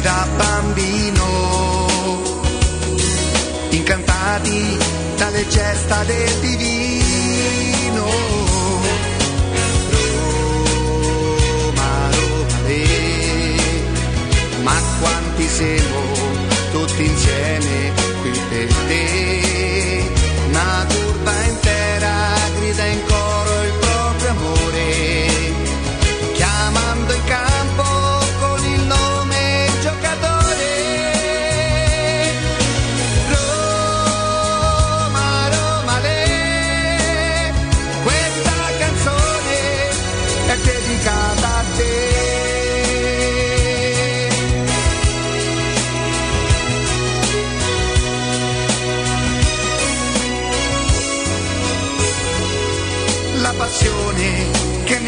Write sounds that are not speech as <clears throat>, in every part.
da bambino, incantati dalle gesta del divino. Roma, Roma, ma quanti siamo tutti insieme qui per te.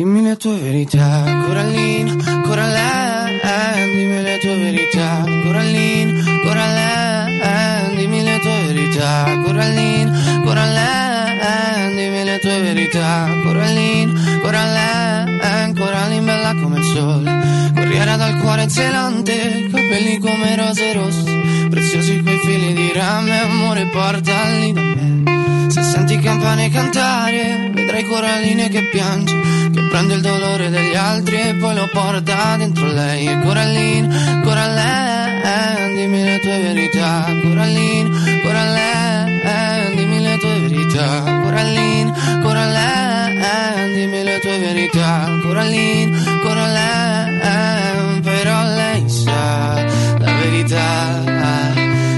Dimmi le tue verità, Corallina, Corallina, dimmi le tue verità, Corallina, Corallina, dimmi le tue verità, Corallina, Corallina, dimmi le tue verità, Corallina, Corallina, Corallina bella come il sole, corriera dal cuore zelante, capelli come rose rosse, preziosi quei fili di rame, amore portali da me. Se senti campane cantare, vedrai coralline che piange, che prende il dolore degli altri e poi lo porta dentro lei. E Corallina, Corallina, dimmi le tue verità. Corallina, Corallina, dimmi le tue verità. Corallina, Corallina, dimmi le tue verità. Corallina, Corallina, però lei sa la verità.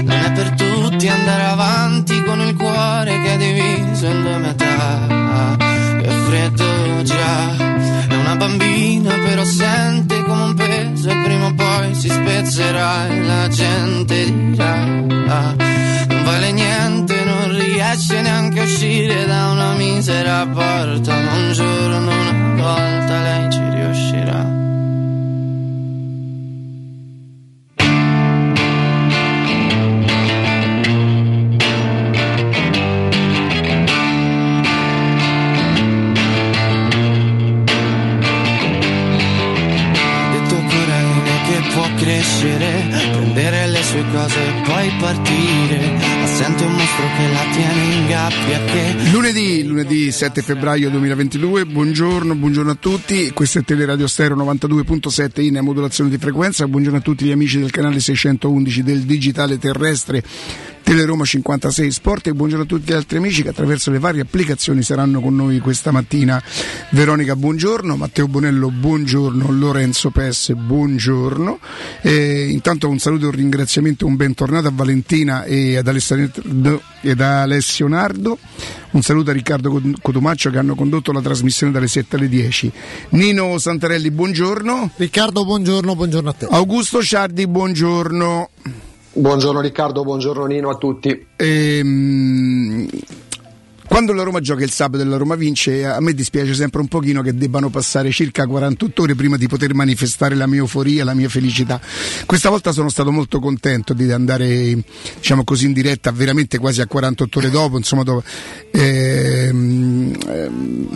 Non è per tutti andare avanti con il cuore che è diviso in due metà. Che freddo già, è una bambina però sente come un peso e prima o poi si spezzerà e la gente dirà. "Ah, non vale niente, non riesce neanche a uscire da una misera porta, ma un giorno, una volta lei ci riuscirà. Crescere, prendere le sue cose e poi partire. Ma sente un mostro che la tiene in gabbia che... Lunedì, lunedì 7 febbraio 2022, buongiorno, buongiorno a tutti, questo è Teleradio Stereo 92.7 in modulazione di frequenza, buongiorno a tutti gli amici del canale 611 del digitale terrestre Teleroma 56 Sport e buongiorno a tutti gli altri amici che attraverso le varie applicazioni saranno con noi questa mattina. Veronica, buongiorno, Matteo Bonello, buongiorno, Lorenzo Pesse, buongiorno. E intanto un saluto e un ringraziamento, un bentornato a Valentina e ad, ed Alessio Nardo. Un saluto a Riccardo Cotumaccio che hanno condotto la trasmissione dalle 7 alle 10. Nino Santarelli, buongiorno. Riccardo, buongiorno, buongiorno a te. Augusto Ciardi, buongiorno. Buongiorno Riccardo, buongiorno Nino a tutti. Ehm, quando la Roma gioca il sabato e la Roma vince, a me dispiace sempre un pochino che debbano passare circa 48 ore prima di poter manifestare la mia euforia, la mia felicità. Questa volta sono stato molto contento di andare, diciamo così, in diretta veramente quasi a 48 ore dopo, insomma, dopo, ehm, ehm,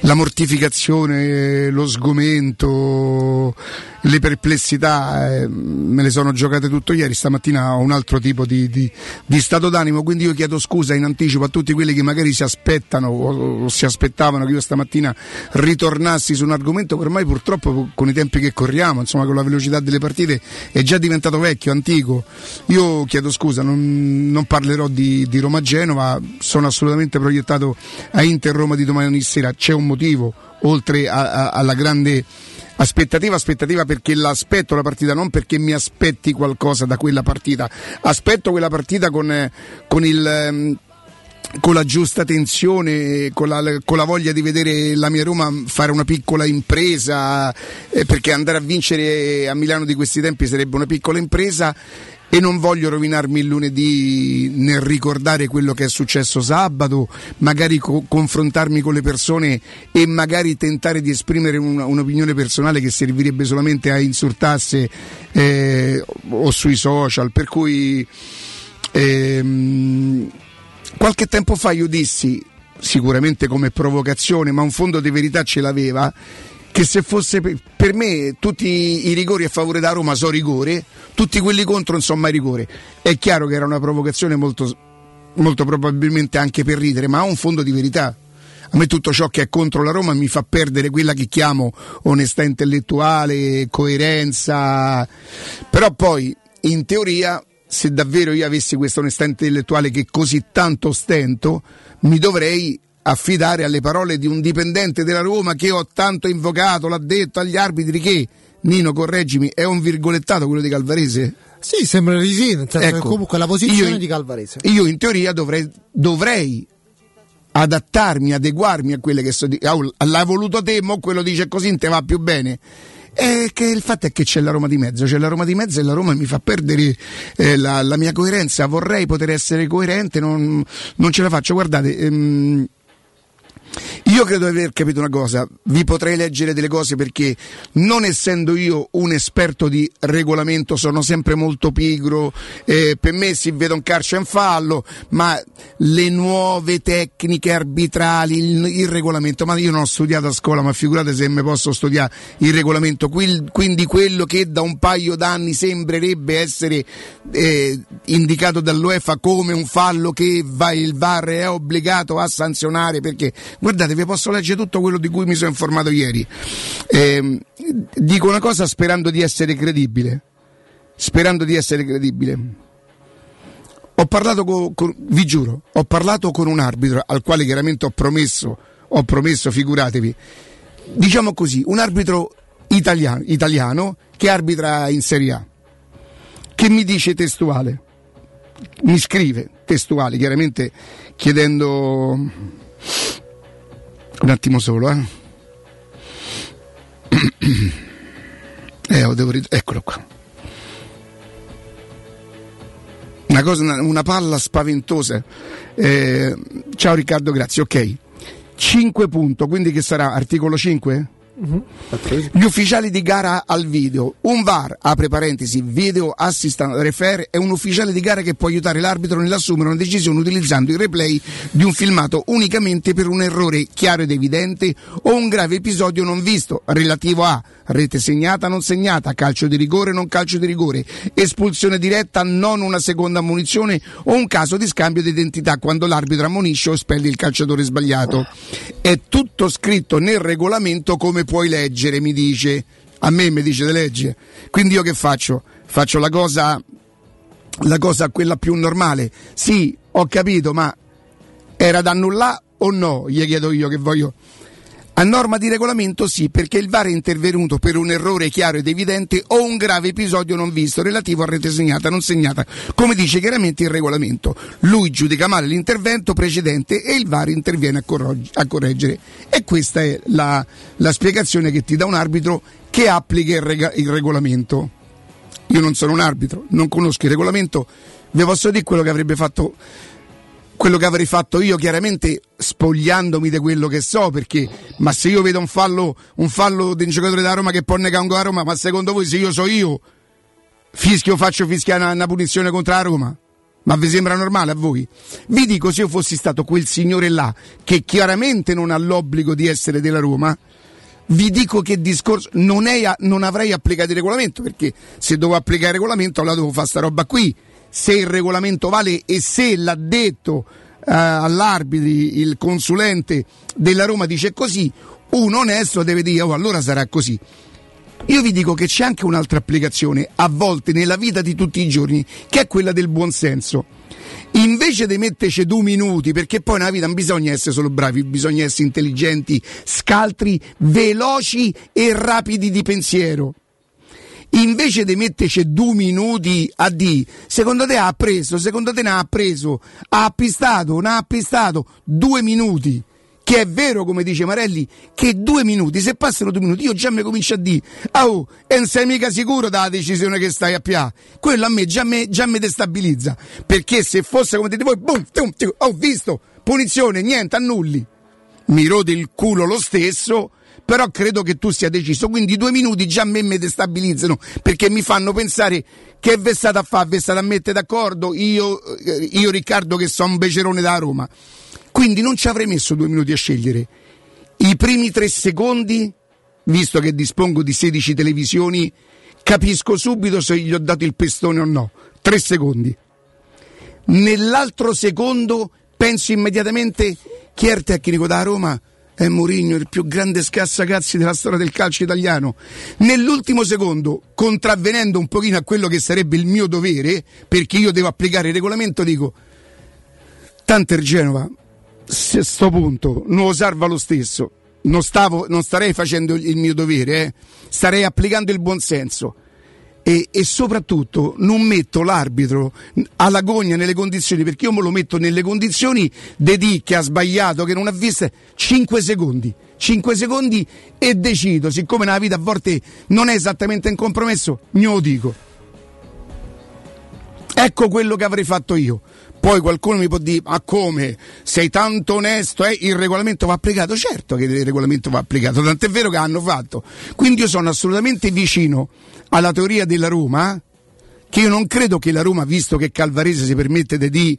la mortificazione, lo sgomento, le perplessità eh, me le sono giocate tutto ieri, stamattina ho un altro tipo di, di, di, stato d'animo, quindi io chiedo scusa in anticipo a tutti quelli che magari si aspettano o, o si aspettavano che io stamattina ritornassi su un argomento che ormai purtroppo con i tempi che corriamo, insomma con la velocità delle partite è già diventato vecchio, antico. Io chiedo scusa, non, non parlerò di, di Roma-Genova, sono assolutamente proiettato a Inter-Roma di domani sera, c'è un motivo oltre a, a, alla grande Aspettativa, aspettativa perché l'aspetto la partita, non perché mi aspetti qualcosa da quella partita. Aspetto quella partita con, con il ehm, con la giusta tensione, con la, con la, voglia di vedere la mia Roma fare una piccola impresa, eh, perché andare a vincere a Milano di questi tempi sarebbe una piccola impresa e non voglio rovinarmi il lunedì nel ricordare quello che è successo sabato, magari co- confrontarmi con le persone e magari tentare di esprimere una, un'opinione personale che servirebbe solamente a insultarsi eh, o sui social. Per cui ehm, qualche tempo fa io dissi, sicuramente come provocazione, ma un fondo di verità ce l'aveva che se fosse per me tutti i rigori a favore da Roma sono rigore, tutti quelli contro non sono mai rigore. È chiaro che era una provocazione molto, molto probabilmente anche per ridere, ma ha un fondo di verità. A me tutto ciò che è contro la Roma mi fa perdere quella che chiamo onestà intellettuale, coerenza, però poi in teoria se davvero io avessi questa onestà intellettuale che così tanto stento, mi dovrei affidare alle parole di un dipendente della Roma che ho tanto invocato, l'ha detto agli arbitri che, Nino correggimi, è un virgolettato quello di Calvarese? Sì, sembra di sì, nel senso ecco, che comunque la posizione io, di Calvarese. Io in teoria dovrei, dovrei adattarmi, adeguarmi a quelle che sto dicendo. L'ha voluto te, mo quello dice così, te va più bene. E che il fatto è che c'è la Roma di mezzo, c'è la Roma di mezzo e la Roma mi fa perdere eh, la, la, mia coerenza. Vorrei poter essere coerente, non, non ce la faccio. Guardate, ehm, io credo di aver capito una cosa, vi potrei leggere delle cose perché non essendo io un esperto di regolamento sono sempre molto pigro, eh, per me si vede un calcio in fallo, ma le nuove tecniche arbitrali, il, il, regolamento, ma io non ho studiato a scuola, ma figurate se mi posso studiare il regolamento, quindi quello che da un paio d'anni sembrerebbe essere eh, indicato dall'UEFA come un fallo che va, il VAR è obbligato a sanzionare perché Guardate, vi posso leggere tutto quello di cui mi sono informato ieri. Eh, dico una cosa sperando di essere credibile. Sperando di essere credibile. Ho parlato con, con, vi giuro, ho parlato con un arbitro al quale chiaramente ho promesso, ho promesso, figuratevi, diciamo così, un arbitro italiano, italiano che arbitra in Serie A, che mi dice testuale, mi scrive testuale, chiaramente chiedendo un attimo solo, eh. <clears throat> eh devo rid- eccolo qua. Una cosa, una, palla spaventosa. Eh, ciao Riccardo, grazie. Ok. 5 punti, quindi che sarà articolo 5? Gli ufficiali di gara al video, un VAR, apre parentesi, video assistant refer, è un ufficiale di gara che può aiutare l'arbitro nell'assumere una decisione utilizzando il replay di un filmato unicamente per un errore chiaro ed evidente o un grave episodio non visto, relativo a rete segnata non segnata, calcio di rigore non calcio di rigore, espulsione diretta non una seconda munizione o un caso di scambio di identità quando l'arbitro ammonisce o spelle il calciatore sbagliato. È tutto scritto nel regolamento come puoi leggere, mi dice. A me mi dice di leggere. Quindi io che faccio? Faccio la cosa, la cosa quella più normale. Sì, ho capito, ma era da annullare o no? Gli chiedo io che voglio. A norma di regolamento sì, perché il VAR è intervenuto per un errore chiaro ed evidente o un grave episodio non visto relativo a rete segnata non segnata, come dice chiaramente il regolamento. Lui giudica male l'intervento precedente e il VAR interviene a, corrog- a correggere. E questa è la, la, spiegazione che ti dà un arbitro che applica il, rega- il regolamento. Io non sono un arbitro, non conosco il regolamento, vi posso dire quello che avrebbe fatto quello che avrei fatto io chiaramente spogliandomi di quello che so perché ma se io vedo un fallo un fallo di un giocatore da Roma che può negare un gol a Roma ma secondo voi se io so io fischio faccio fischiare una, una punizione contro la Roma ma vi sembra normale a voi? Vi dico se io fossi stato quel signore là che chiaramente non ha l'obbligo di essere della Roma vi dico che discorso non, è, non avrei applicato il regolamento perché se devo applicare il regolamento allora devo fare sta roba qui se il regolamento vale e se l'ha detto eh, all'arbitri il consulente della Roma dice così, un onesto deve dire oh, allora sarà così. Io vi dico che c'è anche un'altra applicazione a volte nella vita di tutti i giorni, che è quella del buonsenso. Invece di metterci due minuti, perché poi nella vita non bisogna essere solo bravi, bisogna essere intelligenti, scaltri, veloci e rapidi di pensiero invece di metterci due minuti a di, secondo te ha preso, secondo te ne ha preso, ha appistato, ne ha appistato due minuti. Che è vero, come dice Marelli, che due minuti, se passano due minuti, io già mi comincio a dire, oh, e non sei mica sicuro della decisione che stai a pià. Quello a me già, me già mi destabilizza. Perché se fosse come dite voi, boom, tum, tum, ho visto, punizione, niente, annulli. Mi rode il culo lo stesso, però credo che tu sia deciso, quindi due minuti già a me mi destabilizzano perché mi fanno pensare che è stata a fare, è stata a mettere d'accordo io, eh, io Riccardo che sono un becerone da Roma. Quindi non ci avrei messo due minuti a scegliere. I primi tre secondi, visto che dispongo di 16 televisioni, capisco subito se gli ho dato il pestone o no. Tre secondi. Nell'altro secondo penso immediatamente chi è il tecnico da Roma? È Mourinho, il più grande scassacazzi della storia del calcio italiano. Nell'ultimo secondo, contravvenendo un pochino a quello che sarebbe il mio dovere, perché io devo applicare il regolamento, dico, tanto il Genova, a questo punto, non lo salva lo stesso. Non, stavo, non starei facendo il mio dovere, eh? starei applicando il buonsenso e, e, soprattutto non metto l'arbitro alla gogna nelle condizioni, perché io me lo metto nelle condizioni di di che ha sbagliato, che non ha visto 5 secondi. 5 secondi e decido, siccome nella vita a volte non è esattamente un compromesso, glielo dico. Ecco quello che avrei fatto io. Poi qualcuno mi può dire, ma come? Sei tanto onesto, eh? il regolamento va applicato? Certo che il regolamento va applicato, tant'è vero che hanno fatto. Quindi io sono assolutamente vicino alla teoria della Roma, che io non credo che la Roma, visto che Calvarese si permette di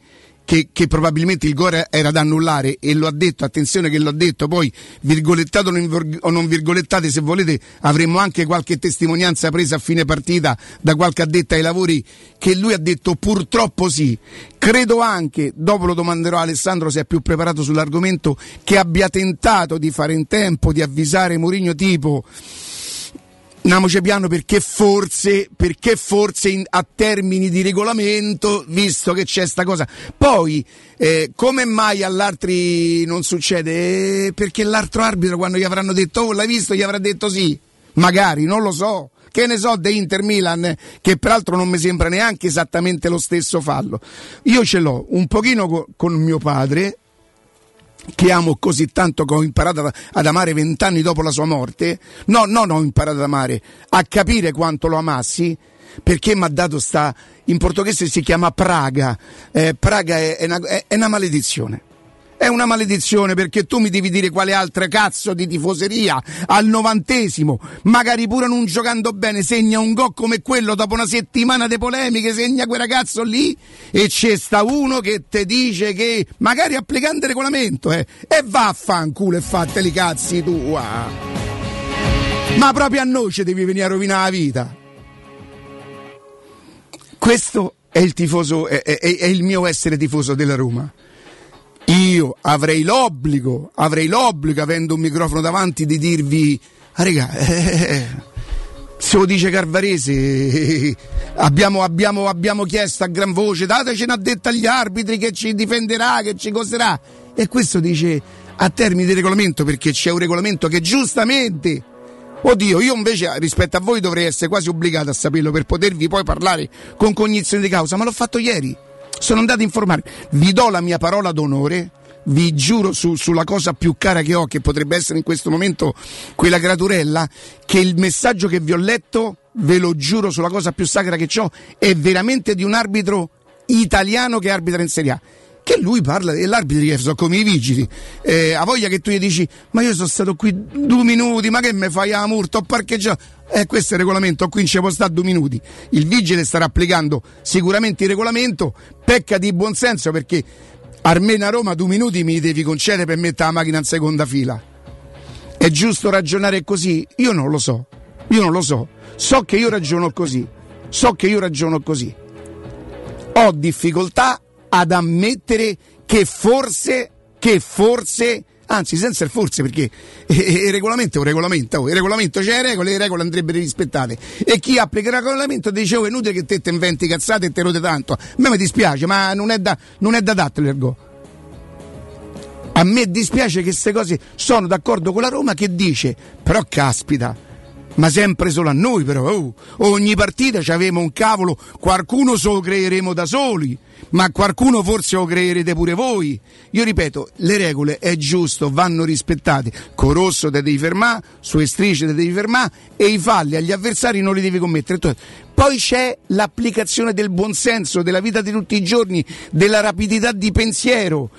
che, che, probabilmente il gol era da annullare e lo ha detto, attenzione che l'ho detto, poi virgolettato o non virgolettate se volete avremmo anche qualche testimonianza presa a fine partita da qualche addetta ai lavori che lui ha detto purtroppo sì. Credo anche, dopo lo domanderò a Alessandro se è più preparato sull'argomento, che abbia tentato di fare in tempo, di avvisare Mourinho tipo Andiamoci piano perché forse, perché forse in, a termini di regolamento, visto che c'è sta cosa. Poi, eh, come mai all'altri non succede? Eh, perché l'altro arbitro quando gli avranno detto, oh l'hai visto, gli avrà detto sì. Magari, non lo so. Che ne so di Inter Milan, che peraltro non mi sembra neanche esattamente lo stesso fallo. Io ce l'ho un pochino con, con mio padre, che amo così tanto che ho imparato ad amare vent'anni dopo la sua morte, no, non ho imparato ad amare, a capire quanto lo amassi, perché mi ha dato sta, in portoghese si chiama praga, eh, praga è, è, una, è, è, una, maledizione, è una maledizione perché tu mi devi dire quale altra cazzo di tifoseria al novantesimo, magari pure non giocando bene, segna un gol come quello dopo una settimana di polemiche, segna quel ragazzo lì e c'è sta uno che ti dice che magari applicando il regolamento eh, e vaffanculo e fateli cazzi tua. Ma proprio a noi ci devi venire a rovinare la vita. Questo è il tifoso, è, è, è il mio essere tifoso della Roma. Io avrei l'obbligo, avrei l'obbligo, avendo un microfono davanti, di dirvi, ah, regà, eh, se lo dice Carvarese, abbiamo, abbiamo, abbiamo, chiesto a gran voce, datecene addetta agli arbitri che ci difenderà, che ci costerà. E questo dice a termini di regolamento, perché c'è un regolamento che giustamente Oddio, io invece rispetto a voi dovrei essere quasi obbligato a saperlo per potervi poi parlare con cognizione di causa, ma l'ho fatto ieri. Sono andato a informare. Vi do la mia parola d'onore, vi giuro su, sulla cosa più cara che ho, che potrebbe essere in questo momento quella creaturella, che il messaggio che vi ho letto, ve lo giuro sulla cosa più sacra che ho, è veramente di un arbitro italiano che arbitra in Serie A che lui parla dell'arbitro che sono come i vigili. Eh, ha voglia che tu gli dici ma io sono stato qui due minuti ma che mi fai a murta ho parcheggiato. Eh, questo è il regolamento qui ci può stare due minuti. Il vigile starà applicando sicuramente il regolamento pecca di buonsenso perché almeno a Roma due minuti mi devi concedere per mettere la macchina in seconda fila. È giusto ragionare così? io non lo so. Io non lo so. So che io ragiono così. So che io ragiono così. Ho difficoltà ad ammettere che forse, che forse, anzi senza il forse perché <laughs> il regolamento è un regolamento, il regolamento c'è le regole, le regole andrebbero rispettate e chi applica il regolamento dice oh è inutile che te te inventi cazzate e te rode tanto, a me mi dispiace ma non è da, non è da dato l'ergo. A me dispiace che queste cose sono d'accordo con la Roma che dice però caspita ma sempre solo a noi però. Oh, ogni partita ci avemo un cavolo, qualcuno se lo creeremo da soli, ma qualcuno forse lo creerete pure voi. Io ripeto, le regole è giusto, vanno rispettate. Con rosso te devi fermare, sulle strisce te devi fermare e i falli agli avversari non li devi commettere. Poi c'è l'applicazione del buonsenso, della vita di tutti i giorni, della rapidità di pensiero.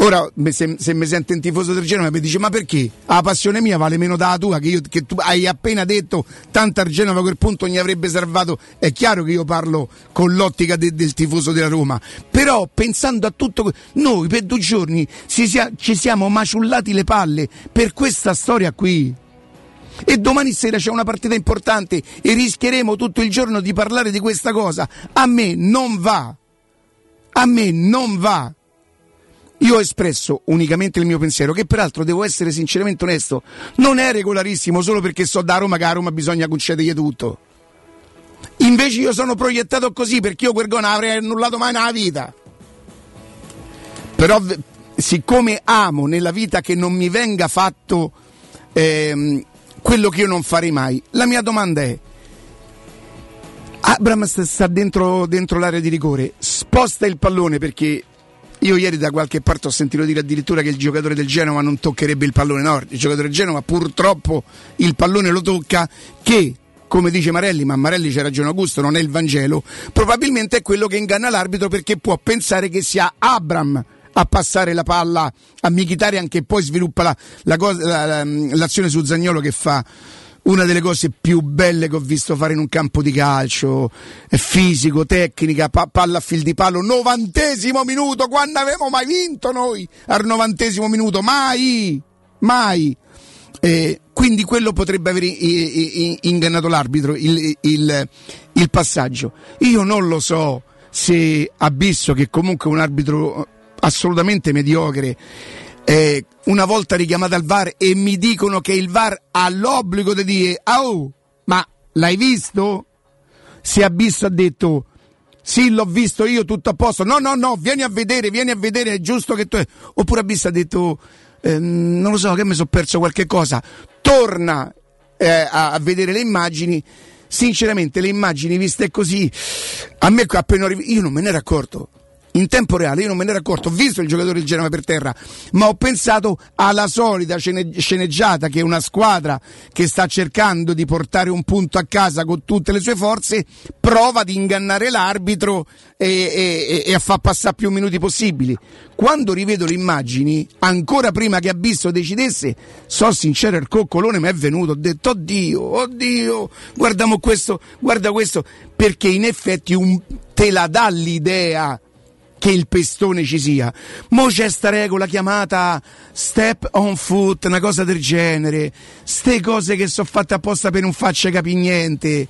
Ora, se, se, mi sente un tifoso del Genova mi dice ma perché? La passione mia vale meno della tua che, io, che tu hai appena detto tanto al Genova a quel punto mi avrebbe salvato. È chiaro che io parlo con l'ottica de, del tifoso della Roma, però pensando a tutto noi per due giorni sia, ci siamo maciullati le palle per questa storia qui. E domani sera c'è una partita importante e rischieremo tutto il giorno di parlare di questa cosa. A me non va. A me non va. Io ho espresso unicamente il mio pensiero, che peraltro devo essere sinceramente onesto, non è regolarissimo solo perché so da Roma che a Roma bisogna concedergli tutto. Invece io sono proiettato così perché io quel gol avrei annullato mai nella vita. Però siccome amo nella vita che non mi venga fatto ehm, quello che io non farei mai, la mia domanda è Abram sta dentro, dentro l'area di rigore, sposta il pallone perché io ieri da qualche parte ho sentito dire addirittura che il giocatore del Genova non toccherebbe il pallone, no, il giocatore del Genova purtroppo il pallone lo tocca che come dice Marelli, ma Marelli c'è ragione Augusto, non è il Vangelo, probabilmente è quello che inganna l'arbitro perché può pensare che sia Abram a passare la palla a Michitarian che poi sviluppa la, la cosa, la, l'azione su Zagnolo che fa una delle cose più belle che ho visto fare in un campo di calcio, fisico, tecnica, pa- palla a fil di palo, novantesimo minuto, quando avevamo mai vinto noi al novantesimo minuto, mai, mai. Eh, quindi quello potrebbe aver ingannato l'arbitro, il, il, il passaggio. Io non lo so se Abisso, che comunque è un arbitro assolutamente mediocre, eh, una volta richiamata al VAR e mi dicono che il VAR ha l'obbligo di dire oh, ma l'hai visto? Se Abisso ha detto sì, l'ho visto io, tutto a posto. No, no, no, vieni a vedere, vieni a vedere, è giusto che tu... Oppure Abisso ha detto, eh, non lo so, che mi sono perso qualche cosa. Torna eh, a, a, vedere le immagini. Sinceramente, le immagini viste così, a me appena io non me ne ero accorto in tempo reale, io non me ne ero accorto, ho visto il giocatore del Genova per terra, ma ho pensato alla solita sceneggiata che una squadra che sta cercando di portare un punto a casa con tutte le sue forze prova ad ingannare l'arbitro e, e, e a far passare più minuti possibili. Quando rivedo le immagini, ancora prima che Abisso decidesse, so sincero, il coccolone mi è venuto, ho detto oddio, oddio, guardiamo questo, guarda questo, perché in effetti un, te la dà l'idea che il pestone ci sia. Mo c'è sta regola chiamata step on foot, una cosa del genere. Ste cose che sono fatte apposta per non faccia capire niente.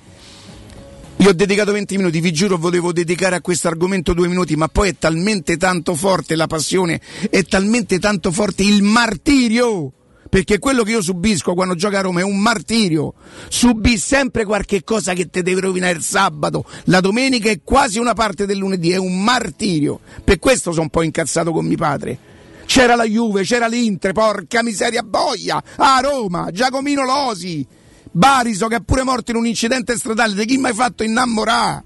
Io ho dedicato 20 minuti, vi giuro volevo dedicare a questo argomento due minuti, ma poi è talmente tanto forte la passione, è talmente tanto forte il martirio perché quello che io subisco quando gioco a Roma è un martirio. Subì sempre qualche cosa che ti deve rovinare il sabato, la domenica e quasi una parte del lunedì, è un martirio. Per questo sono un po' incazzato con mio padre. C'era la Juve, c'era l'Inter, porca miseria boia, a Roma, Giacomino Losi, Bariso che è pure morto in un incidente stradale, di chi mi hai fatto innamorare?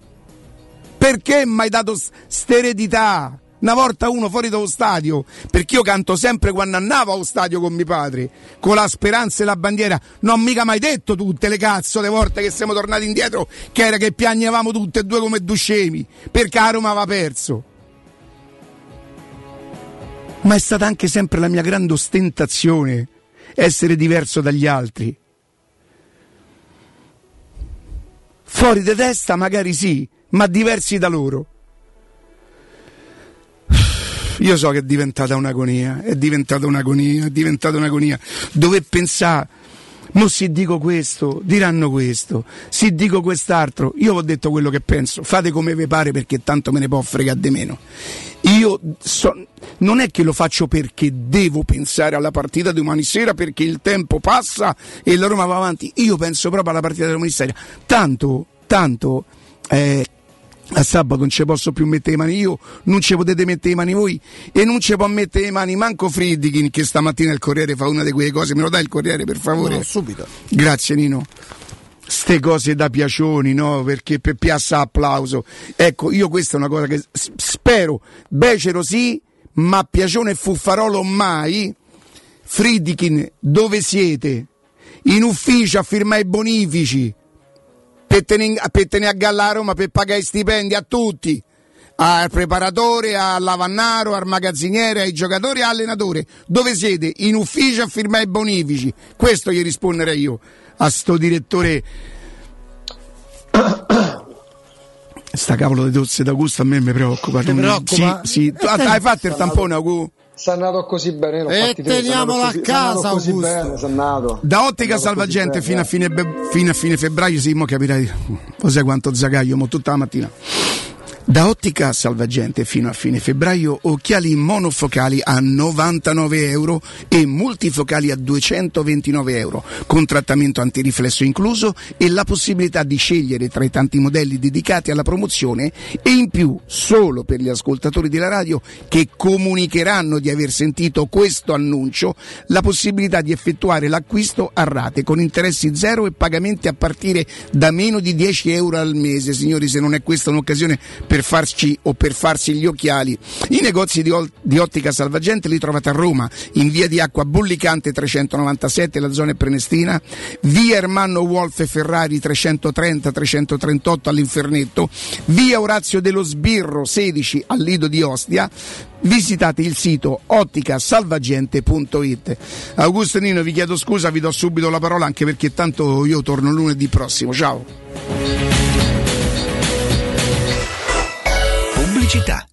Perché mi hai dato steredità? Una volta uno fuori dallo stadio, perché io canto sempre quando andavo allo stadio con mio padre, con la speranza e la bandiera, non ho mica mai detto tutte le cazzo le volte che siamo tornati indietro, che era che piagnevamo tutte e due come due scemi, perché a Roma aveva perso. Ma è stata anche sempre la mia grande ostentazione essere diverso dagli altri. Fuori di testa magari sì, ma diversi da loro. Io so che è diventata un'agonia, è diventata un'agonia, è diventata un'agonia. Dove pensare, mo si dico questo, diranno questo, si dico quest'altro. Io ho detto quello che penso, fate come vi pare perché tanto me ne può fregare di meno. Io so, non è che lo faccio perché devo pensare alla partita di domani sera perché il tempo passa e la Roma va avanti. Io penso proprio alla partita di domani sera. Tanto, tanto. Eh, a sabato non ci posso più mettere le mani io, non ci potete mettere le mani voi e non ci può mettere le mani manco Friedkin che stamattina il Corriere fa una di quelle cose, me lo dai il Corriere per favore? No, subito. Grazie Nino. Ste cose da piacioni, no? Perché per piazza applauso. Ecco, io questa è una cosa che spero, becero sì, ma piacione e fuffarolo mai. Friedkin, dove siete? In ufficio a firmare i bonifici per tenere, tenere a galla a Roma per pagare i stipendi a tutti al preparatore, al lavannaro, al magazziniere, ai giocatori e all'allenatore. Dove siete? In ufficio a firmare i bonifici. Questo gli risponderei io a sto direttore. Sta cavolo di tozze d'Augusto a me mi preoccupa. Ti preoccupa? Sì, sì. Hai fatto il tampone, Augusto? è andato così bene. E teniamolo a casa, così bene, Da ottica salvagente fino a, fine, fino a fine febbraio, sì, mo capirai. Cos'è quanto zagaio, mo tutta la mattina. Da Ottica Salvagente fino a fine febbraio occhiali monofocali a 99 euro e multifocali a 229 euro, con trattamento antiriflesso incluso e la possibilità di scegliere tra i tanti modelli dedicati alla promozione e in più solo per gli ascoltatori della radio che comunicheranno di aver sentito questo annuncio la possibilità di effettuare l'acquisto a rate con interessi zero e pagamenti a partire da meno di 10 euro al mese. Signori, se non è questa un'occasione per farci o per farsi gli occhiali. I negozi di, di ottica salvagente li trovate a Roma, in via di Acqua Bullicante 397, la zona Prenestina, via Ermanno Wolf e Ferrari 330-338 all'Infernetto, via Orazio dello Sbirro 16 al Lido di Ostia, visitate il sito otticasalvagente.it. Augusto Nino vi chiedo scusa, vi do subito la parola anche perché tanto io torno lunedì prossimo. Ciao. Pubblicità.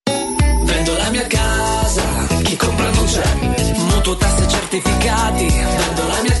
Vendo la mia casa, chi compra non c'è. Mutuo tasse certificati, vendo la mia casa,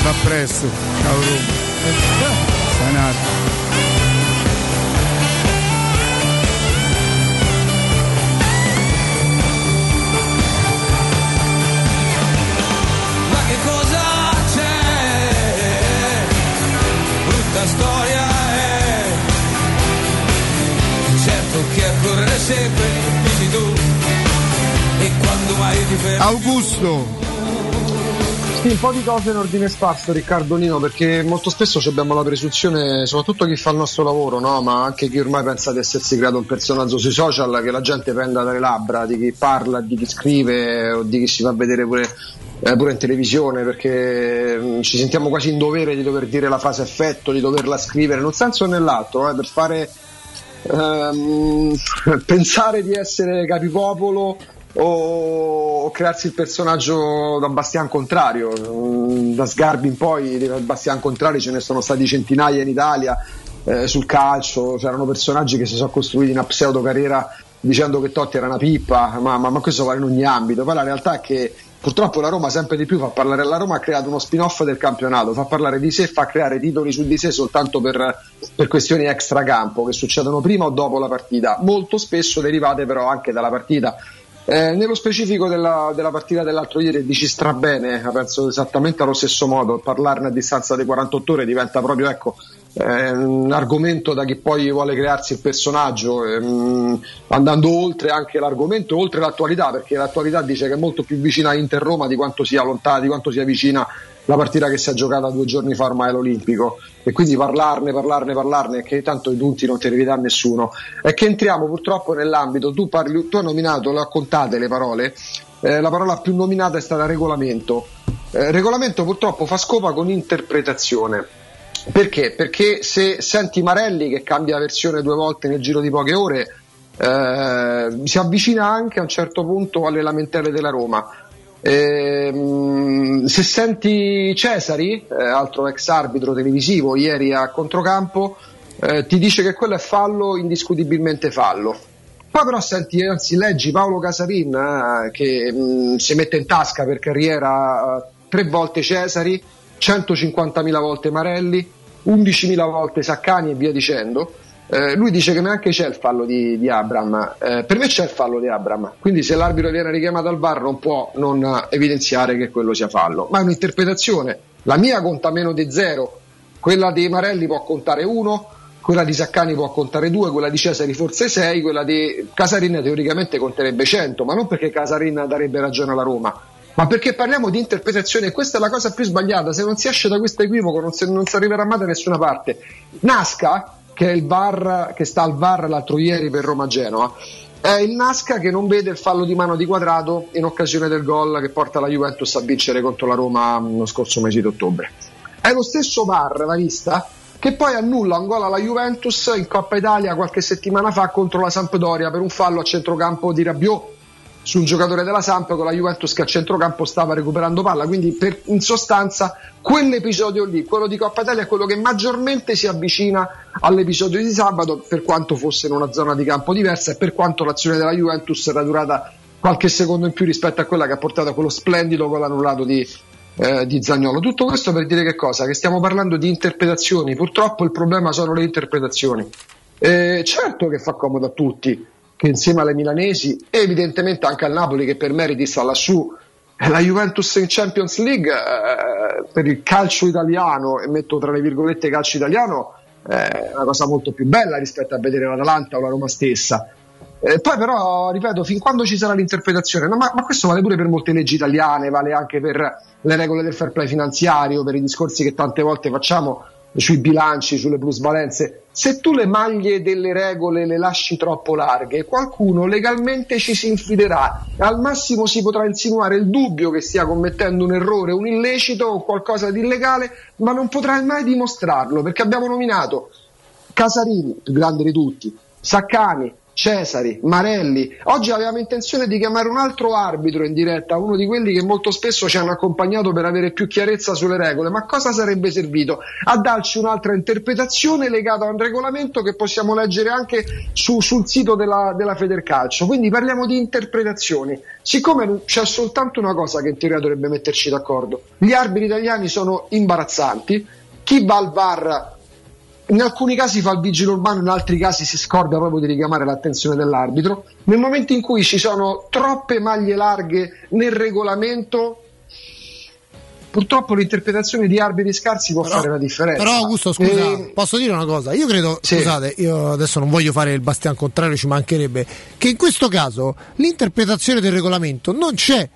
fa presto. Ciao Roma. Sanata. Ma che cosa c'è? Brutta storia è. Certo che a correre sempre, dici tu. E quando mai ti fermi? Augusto. Sì, un po' di cose in ordine sparso Riccardo Nino perché molto spesso abbiamo la presunzione, soprattutto chi fa il nostro lavoro, no? ma anche chi ormai pensa di essersi creato un personaggio sui social, che la gente prenda dalle labbra di chi parla, di chi scrive o di chi si fa vedere pure, eh, pure in televisione perché mh, ci sentiamo quasi in dovere di dover dire la frase effetto, di doverla scrivere in un senso o nell'altro, eh, per fare ehm, <laughs> pensare di essere capipopolo o, crearsi il personaggio da Bastian Contrario. Mm, Da Sgarbi in poi Bastian Contrari ce ne sono stati centinaia in Italia. eh, sul calcio c'erano personaggi che si sono costruiti una pseudo carriera dicendo che Totti era una pippa, ma, ma- ma questo vale in ogni ambito. Poi la realtà è che purtroppo la Roma sempre di più fa parlare la Roma ha creato uno spin-off del campionato, fa parlare di sé, fa creare titoli su di sé soltanto per, per questioni extracampo che succedono prima o dopo la partita, molto spesso derivate però anche dalla partita Eh, nello specifico della, della partita dell'altro ieri dici strabene, la penso esattamente allo stesso modo, parlarne a distanza di 48 ore diventa proprio ecco, eh, un argomento da chi poi vuole crearsi il personaggio, ehm, andando oltre anche l'argomento, oltre l'attualità, perché l'attualità dice che è molto più vicina a Inter-Roma di quanto sia lontana, di quanto sia vicina la partita che si è giocata due giorni fa ormai all'Olimpico. E quindi parlarne, parlarne, parlarne che tanto i punti non te li ridà nessuno. È che entriamo purtroppo nell'ambito tu, parli, tu hai nominato, contate le parole eh, la parola più nominata è stata regolamento. Eh, regolamento purtroppo fa scopa con interpretazione. Perché? Perché se senti Marelli che cambia versione due volte nel giro di poche ore eh, si avvicina anche a un certo punto alle lamentele della Roma Ehm, se senti Cesari, eh, altro ex arbitro televisivo, ieri a controcampo, eh, ti dice che quello è fallo, indiscutibilmente fallo. Poi però senti, anzi leggi Paolo Casarin eh, che mh, si mette in tasca per carriera eh, tre volte Cesari, 150.000 volte Marelli, 11.000 volte Saccani e via dicendo. Eh, lui dice che neanche c'è il fallo di, di Abram. Eh, per me c'è il fallo di Abram, quindi se l'arbitro viene richiamato al VAR non può non evidenziare che quello sia fallo, ma è un'interpretazione. La mia conta meno di zero, quella di Marelli può contare uno, quella di Saccani può contare due, quella di Cesari forse sei, quella di Casarin teoricamente conterebbe 100, ma non perché Casarin darebbe ragione alla Roma, ma perché parliamo di interpretazione e questa è la cosa più sbagliata. Se non si esce da questo equivoco non si, non si arriverà mai da nessuna parte. Nasca che è il VAR che sta al VAR l'altro ieri per Roma Genoa. È il Nasca che non vede il fallo di mano di quadrato in occasione del gol che porta la Juventus a vincere contro la Roma lo scorso mese di ottobre. È lo stesso VAR, l'ha vista? Che poi annulla un gol alla Juventus in Coppa Italia qualche settimana fa contro la Sampdoria per un fallo a centrocampo di Rabiot su un giocatore della Samp con la Juventus che a centrocampo stava recuperando palla. Quindi, per, in sostanza, quell'episodio lì, quello di Coppa Italia, è quello che maggiormente si avvicina all'episodio di sabato, per quanto fosse in una zona di campo diversa e per quanto l'azione della Juventus era durata qualche secondo in più rispetto a quella che ha portato a quello splendido gol annullato di, eh, di Zagnolo. Tutto questo per dire che cosa? Che stiamo parlando di interpretazioni. Purtroppo il problema sono le interpretazioni. Eh, certo che fa comodo a tutti che insieme alle milanesi e evidentemente anche al Napoli che per meriti sta lassù la Juventus in Champions League eh, per il calcio italiano e metto tra le virgolette calcio italiano eh, è una cosa molto più bella rispetto a vedere l'Atalanta o la Roma stessa. Eh, poi però ripeto fin quando ci sarà l'interpretazione no, ma, ma, questo vale pure per molte leggi italiane vale anche per le regole del fair play finanziario per i discorsi che tante volte facciamo sui bilanci, sulle plusvalenze, se tu le maglie delle regole le lasci troppo larghe, qualcuno legalmente ci si infiderà. Al massimo si potrà insinuare il dubbio che stia commettendo un errore, un illecito o qualcosa di illegale, ma non potrà mai dimostrarlo perché abbiamo nominato Casarini, più grande di tutti, Saccani, Cesari, Marelli. Oggi avevamo intenzione di chiamare un altro arbitro in diretta, uno di quelli che molto spesso ci hanno accompagnato per avere più chiarezza sulle regole, ma cosa sarebbe servito? A darci un'altra interpretazione legata a un regolamento che possiamo leggere anche su, sul sito della, della Federcalcio. Quindi parliamo di interpretazioni. Siccome c'è soltanto una cosa che in teoria dovrebbe metterci d'accordo, gli arbitri italiani sono imbarazzanti, chi va al VAR in alcuni casi fa il vigile urbano, in altri casi si scorda proprio di richiamare l'attenzione dell'arbitro. Nel momento in cui ci sono troppe maglie larghe nel regolamento, purtroppo l'interpretazione di arbitri scarsi può però, fare la differenza. Però Augusto, scusa, e... posso dire una cosa? Io credo, sì. scusate, io adesso non voglio fare il bastian contrario, ci mancherebbe, che in questo caso l'interpretazione del regolamento non c'è.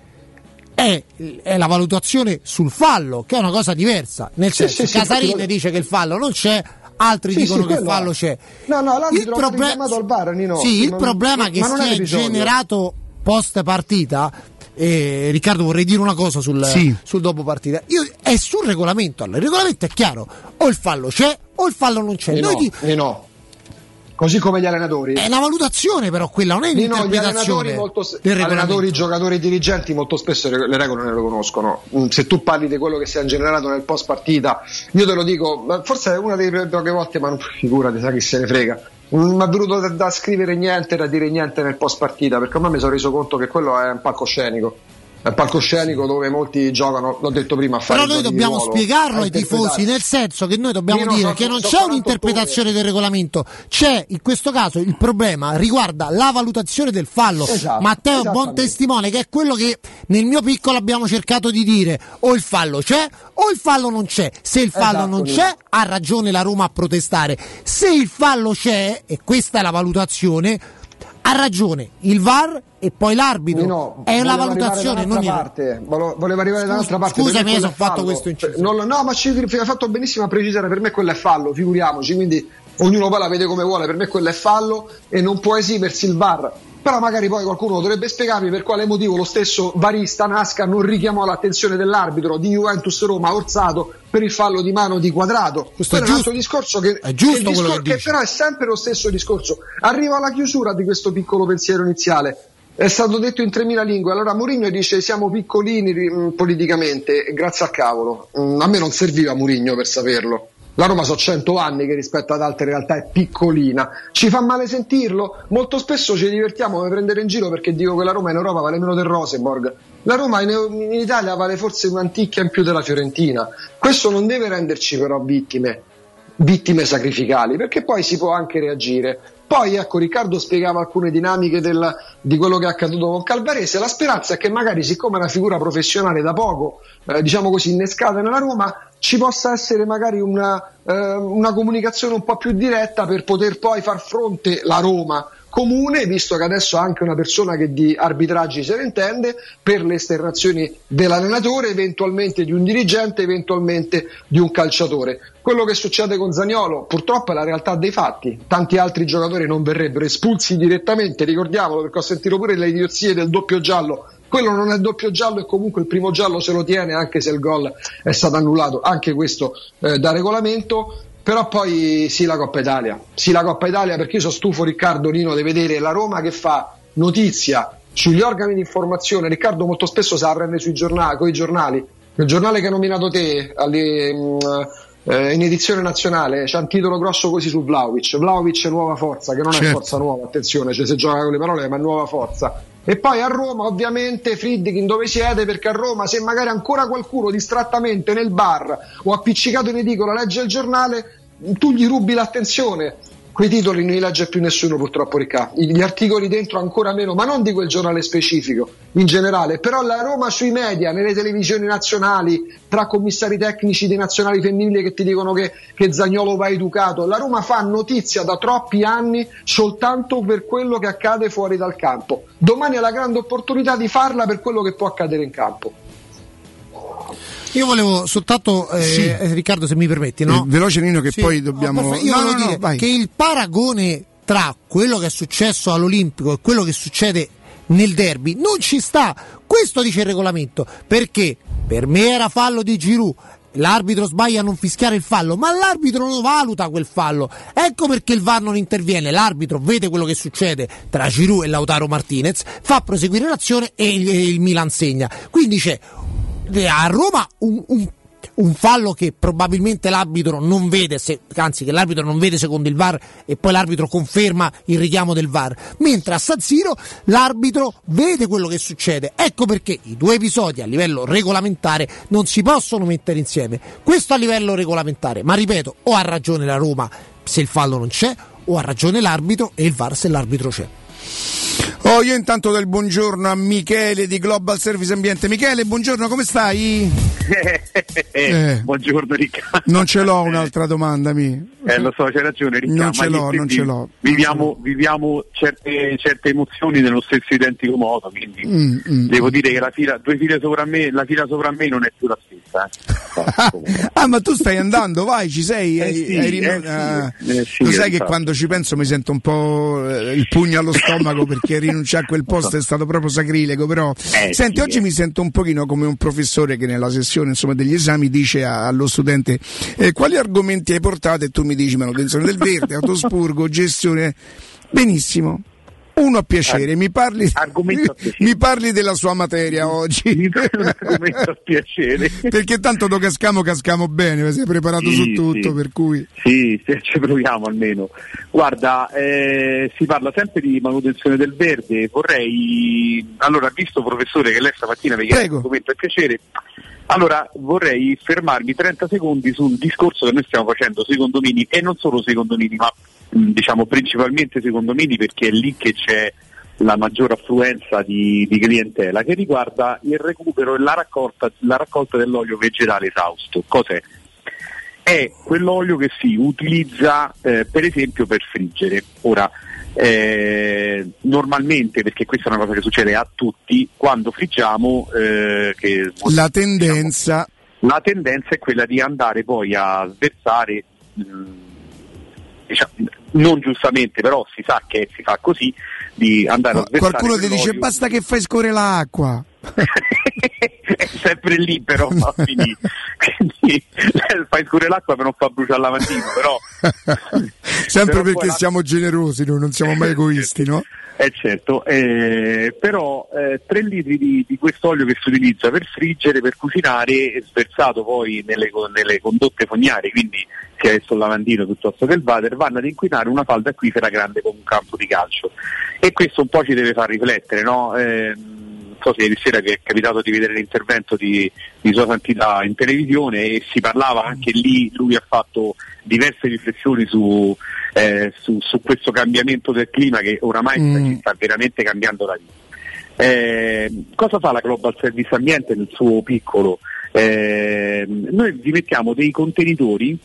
È, è, la valutazione sul fallo, che è una cosa diversa. Nel sì, senso, sì, Casarin sì, dice che il fallo non c'è, altri sì, dicono sì, che fallo c'è. No, no, il, proble- al bar, Nino. Sì, il non, problema che si è generato post partita eh, Riccardo vorrei dire una cosa sul, sì. sul dopo partita Io, è sul regolamento allora, il regolamento è chiaro o il fallo c'è o il fallo non c'è Noi no, ti... no. Così come gli allenatori. È una valutazione, però quella non è un'interpretazione. No, molto, allenatori, giocatori, dirigenti molto spesso le regole non le conoscono. Mm, se tu parli di quello che si è generato nel post partita, io te lo dico, forse è una delle poche volte, ma non <laughs> figurati, sa chi se ne frega. Non mi è venuto da, da, scrivere niente, da dire niente nel post partita, perché a me mi sono reso conto che quello è un palcoscenico. Palcoscenico dove molti giocano, l'ho detto prima, a fare Però noi dobbiamo spiegarlo ai tifosi, nel senso che noi dobbiamo Io dire so- che non c'è 48 un'interpretazione del regolamento, c'è in questo caso il problema riguarda la valutazione del fallo. Esatto, Matteo è un buon testimone che è quello che nel mio piccolo abbiamo cercato di dire, o il fallo c'è o il fallo non c'è. Se il fallo Esatto, non c'è, ha ragione la Roma a protestare. Se il fallo c'è, e questa è la valutazione, ha ragione il VAR e poi l'arbitro. Nino, è la arrivare valutazione, non parte. Volevo, arrivare da un'altra parte. Scusami, io è fatto questo inciso. Non- no, ma ci hai fatto benissimo a precisare. Per me quello è fallo, figuriamoci. Quindi ognuno poi la vede come vuole. Per me quello è fallo e non può esimersi il VAR. Però magari poi qualcuno dovrebbe spiegarmi per quale motivo lo stesso varista Nasca non richiamò l'attenzione dell'arbitro di Juventus Roma Orsato per il fallo di mano di quadrato. Questo è un giusto. altro discorso che, È giusto che, discor- che che però è sempre lo stesso discorso. Arrivo alla chiusura di questo piccolo pensiero iniziale. È stato detto in 3000 lingue. Allora Mourinho dice siamo piccolini mm, politicamente, grazie al cavolo. Mm, a me non serviva Mourinho per saperlo. La Roma so 100 anni che rispetto ad altre realtà è piccolina. Ci fa male sentirlo? Molto spesso ci divertiamo a prendere in giro perché dico che la Roma in Europa vale meno del Rosenborg. La Roma in, in Italia vale forse un'anticchia in più della Fiorentina. Questo non deve renderci però vittime vittime sacrificali, perché poi si può anche reagire. Poi ecco, Riccardo spiegava alcune dinamiche del- di quello che è accaduto con Calvarese. La speranza è che magari, siccome è una figura professionale da poco, eh, diciamo così, innescata nella Roma, ci possa essere magari una, eh, una comunicazione un po' più diretta per poter poi far fronte la Roma comune, visto che adesso anche una persona che di arbitraggi se ne intende, per le esternazioni dell'allenatore, eventualmente di un dirigente, eventualmente di un calciatore. Quello che succede con Zagnolo purtroppo è la realtà dei fatti, tanti altri giocatori non verrebbero espulsi direttamente, ricordiamolo perché ho sentito pure le idiozie del doppio giallo. Quello non è doppio giallo e comunque il primo giallo se lo tiene anche se il gol è stato annullato, anche questo eh, da regolamento. Però poi sì la Coppa Italia, sì la Coppa Italia perché io sono stufo Riccardo Nino di vedere la Roma che fa notizia sugli organi di informazione, Riccardo molto spesso se la prende sui giornali, con i giornali, il giornale che hai nominato te alle, mm, eh, in edizione nazionale c'è un titolo grosso così su Vlaovic, Vlaovic è nuova forza, che non è Certo. forza nuova, attenzione, cioè se gioca con le parole ma è nuova forza. E poi a Roma ovviamente Friedkin dove siete? Perché a Roma se magari ancora qualcuno distrattamente nel bar o appiccicato in edicola legge il giornale tu gli rubi l'attenzione quei titoli non li legge più nessuno purtroppo Riccardo gli articoli dentro ancora meno ma non di quel giornale specifico in generale. Però la Roma sui media nelle televisioni nazionali tra commissari tecnici dei nazionali femminili che ti dicono che, che Zagnolo va educato la Roma fa notizia da troppi anni soltanto per quello che accade fuori dal campo. Domani ha la grande opportunità di farla per quello che può accadere in campo Io volevo soltanto, eh, Sì. Riccardo, se mi permetti, no? Eh, veloce Nino che Sì. poi dobbiamo... No. Io No, volevo no, no, dire vai. che il paragone tra quello che è successo all'Olimpico e quello che succede nel derby non ci sta. Questo dice il regolamento. Perché? Per me era fallo di Giroud. L'arbitro sbaglia a non fischiare il fallo, ma l'arbitro non valuta quel fallo. Ecco perché il VAR non interviene. L'arbitro vede quello che succede tra Giroud e Lautaro Martinez, fa proseguire l'azione e il, il Milan segna. Quindi c'è a Roma un, un- un fallo che probabilmente l'arbitro non vede, se- anzi che l'arbitro non vede secondo il VAR e poi l'arbitro conferma il richiamo del VAR, mentre a San Siro l'arbitro vede quello che succede. Ecco perché i due episodi a livello regolamentare non si possono mettere insieme. Questo a livello regolamentare, ma ripeto, o ha ragione la Roma se il fallo non c'è, o ha ragione l'arbitro e il VAR se l'arbitro c'è. Oh, io intanto del buongiorno a Michele di Global Service Ambiente. Michele, buongiorno, come stai? <laughs> Eh. Buongiorno Riccardo. Non ce l'ho un'altra domanda, mi. Eh, lo so, c'hai ragione Riccardo. Non ce l'ho, non ce l'ho. Viviamo, viviamo certe, certe emozioni nello stesso identico modo, quindi Mm, mm. devo dire che la fila, due file sopra me, la fila sopra me non è più la stessa. eh. <laughs> Ah, ma tu stai andando, vai, ci sei? Eh sì, hai eh sì, eh lo sai che infatti. quando ci penso mi sento un po' eh, il pugno allo stomaco perché rinunciare a quel <laughs> posto è stato proprio sacrilego, però Eh senti, sì, oggi eh. mi sento un pochino come un professore che nella sessione insomma, degli esami dice a- allo studente eh, quali argomenti hai portato e tu mi dici manutenzione del verde, autospurgo, gestione. Benissimo. Uno a piacere, mi, parli, a piacere. <laughs> mi parli della sua materia oggi. <laughs> argomento a piacere. <laughs> Perché tanto do cascamo, cascamo bene, sei preparato Sì, su tutto, sì. per cui... Sì, ci proviamo almeno. Guarda, eh, si parla sempre di manutenzione del verde. Vorrei, allora, visto professore che lei stamattina mi chiede un argomento a piacere, allora vorrei fermarmi 30 secondi sul discorso che noi stiamo facendo sui condomini e non solo sui condomini, ma mh, diciamo principalmente sui condomini perché è lì che c'è la maggior affluenza di, di clientela che riguarda il recupero e la raccolta, la raccolta dell'olio vegetale esausto. Cos'è? È quell'olio che si utilizza eh, per esempio per friggere. Ora, eh, normalmente, perché questa è una cosa che succede a tutti, quando friggiamo, eh, che, La tendenza... la tendenza è quella di andare poi a sversare, mh, diciamo, non giustamente, però si sa che si fa così, di andare a sversare Qualcuno ti dice basta che fai scorrere l'acqua. È <laughs> sempre lì però finire. <laughs> quindi fai scure l'acqua per non far bruciare la mattina però <laughs> Sempre Però perché la- siamo generosi, noi non siamo mai egoisti, no? Eh certo, eh, però 3 litri di, di quest'olio che si utilizza per friggere, per cucinare, è sversato poi nelle, nelle condotte fognarie, quindi sia il lavandino piuttosto che il water, vanno ad inquinare una falda acquifera grande come un campo di calcio. E questo un po' ci deve far riflettere, no? Eh, non so se ieri sera vi è capitato di vedere l'intervento di, di Sua Santità in televisione e si parlava anche lì, lui ha fatto diverse riflessioni su, eh, su, su questo cambiamento del clima che oramai Mm. ci sta veramente cambiando la vita. Eh, cosa fa la Global Service Ambiente nel suo piccolo? Eh, noi vi mettiamo dei contenitori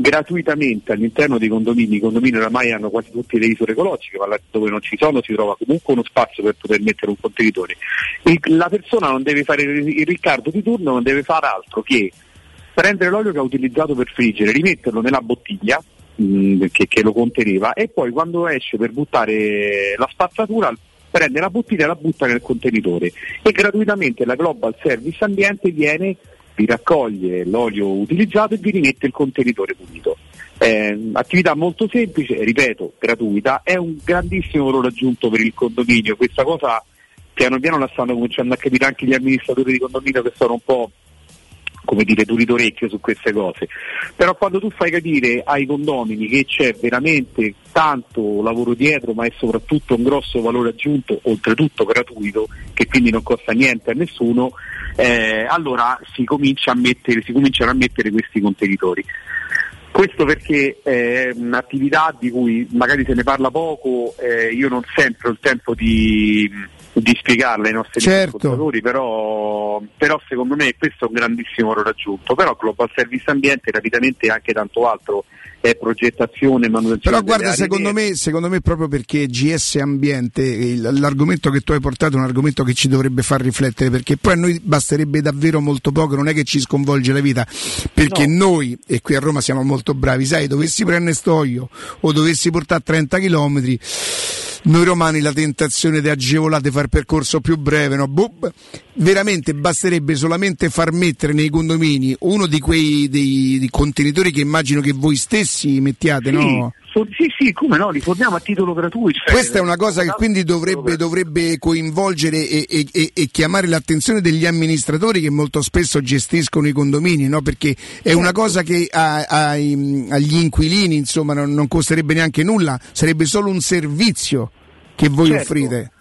gratuitamente all'interno dei condomini, i condomini oramai hanno quasi tutte le isole ecologiche, ma là dove non ci sono si trova comunque uno spazio per poter mettere un contenitore. Il- la persona non deve fare il Riccardo di turno, non deve fare altro che prendere l'olio che ha utilizzato per friggere, rimetterlo nella bottiglia mh, che, che lo conteneva e poi quando esce per buttare la spazzatura prende la bottiglia e la butta nel contenitore e gratuitamente la Global Service Ambiente viene, vi raccoglie l'olio utilizzato e vi rimette il contenitore pulito. Eh, attività molto semplice, ripeto, gratuita, è un grandissimo valore aggiunto per il condominio, questa cosa piano piano la stanno cominciando a capire anche gli amministratori di condominio che sono un po' come dire duri d'orecchio su queste cose. Però quando tu fai capire ai condomini che c'è veramente tanto lavoro dietro, ma è soprattutto un grosso valore aggiunto, oltretutto gratuito, che quindi non costa niente a nessuno, eh, allora si, comincia a mettere, si cominciano a mettere questi contenitori. Questo perché è un'attività di cui magari se ne parla poco, eh, io non sempre ho il tempo di, di spiegarla ai nostri Certo. ascoltatori, però, però secondo me questo è un grandissimo valore aggiunto. Però Global Service Ambiente rapidamente e anche tanto altro è progettazione, manutenzione. Però guarda, secondo me, secondo me proprio perché GS Ambiente, il- l'argomento che tu hai portato è un argomento che ci dovrebbe far riflettere, perché poi a noi basterebbe davvero molto poco, non è che ci sconvolge la vita, perché noi, e qui a Roma siamo molto bravi, sai, dovessi prendere stoio o dovessi portare 30 km, noi romani la tentazione di agevolare, di fare percorso più breve, no? Boh, veramente basterebbe solamente far mettere nei condomini uno di quei dei, dei contenitori che immagino che voi stessi mettiate, Sì, no? so- sì, sì, come no, li forniamo a titolo gratuito. cioè- Questa è una cosa che quindi dovrebbe, dovrebbe coinvolgere e, e- e- e chiamare l'attenzione degli amministratori che molto spesso gestiscono i condomini, no? perché è una cosa che a- ai- agli inquilini insomma, non, non costerebbe neanche nulla, sarebbe solo un servizio che voi Certo. offrite.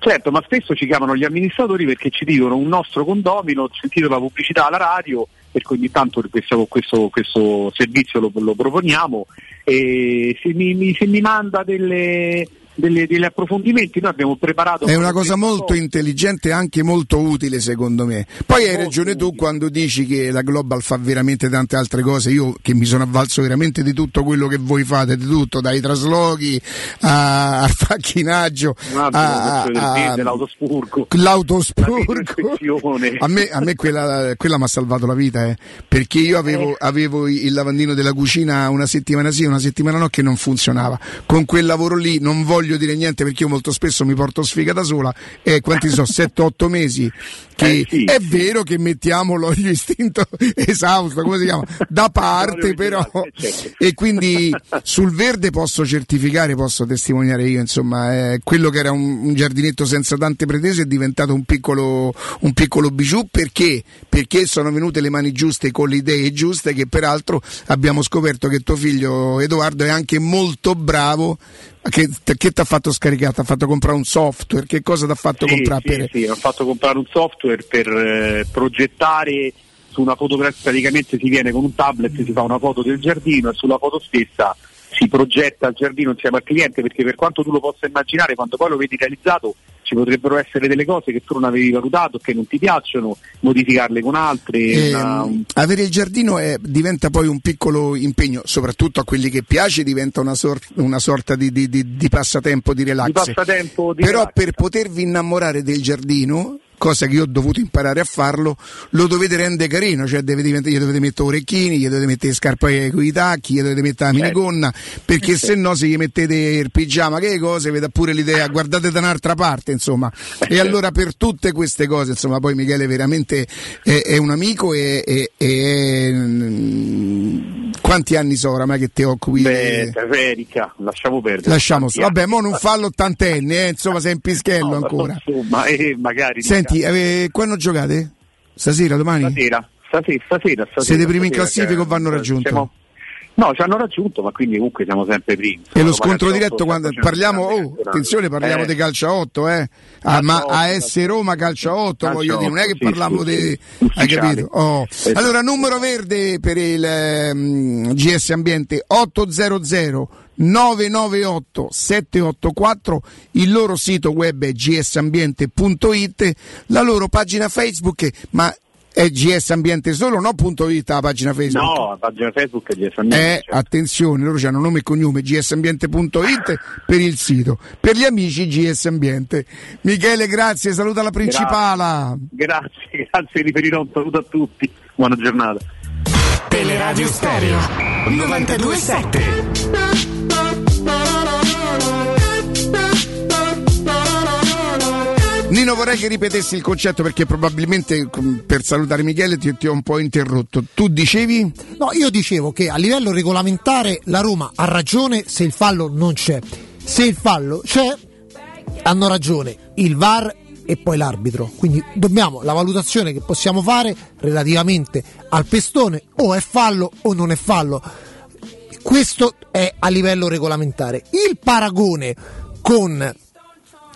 Certo, ma spesso ci chiamano gli amministratori perché ci dicono un nostro condomino, ho sentito la pubblicità alla radio, per cui ogni tanto questo, questo- questo servizio lo, lo proponiamo. E se mi, mi- se mi manda delle, delle- degli approfondimenti noi abbiamo preparato... È una cosa molto intelligente e anche molto utile secondo me. Poi hai ragione tu quando dici che la Global fa veramente tante altre cose. Io che mi sono avvalso veramente di tutto quello che voi fate, di tutto, dai traslochi a- <laughs> al facchinaggio, a- a- a- l'autospurgo. l'autospurgo. A me, a me quella, quella mi ha salvato la vita, eh, perché io avevo, avevo il lavandino della cucina una settimana sì, una settimana no, che non funzionava. Con quel lavoro lì non voglio voglio dire niente perché io molto spesso mi porto sfiga da sola e quanti sono 7-8 mesi che Eh, sì, è vero che mettiamo l'olio istinto <laughs> esausto come si chiama da <laughs> parte però certo. e quindi sul verde posso certificare posso testimoniare io insomma eh, quello che era un, un giardinetto senza tante pretese è diventato un piccolo un piccolo bijou. Perché? Perché sono venute le mani giuste con le idee giuste che peraltro abbiamo scoperto che tuo figlio Edoardo è anche molto bravo che, che ti ha fatto scaricare? Ti ha fatto comprare un software? Che cosa ti ha fatto Sì, comprare? sì, per... sì, ho fatto comprare un software per eh, progettare su una fotografia, praticamente si viene con un tablet, si fa una foto del giardino e sulla foto stessa si progetta il giardino insieme al cliente perché per quanto tu lo possa immaginare, quando poi lo vedi realizzato ci potrebbero essere delle cose che tu non avevi valutato, che non ti piacciono, modificarle con altre. Eh, una- avere il giardino è- diventa poi un piccolo impegno, soprattutto a quelli che piace, diventa una, sor- una sorta di, di- di- di passatempo, di relax. Di passatempo Però relax. per potervi innamorare del giardino, cosa che io ho dovuto imparare a farlo, lo dovete rendere carino, cioè deve diventare- gli dovete mettere orecchini, gli dovete mettere scarpe con i tacchi, gli dovete mettere la Certo. minigonna, perché se no se gli mettete il pigiama, che cose, vede pure l'idea, guardate da un'altra parte, insomma. E allora per tutte queste cose, insomma, poi Michele veramente è, è un amico e, e- e- mm, quanti anni so oramai che ti occupi? Beh, Erika, lasciamo perdere. Lasciamo stare. Vabbè, mo non fa l'ottantenne, eh, insomma, sei in pischello No, ancora. Insomma, eh, magari Senti, eh, quando giocate? Stasera, domani? stasera, stasera, stasera, stasera Siete primi in classifica o vanno raggiunto? siamo- No, ci hanno raggiunto, ma quindi comunque siamo sempre primi. E lo scontro diretto quando parliamo, oh, campionato. attenzione, parliamo Eh, di calcio a 8, eh. Ah, ma AS Roma calcio a 8, Calcio voglio dire, non è che sì, parliamo sì, di hai capito? Oh. Esatto. Allora, numero verde per il ehm, GS Ambiente 800 998 784, il loro sito web è gsambiente.it, la loro pagina Facebook, ma è GS Ambiente solo, no punto .it la pagina Facebook? No, la pagina Facebook è di Eh, Ambiente. attenzione, loro hanno nome e cognome gsambiente.it per il sito, per gli amici GS Ambiente. Michele, grazie, saluta la principala. Grazie, grazie, riferirò un saluto a tutti. Buona giornata. Teleradio Stereo 927 Nino, vorrei che ripetessi il concetto perché probabilmente per salutare Michele ti, ti ho un po' interrotto. Tu dicevi? No, io dicevo che a livello regolamentare la Roma ha ragione se il fallo non c'è. Se il fallo c'è, hanno ragione il VAR e poi l'arbitro. Quindi dobbiamo la valutazione che possiamo fare relativamente al pestone o è fallo o non è fallo. Questo è a livello regolamentare. Il paragone con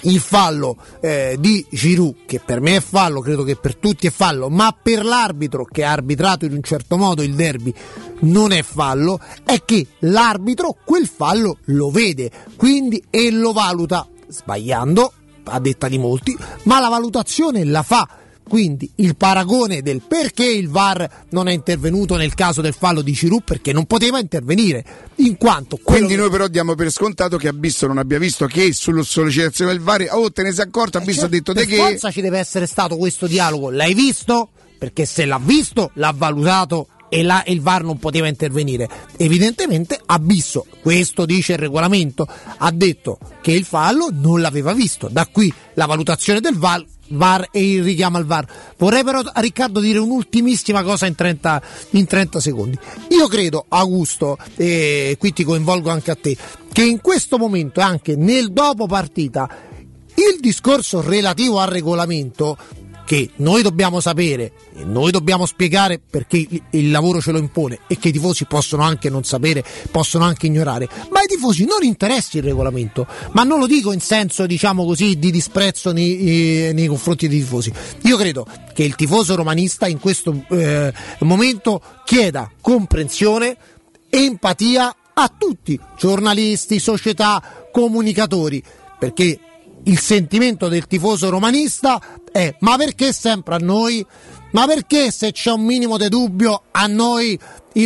il fallo eh, di Giroud, che per me è fallo, credo che per tutti è fallo, ma per l'arbitro che ha arbitrato in un certo modo il derby non è fallo, è che l'arbitro quel fallo lo vede, quindi e lo valuta sbagliando, a detta di molti, ma la valutazione la fa. Quindi il paragone del perché il VAR non è intervenuto nel caso del fallo di Giroud perché non poteva intervenire, in quanto Quindi noi però diamo per scontato che Abisso non abbia visto che sulla sollecitazione del VAR, oh te ne sei accorto, Abisso ha detto Eh, per te che... forza ci deve essere stato questo dialogo. L'hai visto? Perché se l'ha visto, l'ha valutato e, là il VAR non poteva intervenire. Evidentemente Abisso, questo dice il regolamento, ha detto che il fallo non l'aveva visto. Da qui la valutazione del VAR. VAR e il richiamo al VAR. Vorrei però a Riccardo dire un'ultimissima cosa in 30, in 30 secondi. Io credo, Augusto, e qui ti coinvolgo anche a te, che in questo momento anche nel dopo partita il discorso relativo al regolamento che noi dobbiamo sapere e noi dobbiamo spiegare perché il, lavoro ce lo impone e che i tifosi possono anche non sapere, possono anche ignorare, ma ai tifosi non interessa il regolamento, ma non lo dico in senso diciamo così di disprezzo nei, eh, nei confronti dei tifosi. Io credo che il tifoso romanista in questo eh, momento chieda comprensione, empatia a tutti, giornalisti, società, comunicatori, perché il sentimento del tifoso romanista è ma perché sempre a noi? Ma perché se c'è un minimo di dubbio a noi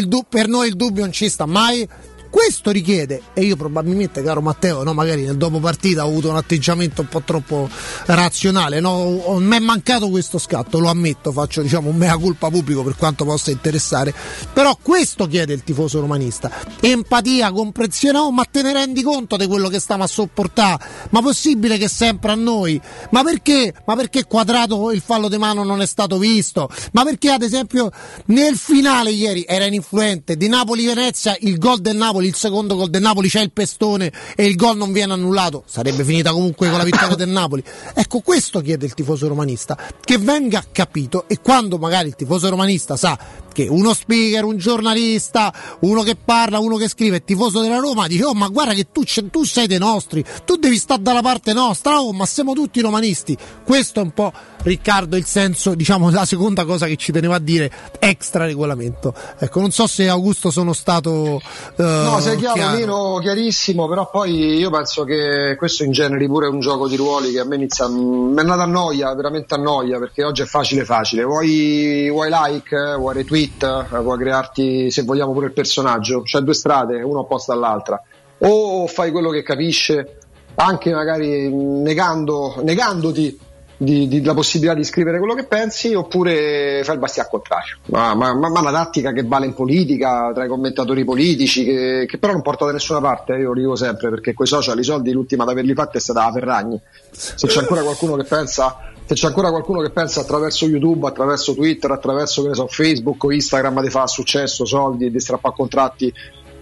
du- per noi il dubbio non ci sta mai? Questo richiede, e io probabilmente, caro Matteo, no, magari nel dopo partita ho avuto un atteggiamento un po' troppo razionale, no? mi è mancato questo scatto, lo ammetto, faccio diciamo un mea culpa pubblico per quanto possa interessare, però questo chiede il tifoso romanista, empatia, comprensione, oh, ma te ne rendi conto di quello che stiamo a sopportare? Ma possibile che sempre a noi? Ma perché? Ma perché quadrato il fallo di mano non è stato visto? Ma perché ad esempio nel finale ieri era ininfluente di Napoli-Venezia il gol del Napoli, il secondo gol del Napoli c'è il pestone e il gol non viene annullato? Sarebbe finita comunque con la vittoria del Napoli. Ecco, questo chiede il tifoso romanista, che venga capito e quando magari il tifoso romanista sa che uno speaker, un giornalista, uno che parla, uno che scrive, tifoso della Roma, dice oh ma guarda che tu, tu sei dei nostri, tu devi stare dalla parte nostra, oh ma siamo tutti romanisti. Questo è un po' Riccardo il senso, diciamo la seconda cosa che ci teneva a dire, extra regolamento. Ecco, non so se Augusto sono stato... Uh, no, sei chiaro, chiaro. Nino, chiarissimo, però poi io penso che questo in genere pure è un gioco di ruoli che a me inizia, mi è andata a noia, veramente a noia, perché oggi è facile facile, vuoi, vuoi like, vuoi retweet, puoi crearti se vogliamo pure il personaggio, c'è due strade, una opposta all'altra, o fai quello che capisce, anche magari negando, negandoti di, di, la possibilità di scrivere quello che pensi, oppure fai il bastia al contrario. Ma, ma, ma, una tattica che vale in politica, tra i commentatori politici, che, che però non porta da nessuna parte, eh, io lo dico sempre, perché quei social i soldi l'ultima ad averli fatti è stata la Ferragni. Se c'è ancora qualcuno che pensa se c'è ancora qualcuno che pensa attraverso YouTube, attraverso Twitter, attraverso so, Facebook o Instagram di fare successo, soldi, di strappare contratti,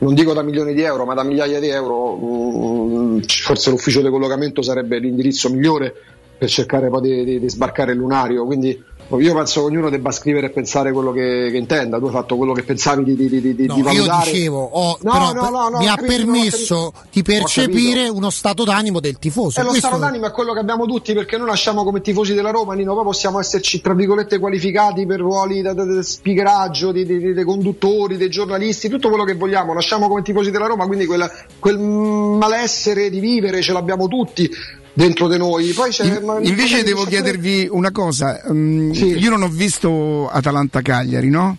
non dico da milioni di euro, ma da migliaia di euro, mh, forse l'ufficio di collocamento sarebbe l'indirizzo migliore per cercare poi di, di, di sbarcare il lunario. Quindi io penso che ognuno debba scrivere e pensare quello che, che intenda. Tu hai fatto quello che pensavi di, di, di, no, di valutare. Io dicevo, ho, no, però, no, no, no, mi ha permesso di percepire uno stato d'animo del tifoso. E lo stato d'animo è quello che abbiamo tutti perché noi nasciamo come tifosi della Roma, Nino, poi possiamo esserci tra virgolette qualificati per ruoli di speakeraggio, dei conduttori, dei giornalisti, tutto quello che vogliamo. Nasciamo come tifosi della Roma, quindi quel, quel malessere di vivere ce l'abbiamo tutti dentro di noi. Poi c'è, In, invece devo chiedervi una cosa, um, sì. io non ho visto Atalanta-Cagliari, no?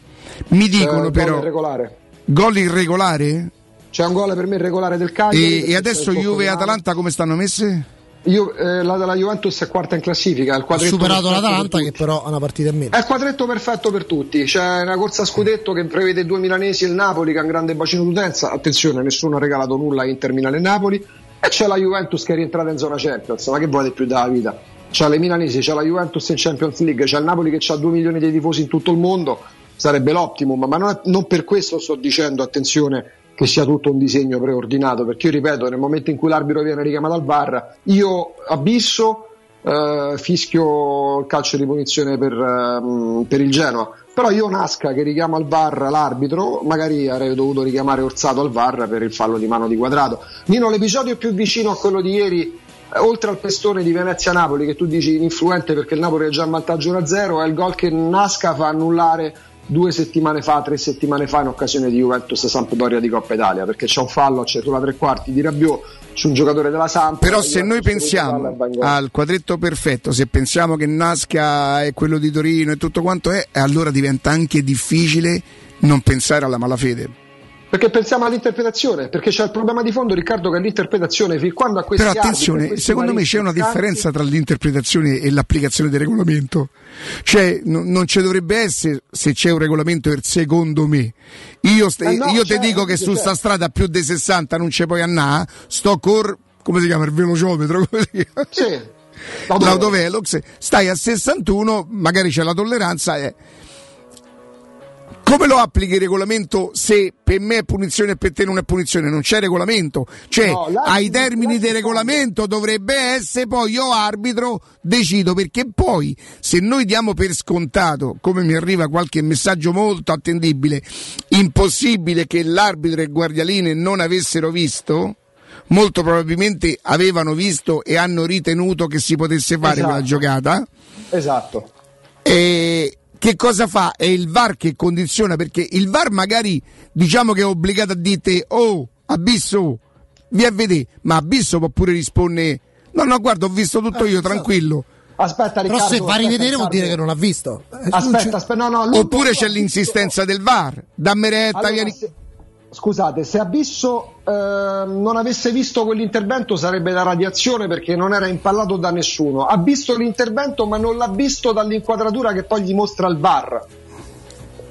Mi dicono eh, però... Gol irregolare. Gol irregolare? C'è un gol per me irregolare del Cagliari. E, e adesso Juve e Atalanta come stanno messe? Io, eh, la, la, Juventus è quarta in classifica. ha superato l'Atalanta, che però ha una partita in meno. È il quadretto perfetto per tutti. C'è una corsa a scudetto che prevede due milanesi e il Napoli, che ha un grande bacino d'utenza. Attenzione, nessuno ha regalato nulla a Inter Milan e Napoli. C'è la Juventus che è rientrata in zona Champions, ma che vuole più dalla vita? C'ha le milanesi, c'è la Juventus in Champions League, c'è il Napoli che ha 2 milioni di tifosi in tutto il mondo, sarebbe l'optimum, ma non, non per questo sto dicendo, attenzione, che sia tutto un disegno preordinato, perché io ripeto, nel momento in cui l'arbitro viene richiamato al VAR, io abisso, eh, fischio il calcio di punizione per, eh, per il Genoa però io Nasca che richiama al VAR l'arbitro, magari avrei dovuto richiamare Orsato al VAR per il fallo di mano di quadrato. Nino, l'episodio più vicino a quello di ieri, eh, oltre al pestone di Venezia-Napoli, che tu dici ininfluente perché il Napoli è già in vantaggio 1-0, è il gol che Nasca fa annullare due settimane fa, tre settimane fa in occasione di Juventus Sampdoria di Coppa Italia, perché c'è un fallo c'è sulla tre quarti di Rabiot su un giocatore della Samp. Però se noi pensiamo al quadretto perfetto, se pensiamo che Nasca è quello di Torino e tutto quanto è, allora diventa anche difficile non pensare alla malafede. Perché pensiamo all'interpretazione, perché c'è il problema di fondo, Riccardo, che l'interpretazione fin quando a questi Però attenzione, secondo me c'è una differenza tra l'interpretazione e l'applicazione del regolamento. Cioè, no, non ci dovrebbe essere se c'è un regolamento per secondo me. Io, st- eh no, io ti dico che su sta strada più di 60 non c'è poi a sto cor come si chiama il velociometro? Sì. L'autovelox, stai a 61, magari c'è la tolleranza. Eh come lo applichi il regolamento se per me è punizione e per te non è punizione? Non c'è regolamento. Cioè, no, ai termini del regolamento dovrebbe essere, poi io arbitro decido, perché poi se noi diamo per scontato, come mi arriva qualche messaggio molto attendibile, impossibile che l'arbitro e il guardialine non avessero visto, molto probabilmente avevano visto e hanno ritenuto che si potesse fare esatto. quella giocata. Esatto. E che cosa fa? È il VAR che condiziona perché il VAR magari diciamo che è obbligato a dirti oh Abisso vi a vedere ma Abisso può pure rispondere no no guarda ho visto tutto io tranquillo Aspetta, Riccardo, Però se fa rivedere vuol dire che non ha visto. Aspetta, aspetta, no, no, Oppure c'è l'insistenza del VAR. Dammi retta, allora, vieni. Se, scusate, se Abisso eh, non avesse visto quell'intervento sarebbe da radiazione perché non era impallato da nessuno. Ha visto l'intervento ma non l'ha visto dall'inquadratura che poi gli mostra il VAR.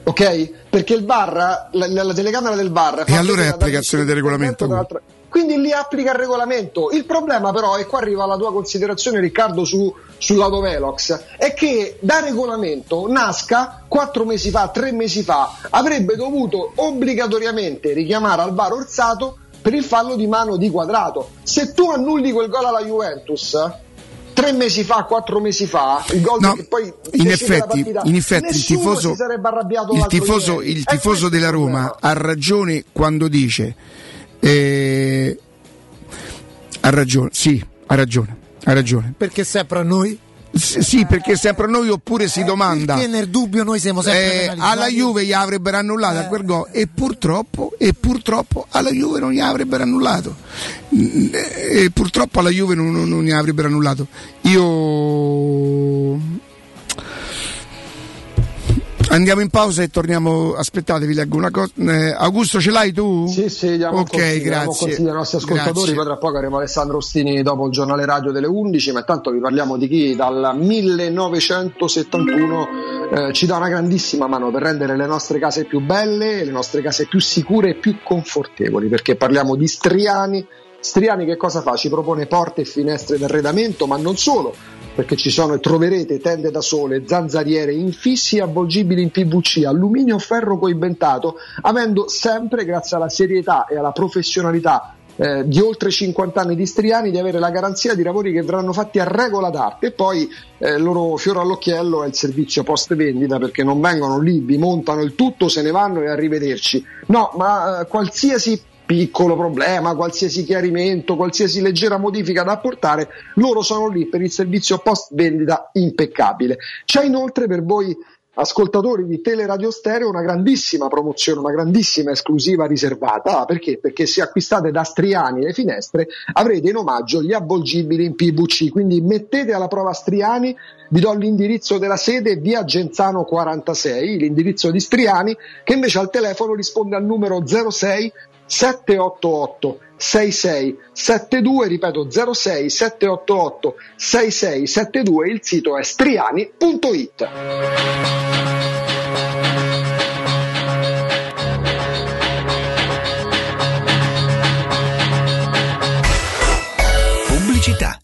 Ok? Perché il VAR, la, la telecamera del VAR... E allora è applicazione del regolamento. Quindi lì applica il regolamento. Il problema però, e qua arriva la tua considerazione Riccardo su, sull'autovelox, è che da regolamento nasca quattro mesi fa, tre mesi fa, avrebbe dovuto obbligatoriamente richiamare al VAR Orsato per il fallo di mano di quadrato. Se tu annulli quel gol alla Juventus, tre mesi fa, quattro mesi fa, il gol No, che poi in effetti, partita, in effetti il tifoso, si sarebbe arrabbiato il tifoso, il È tifoso questo della Roma ha ragione quando dice eh, ha ragione, sì, ha ragione, ha ragione. Perché sempre a noi? S- sì, perché sempre a noi oppure si domanda. Perché nel dubbio noi siamo sempre eh, alla Juve gli avrebbero annullato a quel gol e purtroppo, e purtroppo alla Juve non gli avrebbero annullato. E purtroppo alla Juve non, non, non gli avrebbero annullato. Io andiamo in pausa e torniamo aspettate vi leggo una cosa Eh, Augusto ce l'hai tu? Sì, sì, diamo ok consigli, grazie consigli ai nostri ascoltatori, Grazie. poi tra poco avremo Alessandro Ostini dopo il giornale radio delle 11, ma intanto vi parliamo di chi dal 1971 eh, ci dà una grandissima mano per rendere le nostre case più belle, le nostre case più sicure e più confortevoli, perché parliamo di Striani. Striani che cosa fa? Ci propone porte e finestre d'arredamento, ma non solo, perché ci sono e troverete tende da sole, zanzariere, infissi avvolgibili in PVC, alluminio ferro coibentato, avendo sempre, grazie alla serietà e alla professionalità eh, di oltre 50 anni di Striani, di avere la garanzia di lavori che verranno fatti a regola d'arte. E poi eh, il loro fiore all'occhiello è il servizio post vendita, perché non vengono lì, vi montano il tutto, se ne vanno e arrivederci. No, ma eh, qualsiasi piccolo problema, qualsiasi chiarimento, qualsiasi leggera modifica da apportare, loro sono lì per il servizio post vendita impeccabile. C'è inoltre per voi ascoltatori di Teleradio Stereo una grandissima promozione, una grandissima esclusiva riservata. Ah, perché? Perché se acquistate da Striani le finestre avrete in omaggio gli avvolgibili in PVC, quindi mettete alla prova Striani, vi do l'indirizzo della sede via Genzano 46, l'indirizzo di Striani, che invece al telefono risponde al numero 06 788 6672, ripeto 06 788 6672, il sito è striani.it. Pubblicità.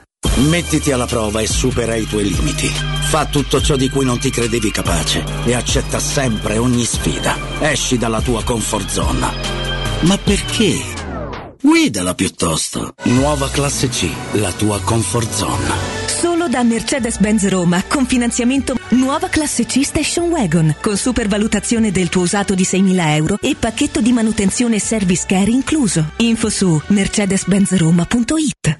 Mettiti alla prova e supera i tuoi limiti. Fa tutto ciò di cui non ti credevi capace e accetta sempre ogni sfida. Esci dalla tua comfort zone. Ma perché? Guidala piuttosto. Nuova classe C, la tua comfort zone. Solo da Mercedes-Benz Roma con finanziamento nuova classe C Station Wagon con supervalutazione del tuo usato di 6.000 euro e pacchetto di manutenzione e service care incluso. Info su mercedes-benzroma.it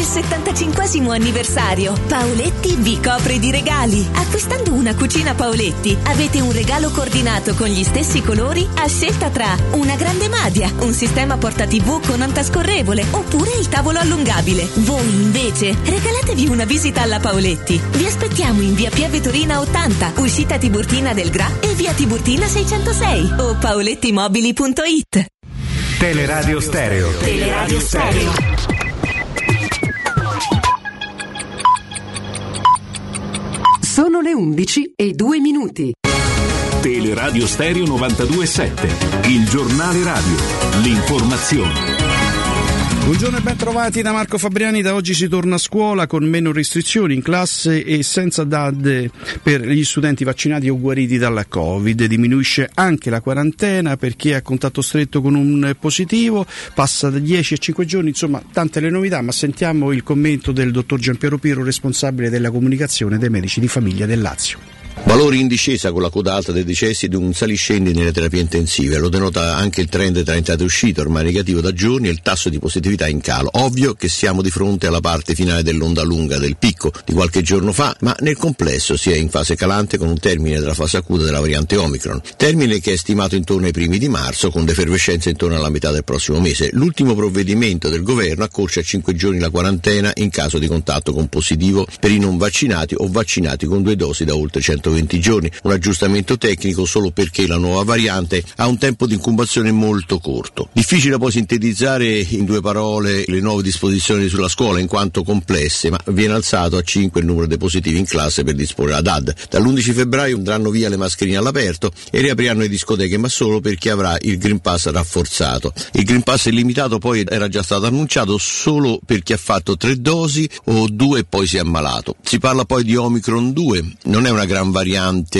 Il 75 anniversario, Paoletti vi copre di regali. Acquistando una cucina Paoletti, avete un regalo coordinato con gli stessi colori a scelta tra una grande madia, un sistema porta TV con antascorrevole oppure il tavolo allungabile. Voi invece regalatevi una visita alla Paoletti. Vi aspettiamo in via Pieve Torina 80, uscita Tiburtina del Gra e via Tiburtina 606 o paolettimobili.it. Teleradio Stereo. Teleradio Stereo. Sono le 11 e 2 minuti. Teleradio Stereo 927, il giornale radio, l'informazione. Buongiorno e ben trovati da Marco Fabriani. Da oggi si torna a scuola con meno restrizioni in classe e senza DAD per gli studenti vaccinati o guariti dalla Covid. Diminuisce anche la quarantena per chi è a contatto stretto con un positivo, passa da 10 a 5 giorni, insomma tante le novità, ma sentiamo il commento del dottor Giampiero Piero, responsabile della comunicazione dei medici di famiglia del Lazio. Valori in discesa con la coda alta dei decessi ed un saliscendi nelle terapie intensive. Lo denota anche il trend tra entrate e uscite, ormai negativo da giorni, e il tasso di positività in calo. Ovvio che siamo di fronte alla parte finale dell'onda lunga del picco di qualche giorno fa, ma nel complesso si è in fase calante con un termine della fase acuta della variante Omicron. Termine che è stimato intorno ai primi di marzo, con defervescenza intorno alla metà del prossimo mese. L'ultimo provvedimento del governo accorcia a 5 giorni la quarantena in caso di contatto con positivo per i non vaccinati o vaccinati con due dosi da oltre 120 giorni, un aggiustamento tecnico solo perché la nuova variante ha un tempo di incubazione molto corto. Difficile poi sintetizzare in due parole le nuove disposizioni sulla scuola in quanto complesse, ma viene alzato a 5 il numero dei positivi in classe per disporre la DAD. Dall'11 febbraio andranno via le mascherine all'aperto e riapriranno le discoteche, ma solo per chi avrà il Green Pass rafforzato. Il Green Pass illimitato poi era già stato annunciato solo per chi ha fatto tre dosi o due e poi si è ammalato. Si parla poi di Omicron 2, non è una gran variante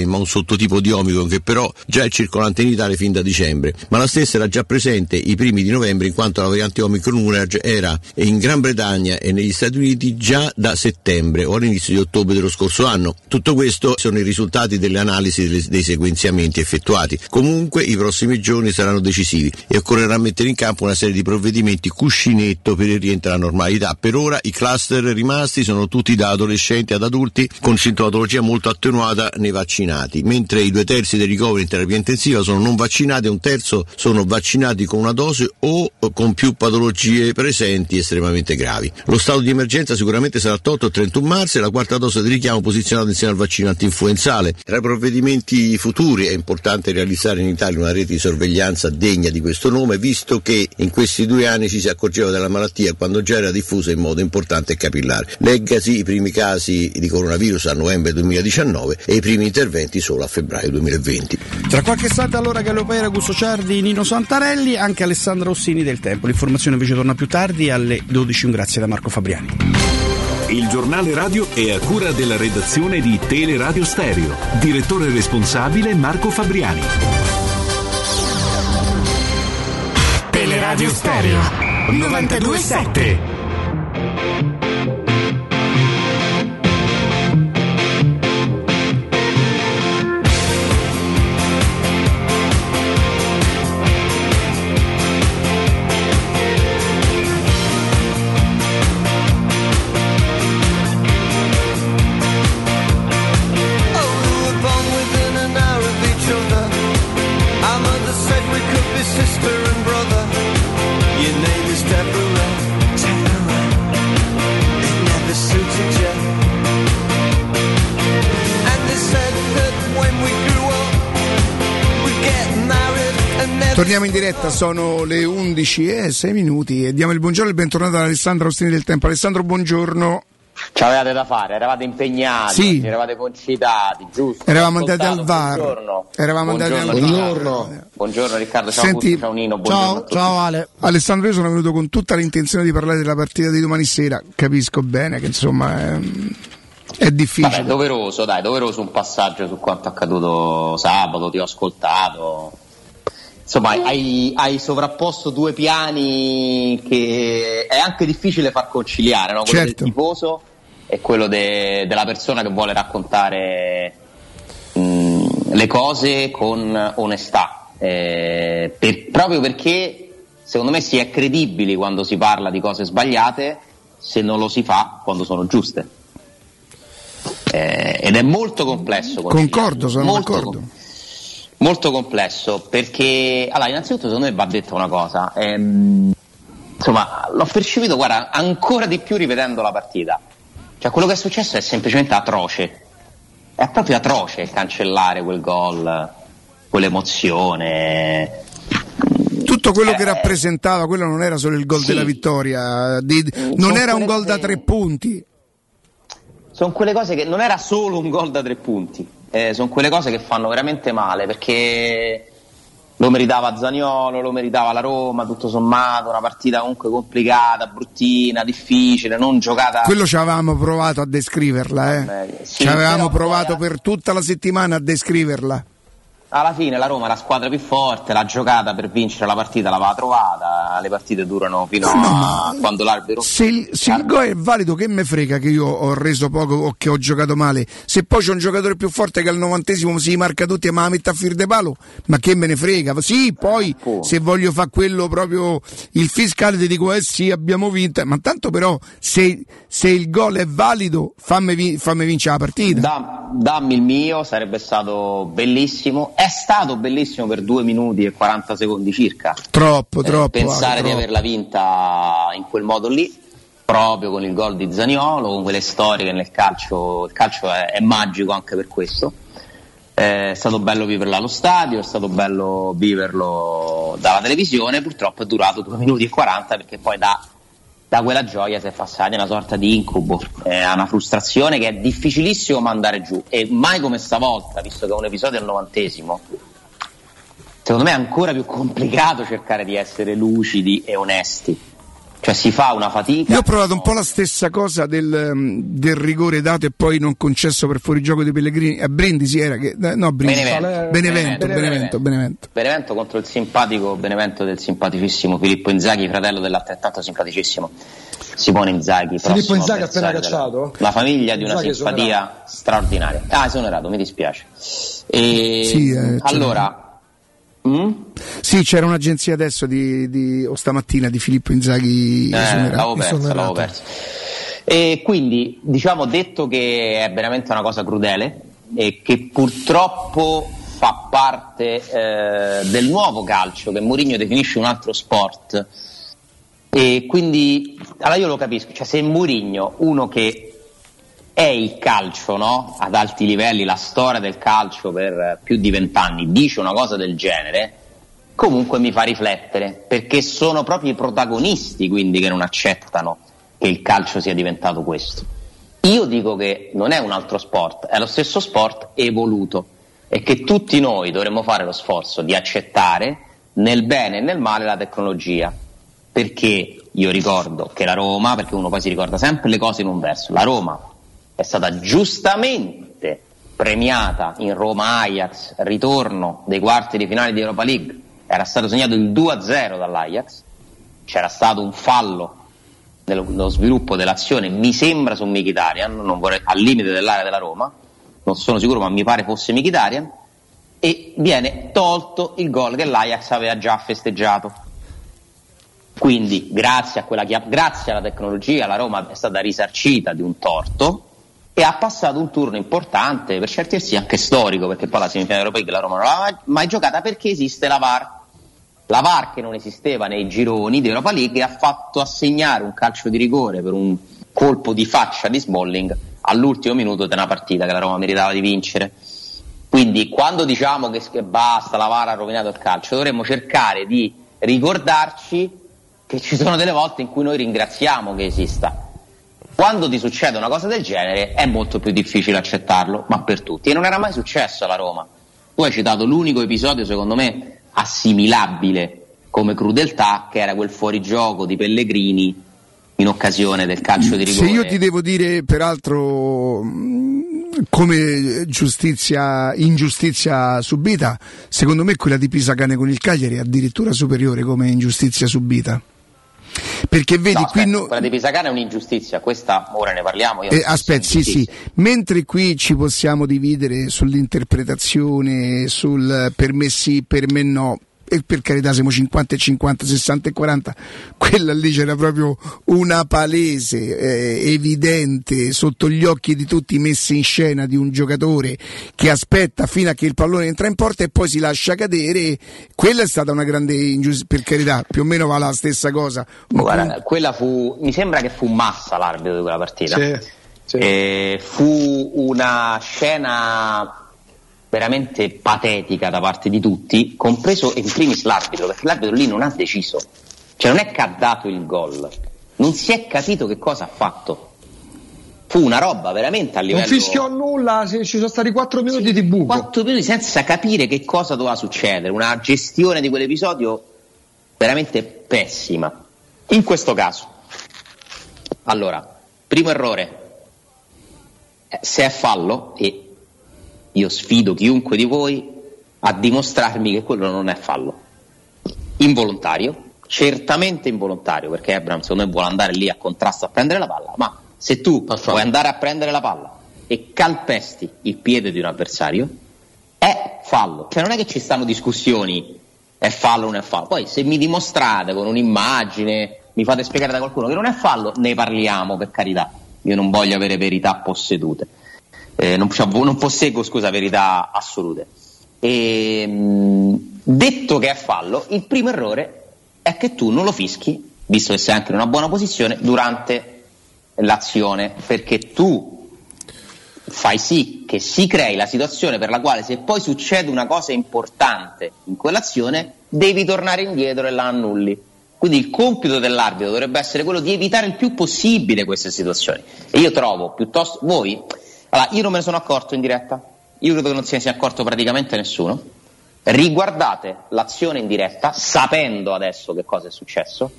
eh, ma un sottotipo di Omicron che però già è circolante in Italia fin da dicembre, ma la stessa era già presente i primi di novembre in quanto la variante Omicron 1 era in Gran Bretagna e negli Stati Uniti già da settembre o all'inizio di ottobre dello scorso anno. Tutto questo sono i risultati delle analisi dei sequenziamenti effettuati. Comunque i prossimi giorni saranno decisivi e occorrerà mettere in campo una serie di provvedimenti cuscinetto per il rientro alla normalità. Per ora i cluster rimasti sono tutti da adolescenti ad adulti con sintomatologia molto attenuata nei vaccinati, mentre i due terzi dei ricoveri in terapia intensiva sono non vaccinati e un terzo sono vaccinati con una dose o con più patologie presenti estremamente gravi. Lo stato di emergenza sicuramente sarà tolto il 31 marzo e la quarta dose di richiamo posizionata insieme al vaccino antinfluenzale. Tra i provvedimenti futuri è importante realizzare in Italia una rete di sorveglianza degna di questo nome, visto che in questi due anni ci si accorgeva della malattia quando già era diffusa in modo importante e capillare. Leggasi i primi casi di coronavirus a novembre 2019 e i primi interventi solo a febbraio 2020. Tra qualche istante allora Galopera, Gusto Ciardi, Nino Santarelli, anche Alessandro Rossini del Tempo. L'informazione invece torna più tardi alle 12. Un grazie da Marco Fabriani. Il giornale radio è a cura della redazione di Teleradio Stereo. Direttore responsabile Marco Fabriani. Teleradio Stereo 927. Torniamo in diretta, sono le 11 e 6 minuti e diamo il buongiorno e il bentornato ad Alessandro Ostini del Tempo. Alessandro, buongiorno. C'avevate da fare, eravate impegnati, Sì. eravate concitati, giusto? Eravamo andati al VAR. Buongiorno. Eravamo andati al buongiorno. VAR. Buongiorno Riccardo, ciao Senti- Augusto, ciao Nino, buongiorno a tutti. Ale. Alessandro, io sono venuto con tutta l'intenzione di parlare della partita di domani sera. Capisco bene che insomma è, è difficile. Vabbè, doveroso, dai, doveroso un passaggio su quanto accaduto sabato, ti ho ascoltato. Insomma, hai, hai sovrapposto due piani che è anche difficile far conciliare, no? quello Certo. del tifoso e quello de- della persona che vuole raccontare mh, le cose con onestà. Eh, per- proprio perché secondo me si è credibili quando si parla di cose sbagliate se non lo si fa quando sono giuste. Eh, ed è molto complesso. Concordo, sono molto, d'accordo. Molto complesso perché allora innanzitutto secondo me va detta una cosa ehm, insomma l'ho percepito guarda ancora di più rivedendo la partita. Cioè quello che è successo è semplicemente atroce. È proprio atroce cancellare quel gol quell'emozione. Tutto quello Eh, che rappresentava, quello non era solo il gol della vittoria, di- non sono era un gol da tre punti. sono quelle cose che non era solo un gol da tre punti, eh, sono quelle cose che fanno veramente male perché lo meritava Zaniolo, lo meritava la Roma, tutto sommato, una partita comunque complicata, bruttina, difficile, non giocata. Quello ci avevamo provato a descriverla, eh. sì, ci avevamo provato per tutta la settimana a descriverla. Alla fine la Roma è la squadra più forte, la giocata per vincere la partita l'aveva trovata, le partite durano fino a quando l'arbitro... Se il, se il gol è valido, che me frega che io ho reso poco o che ho giocato male? Se poi c'è un giocatore più forte che al novantesimo si marca tutti e me la mette a fir de palo, ma che me ne frega? Sì, poi se voglio fare quello proprio il fiscale ti dico eh sì, abbiamo vinto, ma tanto però se, se il gol è valido fammi, fammi vincere la partita. Da- dammi il mio, sarebbe stato bellissimo. È stato bellissimo per 2 minuti e 40 secondi circa. Troppo, Eh, troppo. pensare Ale, di troppo. averla vinta in quel modo lì, proprio con il gol di Zaniolo, con quelle storie che nel calcio, il calcio è, è magico anche per questo. Eh, È stato bello viverla allo stadio, è stato bello viverlo dalla televisione, purtroppo è durato 2 minuti e 40 perché poi da, da quella gioia si è passati a una sorta di incubo, a una frustrazione che è difficilissimo mandare giù e mai come stavolta, visto che è un episodio al novantesimo, secondo me è ancora più complicato cercare di essere lucidi e onesti. Cioè si fa una fatica. Io ho provato un po' la stessa cosa del, ehm, del rigore dato e poi non concesso per fuorigioco di Pellegrini. A Brindisi era che. eh, No, Brindisi. Benevento. Benevento, Benevento. Benevento, Benevento. Benevento contro il simpatico Benevento del simpaticissimo Filippo Inzaghi, fratello dell'altrettanto simpaticissimo Simone Inzaghi. Filippo Inzaghi appena cacciato? La famiglia di una Inzaghi simpatia straordinaria. Ah, esonerato, mi dispiace. E, Sì, eh, c'è- allora, Sì, c'era un'agenzia adesso di, di- o stamattina di Filippo Inzaghi. Eh, esonerato. l'avevo persa, l'avevo persa. E quindi, diciamo, detto che è veramente una cosa crudele e che purtroppo fa parte eh, del nuovo calcio che Mourinho definisce un altro sport. E quindi, allora io lo capisco, cioè se Mourinho, uno che è il calcio, no? Ad alti livelli, la storia del calcio per più di vent'anni, dice una cosa del genere, comunque mi fa riflettere, perché sono proprio i protagonisti quindi che non accettano che il calcio sia diventato questo. Io dico che non è un altro sport, è lo stesso sport evoluto e che tutti noi dovremmo fare lo sforzo di accettare nel bene e nel male la tecnologia. Perché io ricordo che la Roma, perché uno poi si ricorda sempre le cose in un verso, la Roma è stata giustamente premiata in Roma-Ajax, ritorno dei quarti di finale di Europa League, era stato segnato il 2-0 dall'Ajax, c'era stato un fallo nello, sviluppo dell'azione, mi sembra su Mkhitaryan, vorrei- al limite dell'area della Roma, non sono sicuro ma mi pare fosse Mkhitaryan, e viene tolto il gol che l'Ajax aveva già festeggiato. Quindi, grazie, a quella grazie alla tecnologia, la Roma è stata risarcita di un torto e ha passato un turno importante, per certi versi anche storico, perché poi la semifinale europea la Roma non l'ha mai giocata perché esiste la VAR. La VAR che non esisteva nei gironi di Europa League ha fatto assegnare un calcio di rigore per un colpo di faccia di Smalling all'ultimo minuto di una partita che la Roma meritava di vincere. Quindi quando diciamo che, che basta, la VAR ha rovinato il calcio, dovremmo cercare di ricordarci che ci sono delle volte in cui noi ringraziamo che esista. Quando ti succede una cosa del genere è molto più difficile accettarlo, ma per tutti. E non era mai successo alla Roma. Tu hai citato l'unico episodio, secondo me, assimilabile come crudeltà, che era quel fuorigioco di Pellegrini in occasione del calcio di rigore. Se io ti devo dire, peraltro, mh, come giustizia, ingiustizia subita, secondo me quella di Pisacane con il Cagliari è addirittura superiore come ingiustizia subita. Perché vedi No, qui aspetta, no- quella di Pisacane è un'ingiustizia, questa ora ne parliamo. Io Eh, aspetta, sì, sì. Mentre qui ci possiamo dividere sull'interpretazione, sul per me sì, per me no. E per carità siamo 50 e 50, 60 e 40, quella lì c'era proprio una palese, eh, evidente, sotto gli occhi di tutti messa in scena di un giocatore che aspetta fino a che il pallone entra in porta e poi si lascia cadere. Quella è stata una grande ingiustizia, per carità, più o meno va la stessa cosa. Guarda, quella fu, mi sembra che fu Massa l'arbitro di quella partita. Eh, fu una scena veramente patetica da parte di tutti, compreso in primis l'arbitro, perché l'arbitro lì non ha deciso. Cioè non è che ha dato il gol, non si è capito che cosa ha fatto. Fu una roba veramente a Non livello... fischiò nulla, ci sono stati 4 minuti di buco. 4 minuti senza capire che cosa doveva succedere, una gestione di quell'episodio veramente pessima. In questo caso, allora, primo errore, Eh, se è fallo, e io sfido chiunque di voi a dimostrarmi che quello non è fallo, involontario, certamente involontario, perché Ebram secondo me vuole andare lì a contrasto a prendere la palla, ma se tu vuoi andare a prendere la palla e calpesti il piede di un avversario, è fallo. Cioè non è che ci stanno discussioni, è fallo o non è fallo. Poi se mi dimostrate con un'immagine, mi fate spiegare da qualcuno che non è fallo, ne parliamo per carità. Io non voglio avere verità possedute. Eh, non, cioè, non posseggo, scusa, verità assolute. E, mh, detto che è fallo, il primo errore è che tu non lo fischi, visto che sei anche in una buona posizione, durante l'azione, perché tu fai sì che si crei la situazione per la quale se poi succede una cosa importante in quell'azione, devi tornare indietro e la annulli. Quindi il compito dell'arbitro dovrebbe essere quello di evitare il più possibile queste situazioni. E io trovo piuttosto voi, allora io non me ne sono accorto in diretta, io credo che non se ne sia accorto praticamente nessuno. Riguardate l'azione in diretta, sapendo adesso che cosa è successo,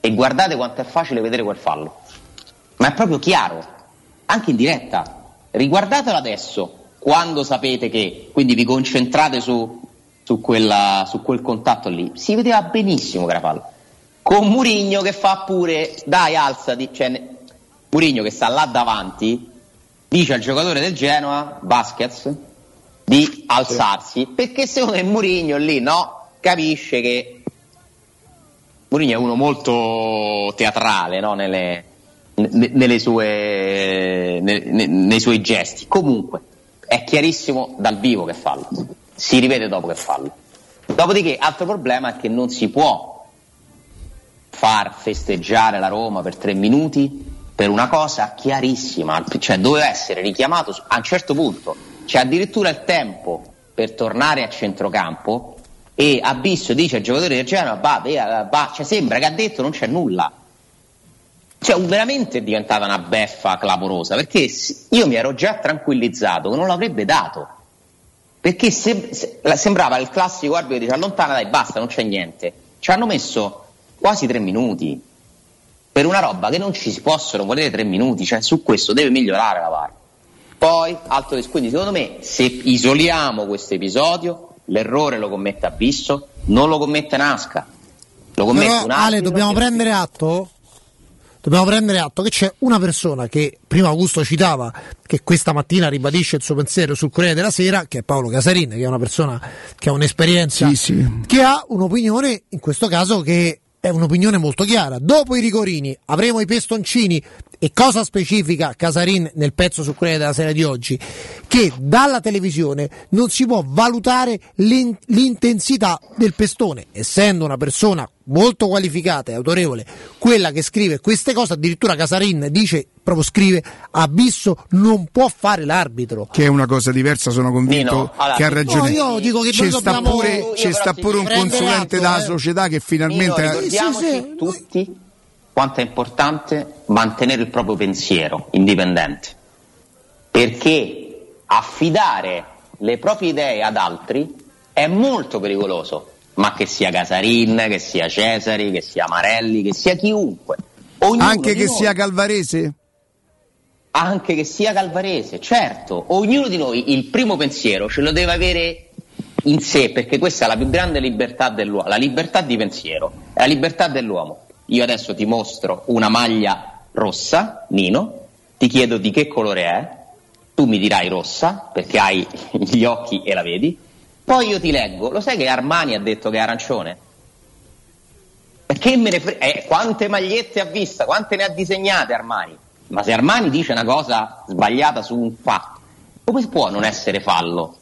e guardate quanto è facile vedere quel fallo. Ma è proprio chiaro, anche in diretta. Riguardatelo adesso, quando sapete che, quindi vi concentrate su, su, quella- su quel contatto lì. Si vedeva benissimo che era fallo. Con Murigno che fa pure, dai alzati, cioè, Murigno che sta là davanti, dice al giocatore del Genoa, Vasquez, di alzarsi, perché secondo me Murigno lì, no, capisce che Mourinho è uno molto teatrale no? nelle, ne- nelle sue, ne- nei suoi gesti. Comunque, è chiarissimo dal vivo che fallo, si rivede dopo che fallo. Dopodiché, altro problema è che non si può far festeggiare la Roma per tre minuti per una cosa chiarissima, cioè doveva essere richiamato a un certo punto, c'è addirittura il tempo per tornare a centrocampo e Abisso dice al giocatore del Genoa, va, va, cioè sembra che ha detto non c'è nulla. Cioè, veramente è diventata una beffa clamorosa, perché io mi ero già tranquillizzato che non l'avrebbe dato. Perché se- se- sembrava il classico arbitro che dice allontana, dai, basta, non c'è niente. Ci hanno messo quasi tre minuti per una roba che non ci si possono volere tre minuti, cioè su questo deve migliorare la VAR. Poi, altro dis- quindi secondo me, se isoliamo questo episodio, l'errore lo commette Abisso, non lo commette Nasca, lo commette Però, un Ale, arbitro dobbiamo prendere atto. Dobbiamo prendere atto che c'è una persona che prima Augusto citava, che questa mattina ribadisce il suo pensiero sul Corriere della Sera, che è Paolo Casarin, che è una persona che ha un'esperienza, che ha un'opinione, in questo caso, che è un'opinione molto chiara. Dopo i rigorini avremo i pestoncini e cosa specifica Casarin nel pezzo sul Corriere della Sera di oggi? Che dalla televisione non si può valutare l'in- l'intensità del pestone, essendo una persona molto qualificata e autorevole, quella che scrive queste cose, addirittura Casarin dice, proprio scrive, Abisso non può fare l'arbitro. Che è una cosa diversa, sono convinto allora, che ha ragione. No, io dico che c'è noi sta dobbiamo- pure, c'è sta pure un consulente della eh. società che finalmente... ricordiamoci Sì, sì, tutti quanto è importante mantenere il proprio pensiero indipendente. Perché affidare le proprie idee ad altri è molto pericoloso. Ma che sia Casarin, che sia Cesari, che sia Marelli, che sia chiunque. Ognuno Anche che noi- sia Calvarese? anche che sia Calvarese, certo, ognuno di noi il primo pensiero ce lo deve avere in sé, perché questa è la più grande libertà dell'uomo, la libertà di pensiero, è la libertà dell'uomo. Io adesso ti mostro una maglia rossa, Nino, ti chiedo di che colore è, tu mi dirai rossa, perché hai gli occhi e la vedi, poi io ti leggo, lo sai che Armani ha detto che è arancione? Perché me ne fre- eh, quante magliette ha vista, quante ne ha disegnate Armani? Ma se Armani dice una cosa sbagliata su un fatto, come può non essere fallo?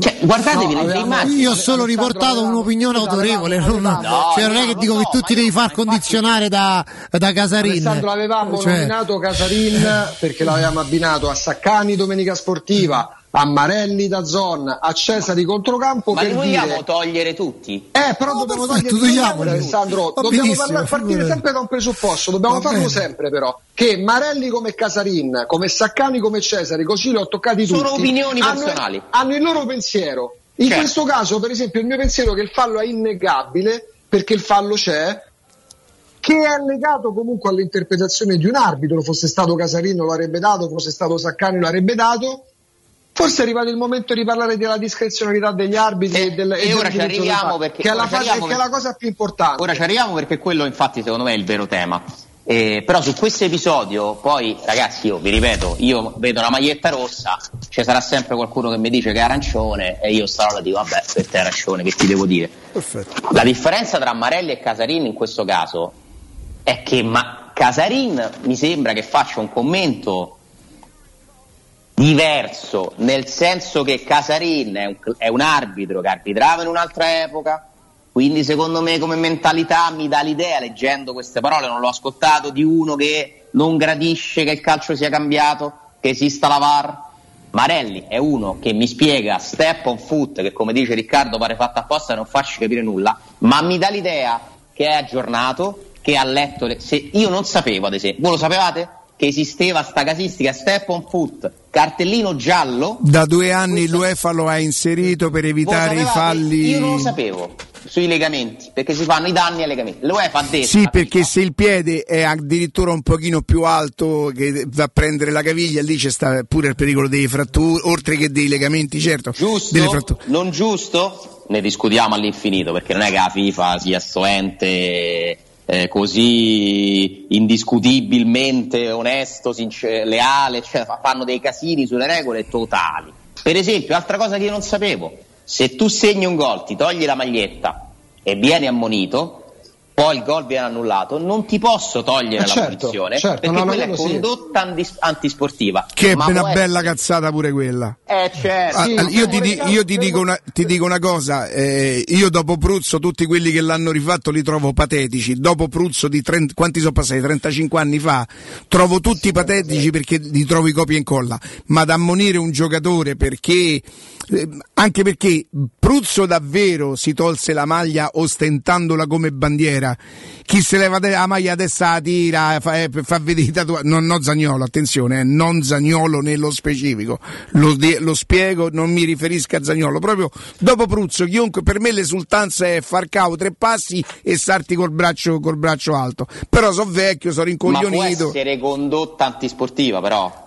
Cioè, guardatevi No, le immagini. Io ho solo riportato un'opinione autorevole, non, cioè, non è che dico che tu ti devi far condizionare da, da Casarin. Alessandro avevamo Cioè, nominato Casarin <laughs> perché l'avevamo abbinato a Saccani Domenica Sportiva, a Marelli da Zon, a Cesari Controcampo Ma per li vogliamo dire togliere tutti? Eh, però dobbiamo perfetto, togliere togliamoli. Alessandro, dobbiamo parlare- partire sempre da un presupposto, dobbiamo Va farlo bene. sempre però, che Marelli come Casarin, come Saccani come Cesari, così li ho toccati tutti. Sono opinioni hanno- personali. Hanno il loro pensiero. In Certo. questo caso, per esempio, il mio pensiero è che il fallo è innegabile perché il fallo c'è, che è legato comunque all'interpretazione di un arbitro, fosse stato Casarino lo avrebbe dato, fosse stato Saccani lo avrebbe dato. Forse è arrivato il momento di parlare della discrezionalità degli arbitri e, del, e del ora ci diritto di arriviamo perché- che è, la, ora ci fa- arriviamo che è la cosa più importante. Ora ci arriviamo perché quello infatti secondo me è il vero tema. Eh, però su questo episodio, poi ragazzi, io vi ripeto, io vedo una maglietta rossa, ci sarà sempre qualcuno che mi dice che è arancione e io starò là e dico vabbè, per te è arancione, che ti devo dire? La differenza tra Marelli e Casarin in questo caso è che ma- Casarin mi sembra che faccia un commento diverso, nel senso che Casarin è un, è un arbitro che arbitrava in un'altra epoca, quindi secondo me come mentalità mi dà l'idea, leggendo queste parole, non l'ho ascoltato, di uno che non gradisce che il calcio sia cambiato, che esista la VAR. Marelli è uno che mi spiega step on foot, che come dice Riccardo pare fatta apposta e non farci capire nulla, ma mi dà l'idea che è aggiornato, che ha letto... le- Se io non sapevo, ad esempio, voi lo sapevate? Che esisteva sta casistica step on foot, cartellino giallo, Da due anni l'UEFA lo ha inserito per evitare i falli. Io non lo sapevo sui legamenti, perché si fanno i danni ai legamenti. L'UEFA ha detto Sì, perché se il piede è addirittura un pochino più alto che va a prendere la caviglia, lì c'è sta pure il pericolo delle fratture, oltre che dei legamenti, certo. Delle fratture. non giusto, ne discutiamo all'infinito, perché non è che la FIFA sia sto ente eh, così indiscutibilmente onesto, sincer- leale, cioè, fa- fanno dei casini sulle regole totali. Per esempio, altra cosa che io non sapevo, se tu segni un gol, ti togli la maglietta e vieni ammonito, poi il gol viene annullato, non ti posso togliere Eh, la certo, punizione certo, perché no, quella è sì. condotta andis- antisportiva. Che è Ma una bella essere- cazzata pure quella. Eh, certo. Ah, Sì, ah, io, ti, di- io ti dico una, ti dico una cosa, eh, io dopo Pruzzo tutti quelli che l'hanno rifatto li trovo patetici, dopo Pruzzo di 30, quanti sono passati? 35 anni fa, trovo tutti patetici perché li trovo i copia e incolla, ma da ammonire un giocatore perché, eh, anche perché Pruzzo davvero si tolse la maglia ostentandola come bandiera, chi se leva la maglia adesso la tira, fa, eh, fa vedere i tatuaggi, non, non Zagnolo, attenzione, eh, non Zagnolo nello specifico, lo, lo spiego, non mi riferisco a Zagnolo, proprio dopo Pruzzo, chiunque, per me l'esultanza è far cavo tre passi e starti col braccio, col braccio alto, però so vecchio, sono Ma può rincoglionito. essere condotta antisportiva, però.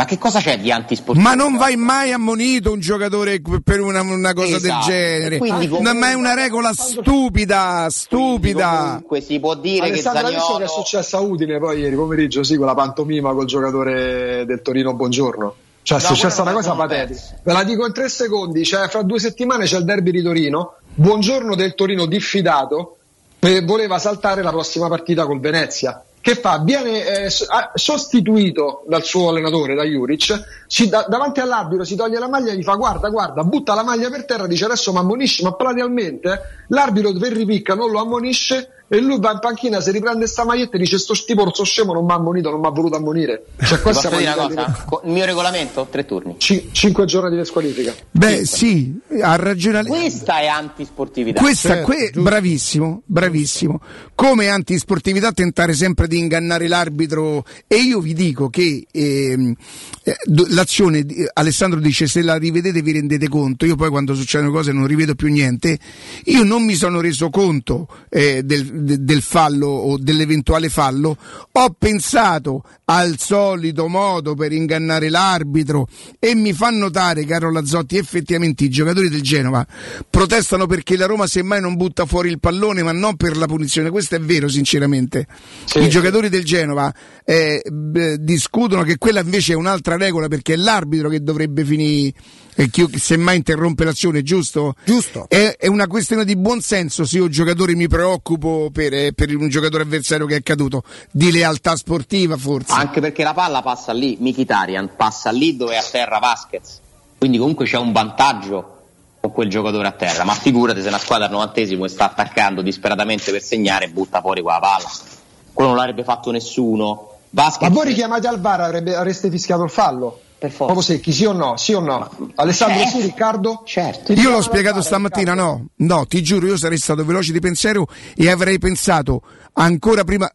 Ma che cosa c'è di antisportivo? Ma non vai mai ammonito un giocatore per una, una cosa del Esatto. genere. E quindi comunque- ma è una regola stupida, stupida. Comunque si può dire Alessandro, che visto che è successo a Udine poi ieri pomeriggio, sì, quella pantomima col giocatore del Torino Buongiorno. Cioè, è No, successa una cosa patetica. Ve la dico in tre secondi. Cioè, fra due settimane c'è il derby di Torino. Buongiorno del Torino diffidato. eh, voleva saltare la prossima partita col Venezia. Che fa? Viene eh, so- sostituito dal suo allenatore, da Juric, si da- davanti all'arbitro si toglie la maglia e gli fa guarda, guarda, butta la maglia per terra, dice adesso mi ammonisci, ma platealmente l'arbitro per ripicca non lo ammonisce e lui va in panchina, si riprende sta maglietta e dice sto stiporzo scemo non mi ha ammonito, non mi ha voluto ammonire. Cioè qua siamo dire a una cosa? Co- Il mio regolamento? Tre turni. di- cinque giorni di squalifica. Beh, sì, ha ragione. Questa è antisportività. Questa, que- bravissimo, bravissimo. Come antisportività tentare sempre di ingannare l'arbitro e io vi dico che ehm, eh, l'azione, di- Alessandro dice se la rivedete vi rendete conto, io poi quando succedono cose non rivedo più niente, io non mi sono reso conto eh, del, de- del fallo o dell'eventuale fallo, ho pensato al solito modo per ingannare l'arbitro e mi fa notare, caro Lazzotti, effettivamente i giocatori del Genova protestano perché la Roma semmai non butta fuori il pallone, ma non per la punizione. Questo è vero, sinceramente. I giocatori del Genova eh, discutono che quella invece è un'altra regola perché è l'arbitro che dovrebbe finire. E chi, semmai interrompe l'azione, giusto? Giusto. È, è una questione di buonsenso se io giocatore mi preoccupo per, eh, per un giocatore avversario che è caduto, di lealtà sportiva forse. Anche perché la palla passa lì, Mkhitaryan passa lì dove è a terra Vasquez. Quindi comunque c'è un vantaggio con quel giocatore a terra. Ma figurati se una squadra al novantesimo sta attaccando disperatamente per segnare e butta fuori quella palla. Quello non l'avrebbe fatto nessuno. Vasquez Ma voi richiamati al VAR avrebbe- avreste fischiato il fallo? Per forza. Proprio secchi, sì o no? Sì o no? Alessandro, certo. sì, Riccardo? Certo. Io l'ho spiegato stamattina, no, no, ti giuro, io sarei stato veloce di pensiero e avrei pensato ancora prima.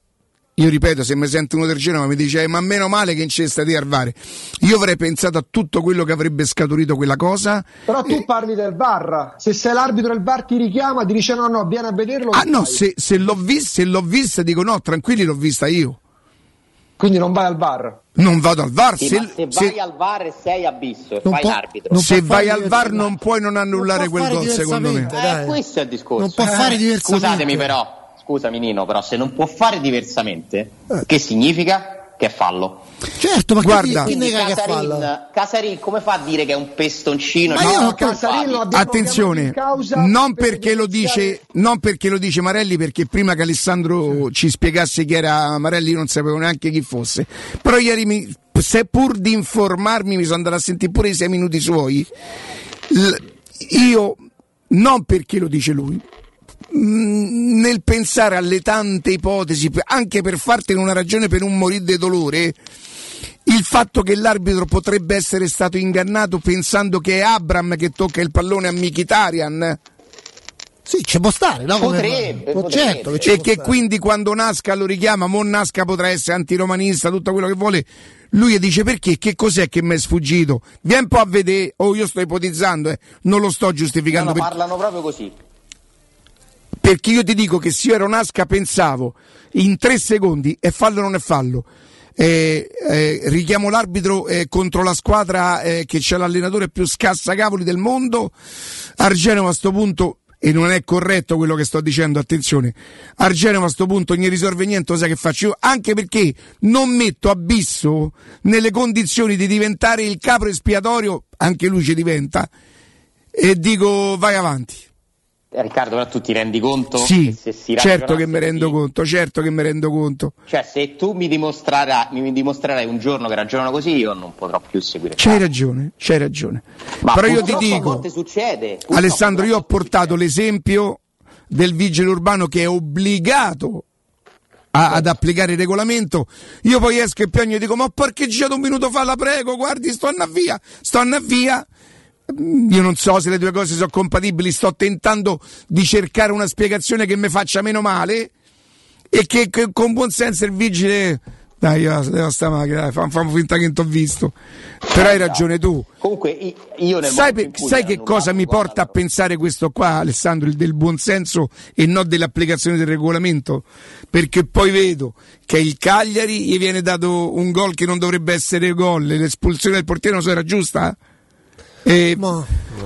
Io ripeto, se mi sente uno del Genova mi dice, "Eh, ma meno male che in cesta di Arvare. Io avrei pensato a tutto quello che avrebbe scaturito quella cosa. Però tu parli del VAR. Se sei l'arbitro e il VAR ti richiama, ti dice no, no, vieni a vederlo. Ah no, se, se l'ho vista, se l'ho vista, dico no, tranquilli, l'ho vista io. Quindi non vai al VAR. Non vado al VAR. Sì, se, se se- vai al VAR e sei abisso e Non fai può- l'arbitro. se vai al VAR non puoi non annullare quel fare gol, secondo me. Eh, questo è il discorso. Non può fare Eh, diversamente. Scusatemi però, scusami Nino, però se non può fare diversamente, Eh. che significa? Che è fallo. Certo, ma Guarda- chi, Quindi nega che Casarin, fallo? Casarin come fa a dire che è un pestoncino? Ma No, che Casarin Attenzione, non per perché, lo denunciare- dice, non perché lo dice Marelli, perché prima che Alessandro ci spiegasse chi era Marelli io non sapevo neanche chi fosse. Però ieri, mi, se pur di informarmi, mi sono andato a sentire pure i sei minuti suoi. L- io, non perché lo dice lui, nel pensare alle tante ipotesi, anche per fartene una ragione per un morire di dolore, il fatto che l'arbitro potrebbe essere stato ingannato pensando che è Abram che tocca il pallone a Mkhitaryan Sì, ci può stare, no? Potrebbe, potrebbe. Certo che e che stare. quindi quando Nasca lo richiama, Mon Nasca potrà essere antiromanista, tutto quello che vuole, lui gli dice perché, che cos'è che mi è sfuggito? Vieni un po' a vedere, oh io sto ipotizzando, eh, non lo sto No, giustificando, no, per- parlano proprio così. Perché io ti dico che se io ero Nasca pensavo in tre secondi è fallo o non è fallo. Eh, eh, richiamo l'arbitro eh, contro la squadra eh, che c'è l'allenatore più scassacavoli del mondo. Argenova a sto punto, e non è corretto quello che sto dicendo, attenzione, Argenova a sto punto non risolve niente, lo sai che faccio io? Anche perché non metto Abisso nelle condizioni di diventare il capo espiatorio, anche lui ci diventa, e dico vai avanti. Riccardo, però tu ti rendi conto Sì, che se si certo che mi rendo così- conto, certo che mi rendo conto. Cioè, se tu mi dimostrerai, mi dimostrerai un giorno che ragionano così, io non potrò più seguire. C'hai ragione, c'hai ragione. Ma Però io ti dico, volte succede. Alessandro, io ho portato l'esempio del vigile urbano che è obbligato a- ad applicare il regolamento. Io poi esco e piango e dico: Ma ho parcheggiato un minuto fa, la prego, guardi, sto a via, sto a via. Io non so se le due cose sono compatibili, sto tentando di cercare una spiegazione che mi faccia meno male e che, che con buon senso il vigile. Dai, io devo sta macchina, dai, fam- fammi finta che non t'ho visto. Però hai ragione tu. Comunque, io nel Sai, per- sai che cosa mi porta a pensare questo qua, Alessandro, il del buonsenso e non dell'applicazione del regolamento? Perché poi vedo che il Cagliari gli viene dato un gol che non dovrebbe essere gol, l'espulsione del portiere non so era guarda. E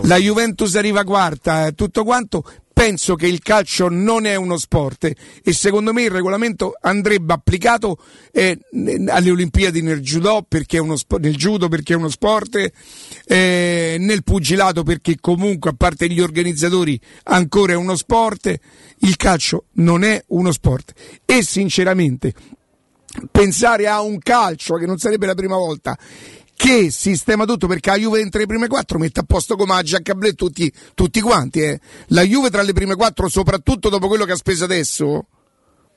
La Juventus arriva quarta, eh, tutto quanto. Penso che il calcio non è uno sport eh, e secondo me il regolamento andrebbe applicato eh, alle Olimpiadi nel judo perché è uno, nel judo perché è uno sport, eh, nel pugilato perché comunque a parte gli organizzatori ancora è uno sport. Il calcio non è uno sport e sinceramente pensare a un calcio che non sarebbe la prima volta che sistema tutto perché la Juve entra le prime quattro mette a posto Comaggia, Cablè tutti, tutti quanti eh. la Juve tra le prime quattro soprattutto dopo quello che ha speso adesso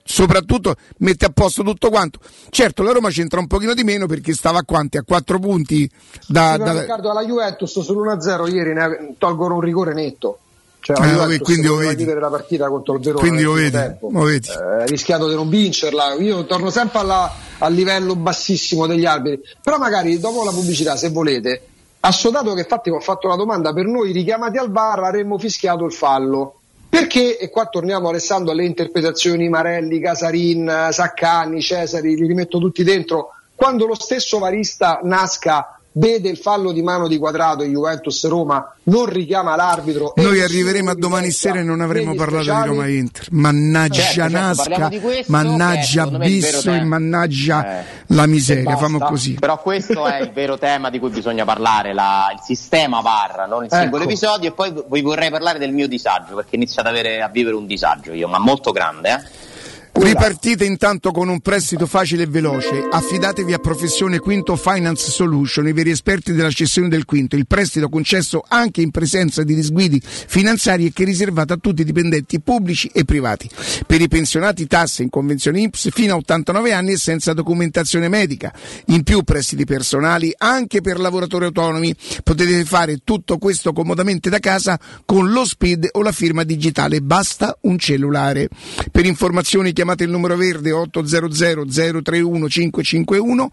soprattutto mette a posto tutto quanto certo la Roma c'entra un pochino di meno perché stava a quanti? a quattro punti da, sì, da... Riccardo alla Juventus sull'1-0 ieri ne tolgono un rigore netto cioè, Eh, vabbè, Juventus quindi lo vedi. la partita contro il Verona Quindi lo vedi, tempo. lo vedi. Eh, ha rischiato di non vincerla io torno sempre alla- al livello bassissimo degli arbitri però magari dopo la pubblicità se volete assodato che infatti ho fatto la domanda per noi richiamati al VAR avremmo fischiato il fallo perché, e qua torniamo Alessandro alle interpretazioni Marelli, Casarin, Saccani, Cesari, li rimetto tutti dentro, quando lo stesso varista Nasca vede il fallo di mano di quadrato Juventus Roma, non richiama l'arbitro. e Noi arriveremo a domani sera e non avremo parlato di speciali. Roma Inter. Mannaggia Certo, certo, Nasca, di questo, mannaggia secondo me, il vero Bisso e mannaggia Eh, la miseria. Famo così. Però questo è il vero tema di cui bisogna parlare, la- il sistema VAR, non il singolo Ecco. episodio. E poi vi vorrei parlare del mio disagio, perché inizio ad avere, a vivere un disagio io, ma molto grande. Eh? Ripartite intanto con un prestito facile e veloce. Affidatevi a Professione Quinto Finance Solution, i veri esperti della cessione del quinto. Il prestito concesso anche in presenza di disguidi finanziari e che è riservato a tutti i dipendenti pubblici e privati. Per i pensionati tasse in convenzione INPS fino a 89 anni e senza documentazione medica. In più prestiti personali anche per lavoratori autonomi. Potete fare tutto questo comodamente da casa con lo SPID o la firma digitale. Basta un cellulare. Per informazioni chiamate il numero verde 800 031 551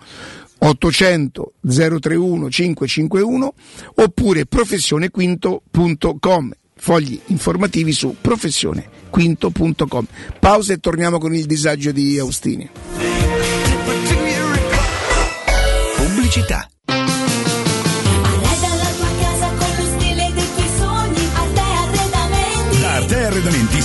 800 031 551 oppure professionequinto.com fogli informativi su professionequinto.com pausa e torniamo con il disagio di Austini Pubblicità.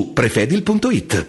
prefedil.it.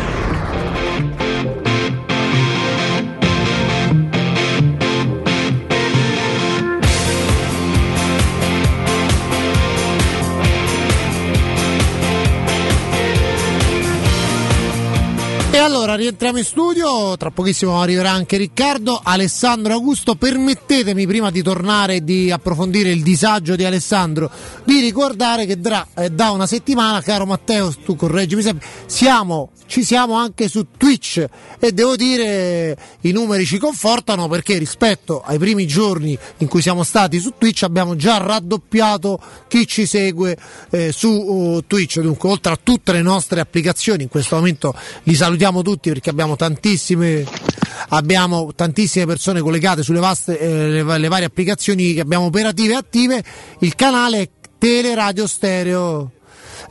Allora rientriamo in studio, tra pochissimo arriverà anche Riccardo. Alessandro Augusto, permettetemi prima di tornare e di approfondire il disagio di Alessandro, di ricordare che da, eh, da una settimana, caro Matteo, tu correggimi sempre, siamo, ci siamo anche su Twitch e devo dire i numeri ci confortano perché rispetto ai primi giorni in cui siamo stati su Twitch abbiamo già raddoppiato chi ci segue eh, su uh, Twitch, dunque oltre a tutte le nostre applicazioni, in questo momento li salutiamo tutti perché abbiamo tantissime, abbiamo tantissime persone collegate sulle vaste, eh, le, le varie applicazioni che abbiamo operative e attive, il canale è Teleradio Stereo.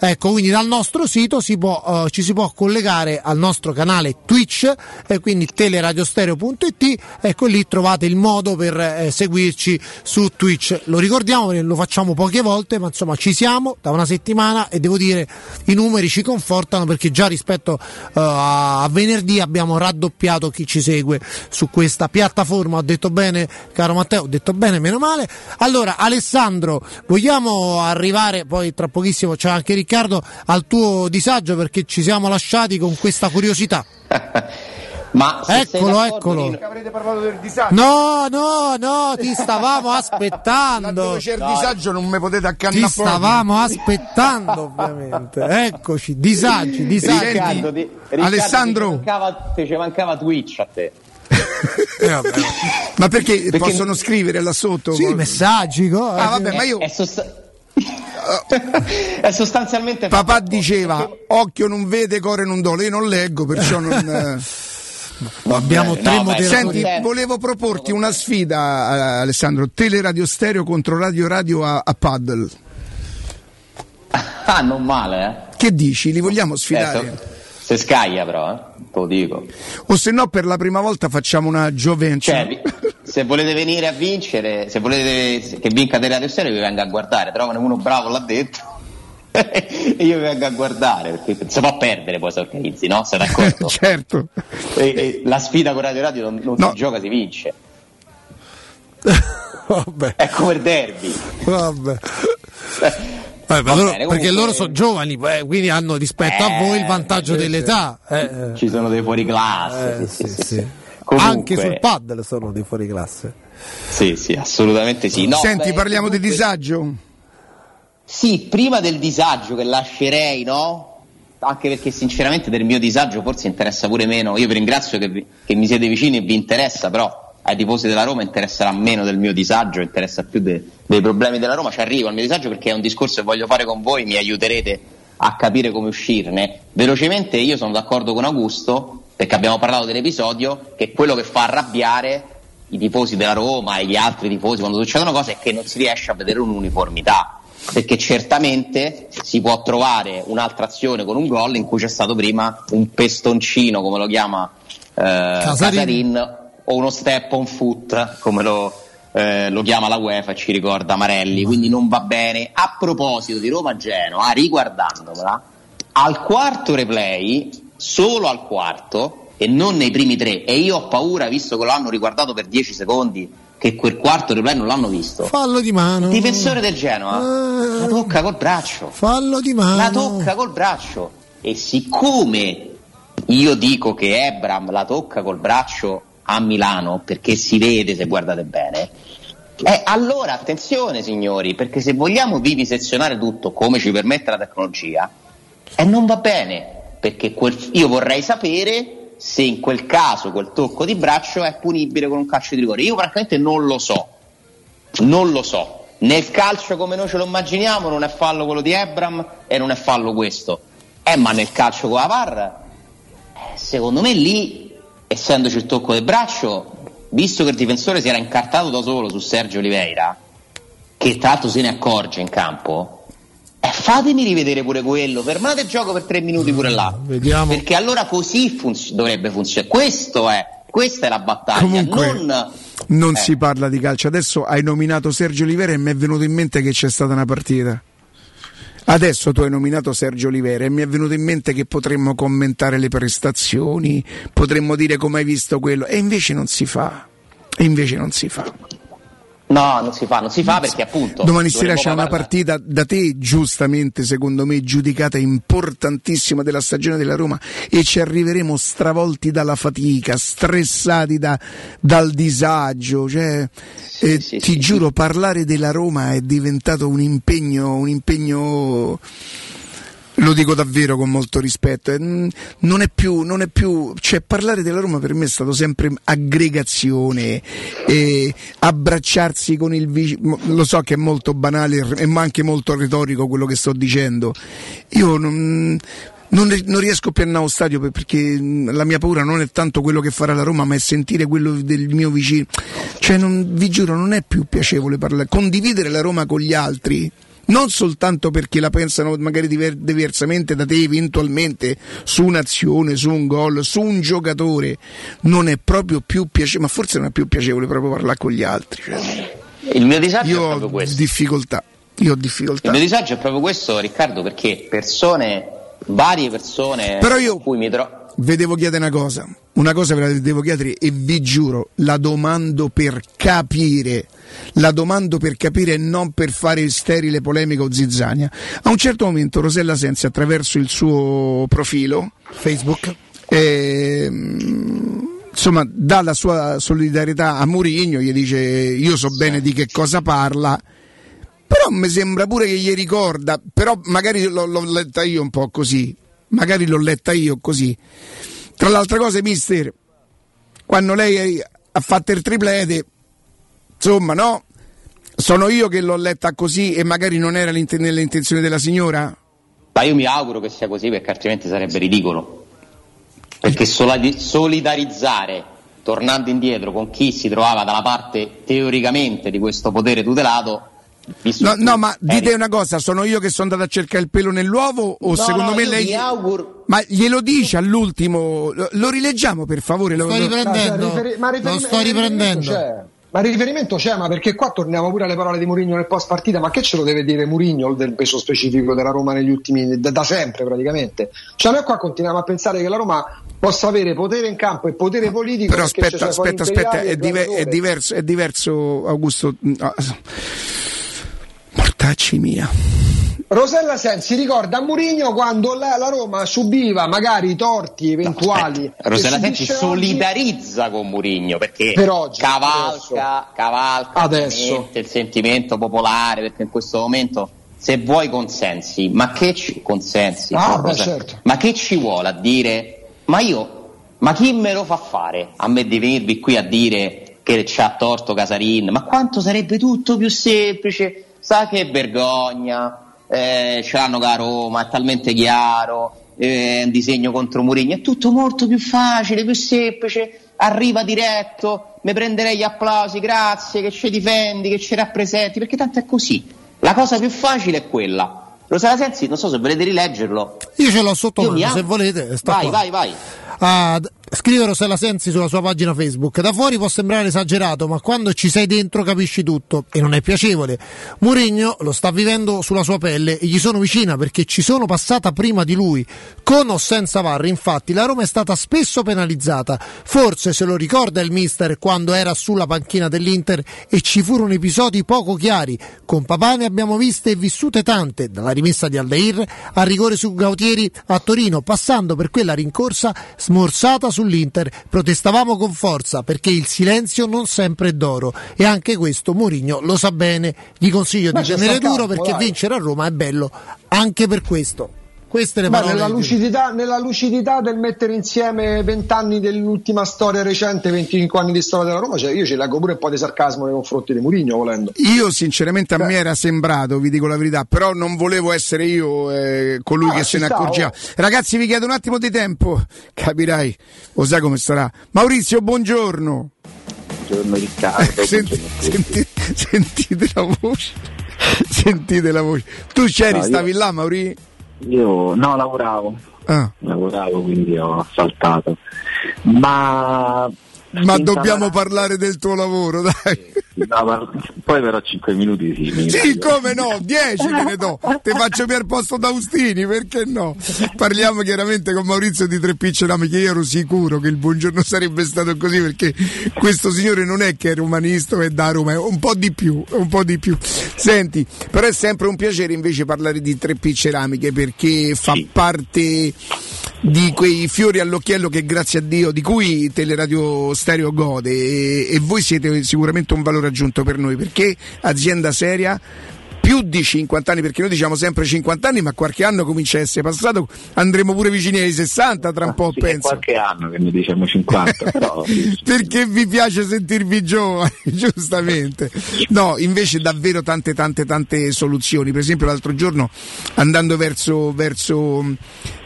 Ecco, quindi dal nostro sito si può, eh, ci si può collegare al nostro canale Twitch, e quindi teleradiostereo.it, ecco lì trovate il modo per eh, seguirci su Twitch. Lo ricordiamo perché lo facciamo poche volte, ma insomma ci siamo da una settimana e devo dire i numeri ci confortano perché già rispetto eh, a venerdì abbiamo raddoppiato chi ci segue su questa piattaforma. Ho detto bene, caro Matteo, ho detto bene, meno male. Allora, Alessandro, vogliamo arrivare, poi tra pochissimo c'è anche Riccardo, al tuo disagio perché ci siamo lasciati con questa curiosità. <laughs> Ma Eccolo, eccolo. Nino- Avrete parlato del disagio. No, no, no, ti stavamo <laughs> aspettando. Dove c'è il disagio non mi potete Ti accannare stavamo aspettando, ovviamente. Eccoci, disagi, disagi. Riccardo, ti- Riccardo, Alessandro. Ti ci, mancava, ti ci mancava Twitch a te. <laughs> Ma perché, Perché- possono scrivere là sotto? Sì, messaggi. co- Ah, vabbè, ma io. È, sost- è sostanzialmente Papà diceva occhio non vede, core non dole. Io non leggo, perciò non. eh. Abbiamo tre no, moderatori. Senti, volevo proporti una sfida, eh, Alessandro. Teleradio stereo contro Radio Radio a, a paddle. Ah, non male, eh. Che dici? Li vogliamo sfidare? Certo. Se scaglia però, eh. Te lo dico. O se no, per la prima volta facciamo una Joventure. Cioè, se volete venire a vincere, se volete che vinca Teleradio Stereo, vi venga a guardare. Trovane uno bravo, l'ha detto. e <laughs> io vi vengo a guardare perché si può perdere poi se organizzi, no? Sei d'accordo? <laughs> certo. E- e la sfida con Radio Radio non, non No. si gioca, si vince. <laughs> Vabbè, È come il derby. vabbè. Vabbè, loro- bene, perché loro sono giovani, eh, quindi hanno rispetto a Eh, voi il vantaggio sì, dell'età. eh, eh. Ci sono dei fuori classe. Eh, sì, sì, sì. Comunque- Anche sul paddle sono dei fuori classe. Sì, sì, assolutamente sì. No, Senti, beh, parliamo di comunque- disagio? Sì, prima del disagio che lascerei, no? Anche perché sinceramente del mio disagio forse interessa pure meno. Io vi ringrazio che, vi- che mi siete vicini e vi interessa, però ai tifosi della Roma interesserà meno del mio disagio, interessa più de- dei problemi della Roma. Ci arrivo al mio disagio perché è un discorso che voglio fare con voi, mi aiuterete a capire come uscirne. Velocemente io sono d'accordo con Augusto, perché abbiamo parlato dell'episodio, che quello che fa arrabbiare i tifosi della Roma e gli altri tifosi quando succedono cose è che non si riesce a vedere un'uniformità. Perché certamente si può trovare un'altra azione con un gol in cui c'è stato prima un pestoncino, come lo chiama eh, Casarin. O uno step on foot, come lo, eh, lo chiama la UEFA ci ricorda Marelli, quindi non va bene. A proposito di Roma-Genoa, riguardandomela, al quarto replay, solo al quarto, e non nei primi tre. E io ho paura, visto che lo hanno riguardato per 10 secondi, che quel quarto replay non l'hanno visto. Fallo di mano. Il difensore del Genoa la tocca col braccio. Fallo di mano. La tocca col braccio. E siccome io dico che Ebram la tocca col braccio a Milano, perché si vede se guardate bene, eh, allora attenzione signori, perché se vogliamo vivisezionare tutto come ci permette la tecnologia, eh, non va bene, perché quel- io vorrei sapere se in quel caso quel tocco di braccio è punibile con un calcio di rigore. Io francamente non lo so, non lo so. Nel calcio come noi ce lo immaginiamo non è fallo quello di Ebram e non è fallo questo. Eh, ma nel calcio con la VAR, eh, secondo me lì, essendoci il tocco del braccio, visto che il difensore si era incartato da solo su Sergio Oliveira, che tra l'altro se ne accorge in campo, eh, fatemi rivedere pure quello, fermate il gioco per tre minuti pure là. Vediamo. Perché allora così funz- dovrebbe funzionare. Questo è, questa è la battaglia, Comunque, non Non Eh. si parla di calcio. Adesso hai nominato Sergio Olivera e mi è venuto in mente che c'è stata una partita. Adesso tu hai nominato Sergio Olivera e mi è venuto in mente che potremmo commentare le prestazioni, potremmo dire come hai visto quello, e invece non si fa. E invece non si fa. No, non si fa, non si fa perché appunto. Domani sera c'è una partita da te, giustamente secondo me, giudicata importantissima della stagione della Roma e ci arriveremo stravolti dalla fatica, stressati da- dal disagio. Cioè, eh, ti giuro, parlare della Roma è diventato un impegno, un impegno lo dico davvero con molto rispetto, mm, non è più, non è più, cioè parlare della Roma per me è stato sempre aggregazione, abbracciarsi con il vicino, lo so che è molto banale e anche molto retorico quello che sto dicendo, io non, non, riesco più a andare allo stadio per- perché mm, la mia paura non è tanto quello che farà la Roma ma è sentire quello del mio vicino, cioè non, vi giuro non è più piacevole parlare, condividere la Roma con gli altri non soltanto perché la pensano magari diver- diversamente da te eventualmente su un'azione, su un gol, su un giocatore, non è proprio più piacevole, ma forse non è più piacevole proprio parlare con gli altri. cioè. Il mio disagio Io è proprio ho questo. difficoltà, io ho difficoltà. Il mio disagio è proprio questo, Riccardo, perché persone, varie persone Però io- cui mi trovo. Vi devo chiedere una cosa, una cosa ve la devo chiedere e vi giuro, la domando per capire, la domando per capire e non per fare sterile polemica o zizzania. A un certo momento Rosella Sensi attraverso il suo profilo Facebook ehm, insomma dà la sua solidarietà a Mourinho, gli dice io so bene di che cosa parla. Però mi sembra pure che gli ricorda, però magari l'ho, l'ho letta io un po' così, magari l'ho letta io così. Tra le altre cose, mister, quando lei ha fatto il triplete, insomma, no? Sono io che l'ho letta così e magari non era l'int- nelle intenzioni della signora? Ma io mi auguro che sia così perché altrimenti sarebbe ridicolo. Perché solidarizzare, tornando indietro, con chi si trovava dalla parte teoricamente di questo potere tutelato. Visto No, no, ma dite una cosa, sono io che sono andato a cercare il pelo nell'uovo o No, secondo no, me lei... auguro- Ma glielo dice all'ultimo, lo, lo rileggiamo per favore? Lo- Sto riprendendo. Ma riferi- ma Lo riferimento- sto riprendendo. c'è. Ma il riferimento c'è, ma perché qua torniamo pure alle parole di Mourinho nel post partita, ma che ce lo deve dire Mourinho del peso specifico della Roma negli ultimi, da, da sempre praticamente? Cioè noi qua continuiamo a pensare che la Roma possa avere potere in campo e potere politico Però aspetta, aspetta, aspetta, è, dive- è diverso, è diverso Augusto. ah, Mortacci mia. Rosella Sensi ricorda a Mourinho quando la, la Roma subiva magari torti eventuali. che Rosella Sensi subisce oggi. solidarizza con Murigno perché Per oggi, cavalca, cavalca Adesso. il sentimento popolare perché in questo momento se vuoi consensi, ma che ci consensi? Ah, no, beh, certo. Ma che ci vuole a dire? Ma io, ma chi me lo fa fare a me di venirvi qui a dire che c'ha torto Casarin? Ma quanto sarebbe tutto più semplice? Sa che vergogna, eh, ce l'hanno da Roma, è talmente chiaro, eh, è un disegno contro Murigno, è tutto molto più facile, più semplice, arriva diretto, mi prenderei gli applausi, grazie, che ci difendi, che ci rappresenti, perché tanto è così. La cosa più facile è quella. Rosala Sensi, non so se volete rileggerlo. Io ce l'ho sotto mano, se volete. Sta Vai, qua. vai, vai. D- Scrive Rossella Sensi sulla sua pagina Facebook. Da fuori può sembrare esagerato, ma quando ci sei dentro capisci tutto e non è piacevole. Mourinho lo sta vivendo sulla sua pelle e gli sono vicina perché ci sono passata prima di lui. Con o senza VAR, infatti, la Roma è stata spesso penalizzata. Forse se lo ricorda il mister quando era sulla panchina dell'Inter e ci furono episodi poco chiari. Con papà ne abbiamo viste e vissute tante, dalla rimessa di Aldair al rigore su Gautieri a Torino, passando per quella rincorsa smorzata su sull'Inter protestavamo con forza perché il silenzio non sempre è d'oro e anche questo Mourinho lo sa bene. Gli consiglio Ma di tenere duro perché dai. vincere a Roma è bello anche per questo. Queste le Beh, nella, di- lucidità, nella lucidità del mettere insieme 20 anni dell'ultima storia recente, 25 anni di storia della Roma, cioè io ci leggo pure un po' di sarcasmo nei confronti di Mourinho volendo. Io sinceramente a me era sembrato, vi dico la verità, però non volevo essere io eh, colui Ah, che se ne sta, accorgeva. oh. Ragazzi vi chiedo un attimo di tempo, <laughs> capirai, lo sai come sarà. Maurizio, buongiorno. Buongiorno Riccardo. <laughs> Senti- senti- sentite la voce, <laughs> sentite la voce. Tu c'eri, No, io- stavi là Maurizio? Io no, lavoravo. Ah. Lavoravo, quindi ho saltato. Ma Ma dobbiamo la- parlare del tuo lavoro, <laughs> dai. no, ma- poi però 5 minuti sì. Sì, come no, 10 te ne do. Te faccio per posto d'Austini, perché no? Parliamo chiaramente con Maurizio di Tre Piccerami, che io ero sicuro che il buongiorno sarebbe stato così, perché questo signore non è che è romanista è da Roma, è un po' di più, un po' di più. Senti, però è sempre un piacere invece parlare di Tre Picceramiche, perché fa parte di quei fiori all'occhiello che grazie a Dio di cui Teleradio Stereo gode e, e voi siete sicuramente un valore aggiunto per noi perché azienda seria più di 50 anni perché noi diciamo sempre 50 anni ma qualche anno comincia a essere passato andremo pure vicini ai 60 tra un po' Sì, penso qualche anno che ne diciamo 50, <laughs> però perché vi piace sentirvi giovani, <laughs> giustamente. No, invece davvero tante tante tante soluzioni. Per esempio l'altro giorno andando verso, verso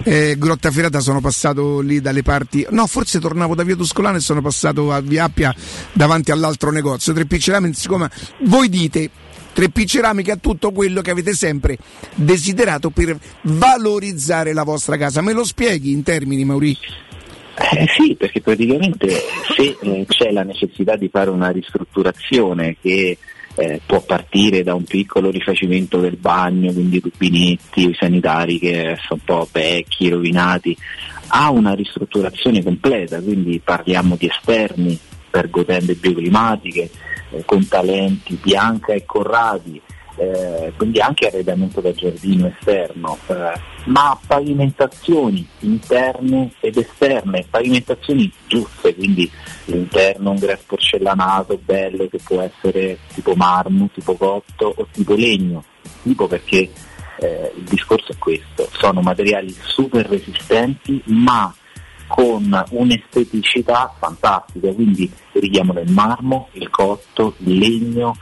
eh, Grottaferrata sono passato lì dalle parti, no forse tornavo da Via Tuscolana e sono passato a Via Appia davanti all'altro negozio. Tre Piccerami, siccome voi dite Tre P Ceramiche ha tutto quello che avete sempre desiderato per valorizzare la vostra casa. Me lo spieghi in termini, Maurizio? Eh, sì, perché praticamente se eh, c'è la necessità di fare una ristrutturazione che eh, può partire da un piccolo rifacimento del bagno, quindi rubinetti sanitari che sono un po' vecchi, rovinati, a una ristrutturazione completa, quindi parliamo di esterni, pergotende bioclimatiche, eh, con talenti Bianca e Corradi, eh, quindi anche arredamento da giardino esterno, eh, ma pavimentazioni interne ed esterne, pavimentazioni giuste, quindi l'interno un grass porcellanato bello che può essere tipo marmo, tipo cotto o tipo legno, tipo perché eh, il discorso è questo, sono materiali super resistenti ma con un'esteticità fantastica, quindi richiamo del marmo, il cotto, il legno,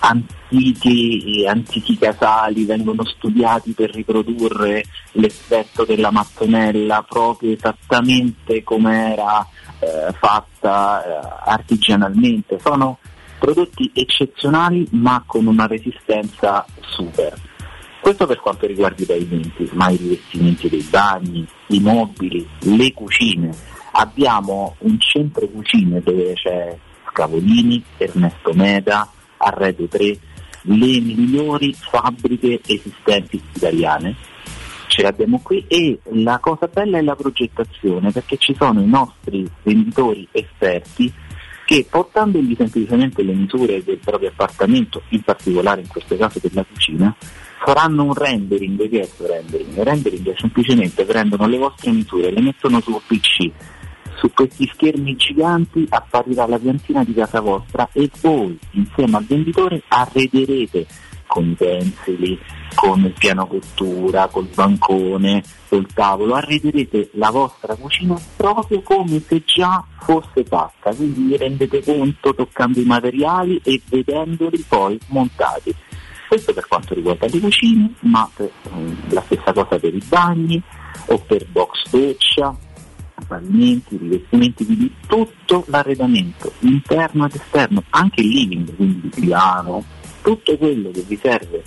antichi, antichi casali vengono studiati per riprodurre l'effetto della mattonella proprio esattamente come era eh, fatta eh, artigianalmente. Sono prodotti eccezionali ma con una resistenza super. Questo per quanto riguarda i pavimenti, ma i rivestimenti dei bagni, i mobili, le cucine. Abbiamo un centro cucine dove c'è Scavolini, Ernesto Meda, Arredo 3, le migliori fabbriche esistenti italiane. Ce l'abbiamo qui e la cosa bella è la progettazione perché ci sono i nostri venditori esperti che portandogli semplicemente le misure del proprio appartamento, in particolare in questo caso della cucina, faranno un rendering, che è questo rendering? Il rendering è semplicemente prendono le vostre misure, le mettono sul PC, su questi schermi giganti apparirà la piantina di casa vostra e voi insieme al venditore arrederete con i pensili, con il piano cottura, col bancone, col tavolo, arrederete la vostra cucina proprio come se già fosse fatta, quindi vi rendete conto toccando i materiali e vedendoli poi montati. Questo per quanto riguarda le cucine, ma per, mm, la stessa cosa per i bagni o per box doccia, pavimenti, rivestimenti, quindi tutto l'arredamento interno ed esterno, anche il living, quindi il piano, tutto quello che vi serve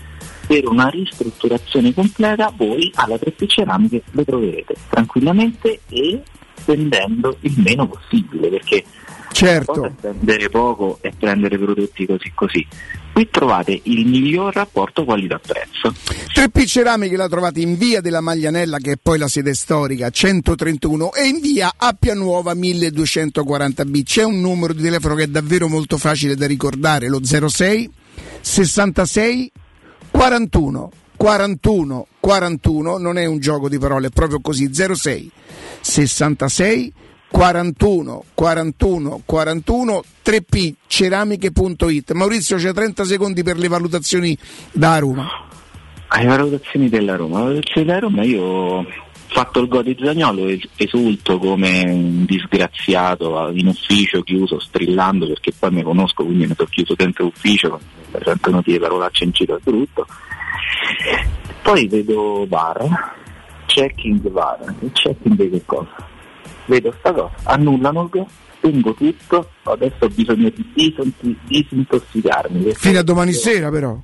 per una ristrutturazione completa, voi alla 3P Ceramiche lo troverete tranquillamente e spendendo il meno possibile perché certo. spendere poco e prendere prodotti così così. Qui trovate il miglior rapporto qualità-prezzo. 3P Ceramiche la trovate in via della Maglianella, che è poi la sede storica, 131, e in via Appia Nuova 1240B. C'è un numero di telefono che è davvero molto facile da ricordare, lo 06 66 41 41 41, non è un gioco di parole, è proprio così, 06 66 41 41 41 3P ceramiche.it. Maurizio c'è 30 secondi per le valutazioni da Roma. Alle valutazioni della Roma, le valutazioni della Roma io fatto il gol di Zagnolo esulto come un disgraziato in ufficio chiuso strillando perché poi mi conosco quindi mi sono chiuso dentro l'ufficio sentono dire parolacce in giro è brutto poi vedo VAR checking VAR checking di che cosa? Vedo sta cosa annullano spengo tutto adesso ho bisogno di disintossicarmi Fino a domani sera però.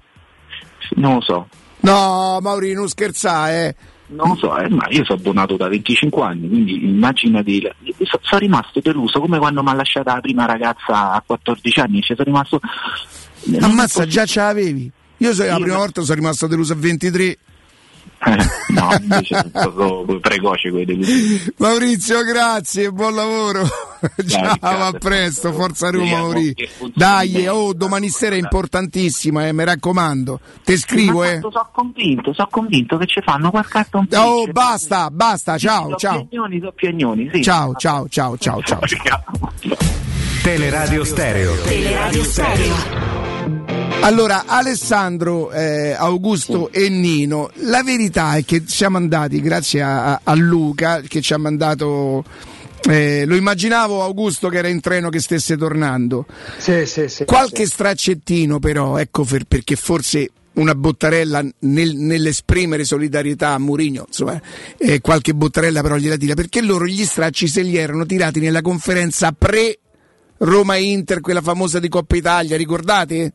non lo so No, Mauri, non scherzare, eh. Non lo so, eh, ma io sono abbonato da 25 anni, quindi immaginati, io so- sono rimasto deluso come quando mi ha lasciata la prima ragazza a 14 anni, cioè sono rimasto... Ammazza, già ce l'avevi. Io so- la prima volta sono rimasto deluso a 23. Eh, no, invece sono proprio precoce quei delusioni. Maurizio, grazie, buon lavoro. <laughs> Ciao, Riccardo. a presto, forza Roma, Maurizio. Dai, oh, domani sera è importantissima, eh, mi raccomando. Te scrivo, eh. sono convinto, sono convinto che ci fanno cartone Oh, basta, basta, ciao, ciao. piagnoni, sono piagnoni, sì. Ciao, ciao, ciao, ciao, ciao. Teleradio Stereo. Teleradio Stereo. Allora, Alessandro, eh, Augusto e Nino, la verità è che siamo andati, grazie a, a Luca, che ci ha mandato. eh, lo immaginavo Augusto che era in treno che stesse tornando. Sì, sì, sì. Qualche straccettino, però, ecco per- perché forse una bottarella nel- nell'esprimere solidarietà a Mourinho, insomma, eh, qualche bottarella però gliela tira, perché loro gli stracci se li erano tirati nella conferenza pre Roma Inter, quella famosa di Coppa Italia, ricordate?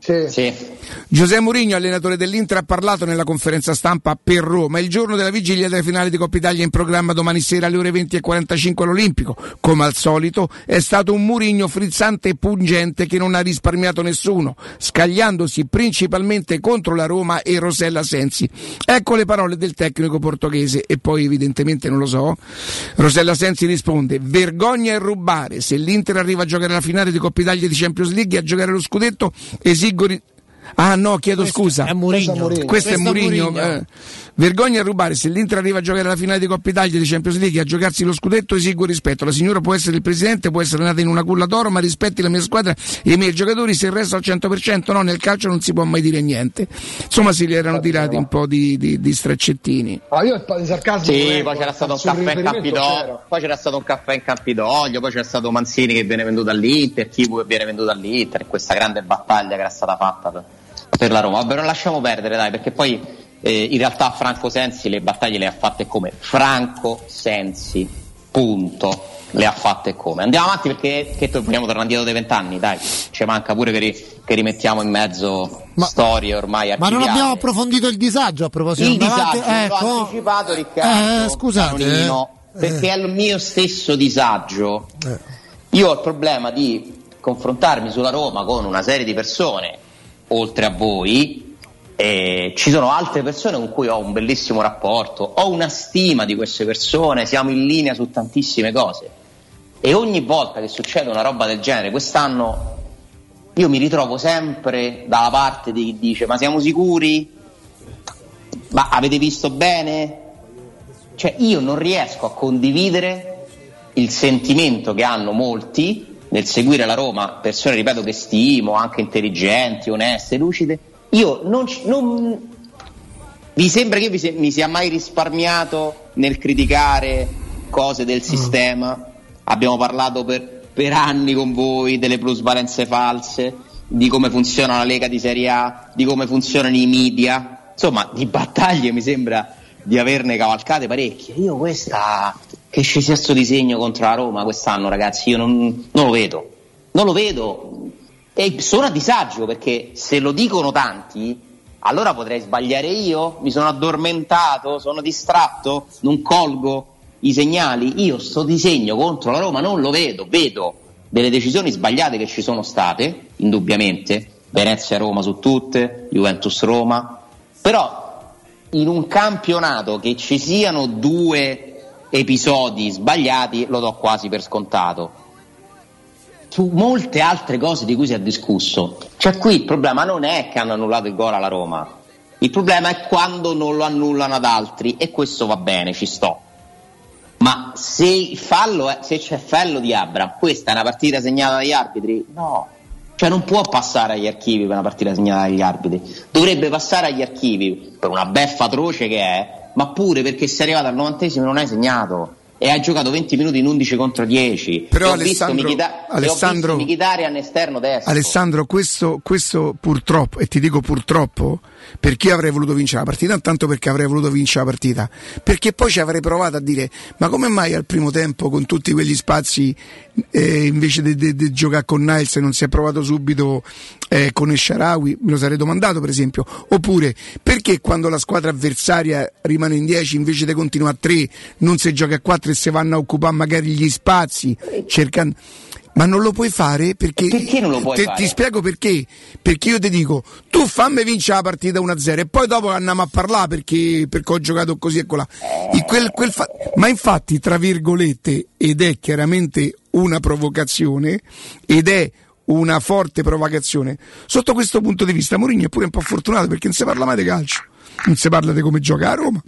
Sì. Giuseppe Mourinho, allenatore dell'Inter, ha parlato nella conferenza stampa per Roma. Il giorno della vigilia della finale di Coppa Italia in programma domani sera alle ore 20.45 all'Olimpico. Come al solito, è stato un Mourinho frizzante e pungente che non ha risparmiato nessuno, scagliandosi principalmente contro la Roma e Rosella Sensi. Ecco le parole del tecnico portoghese e poi evidentemente non lo so. Rosella Sensi risponde: Vergogna e rubare. Se l'Inter arriva a giocare la finale di Coppa Italia di Champions League e a giocare lo scudetto, esigo ri- Ah no, chiedo scusa. è Mourinho. Questo è Questo è Mourinho. Mourinho. eh. Vergogna a rubare, se l'Inter arriva a giocare la finale di Coppa Italia di Champions League e a giocarsi lo scudetto esigo rispetto. La signora può essere il presidente, può essere nata in una culla d'oro, ma rispetti la mia squadra e i miei giocatori se il resto al 100%. No, nel calcio non si può mai dire niente. Insomma, si li erano tirati un po' di, di, di straccettini. Ah, io il po' di sarcasmo. Sì, poi c'era stato un caffè in Campidoglio, c'era. poi c'era stato un caffè in Campidoglio, poi c'era stato Manzini che viene venduto all'Inter, Kibu che viene venduto all'Inter, questa grande battaglia che era stata fatta per, per la Roma. Vabbè, non lasciamo perdere, dai, perché poi eh, in realtà Franco Sensi le battaglie le ha fatte come Franco Sensi, punto. Le ha fatte come. Andiamo avanti perché che to- vogliamo tornare indietro dei vent'anni, dai, ci manca pure che, ri- che rimettiamo in mezzo storie ormai Ma non archiviate. abbiamo approfondito il disagio a proposito Il disagio, avanti. l'ho Ecco. anticipato Riccardo Eh, scusate, Canonino, eh. perché è il mio stesso disagio. Io ho il problema di confrontarmi sulla Roma con una serie di persone, oltre a voi, e ci sono altre persone con cui ho un bellissimo rapporto, ho una stima di queste persone, siamo in linea su tantissime cose. E ogni volta che succede una roba del genere, quest'anno io mi ritrovo sempre dalla parte di chi dice ma siamo sicuri? Ma avete visto bene? Cioè io non riesco a condividere il sentimento che hanno molti nel seguire la Roma, persone ripeto che stimo, anche intelligenti, oneste, lucide. Io non, non vi sembra che io se- mi sia mai risparmiato nel criticare cose del sistema? Abbiamo parlato per, per anni con voi delle plusvalenze false, di come funziona la Lega di Serie A, di come funzionano i media. Insomma, di battaglie mi sembra di averne cavalcate parecchie. Io questa che ci sia sto disegno contro la Roma quest'anno, ragazzi, io non, non lo vedo. Non lo vedo. E sono a disagio perché se lo dicono tanti, allora potrei sbagliare io, mi sono addormentato, sono distratto, non colgo i segnali, io sto disegno contro la Roma non lo vedo, vedo delle decisioni sbagliate che ci sono state, indubbiamente, Venezia-Roma su tutte, Juventus-Roma, però in un campionato che ci siano due episodi sbagliati lo do quasi per scontato. Su molte altre cose di cui si è discusso, cioè qui il problema non è che hanno annullato il gol alla Roma, il problema è quando non lo annullano ad altri e questo va bene, ci sto. Ma se, è, se c'è fallo di Abram, questa è una partita segnata dagli arbitri? No. Cioè non può passare agli archivi per una partita segnata dagli arbitri. Dovrebbe passare agli archivi per una beffa atroce che è, ma pure perché sei arrivato al novantesimo non hai segnato e hai giocato 20 minuti in 11 contro 10 Però Alessandro- Michita- Alessandro- Alessandro, questo, questo purtroppo, e ti dico purtroppo, perché io avrei voluto vincere la partita, intanto perché avrei voluto vincere la partita, perché poi ci avrei provato a dire, ma come mai al primo tempo con tutti quegli spazi, eh, invece di giocare con Niles non si è provato subito eh, con Esharawi, me lo sarei domandato per esempio, oppure perché quando la squadra avversaria rimane in 10 invece di continuare a 3 non si gioca a 4 e si vanno a occupare magari gli spazi, cercando... Ma non lo puoi fare perché. Perché non lo puoi Te- fare? Ti spiego perché. Perché io ti dico, tu fammi vincere la partita 1-0 e poi dopo andiamo a parlare perché, perché ho giocato così e colà. Quel- quel fa- Ma infatti, tra virgolette, ed è chiaramente una provocazione, ed è una forte provocazione. Sotto questo punto di vista, Mourinho è pure un po' fortunato perché non si parla mai di calcio, non si parla di come gioca a Roma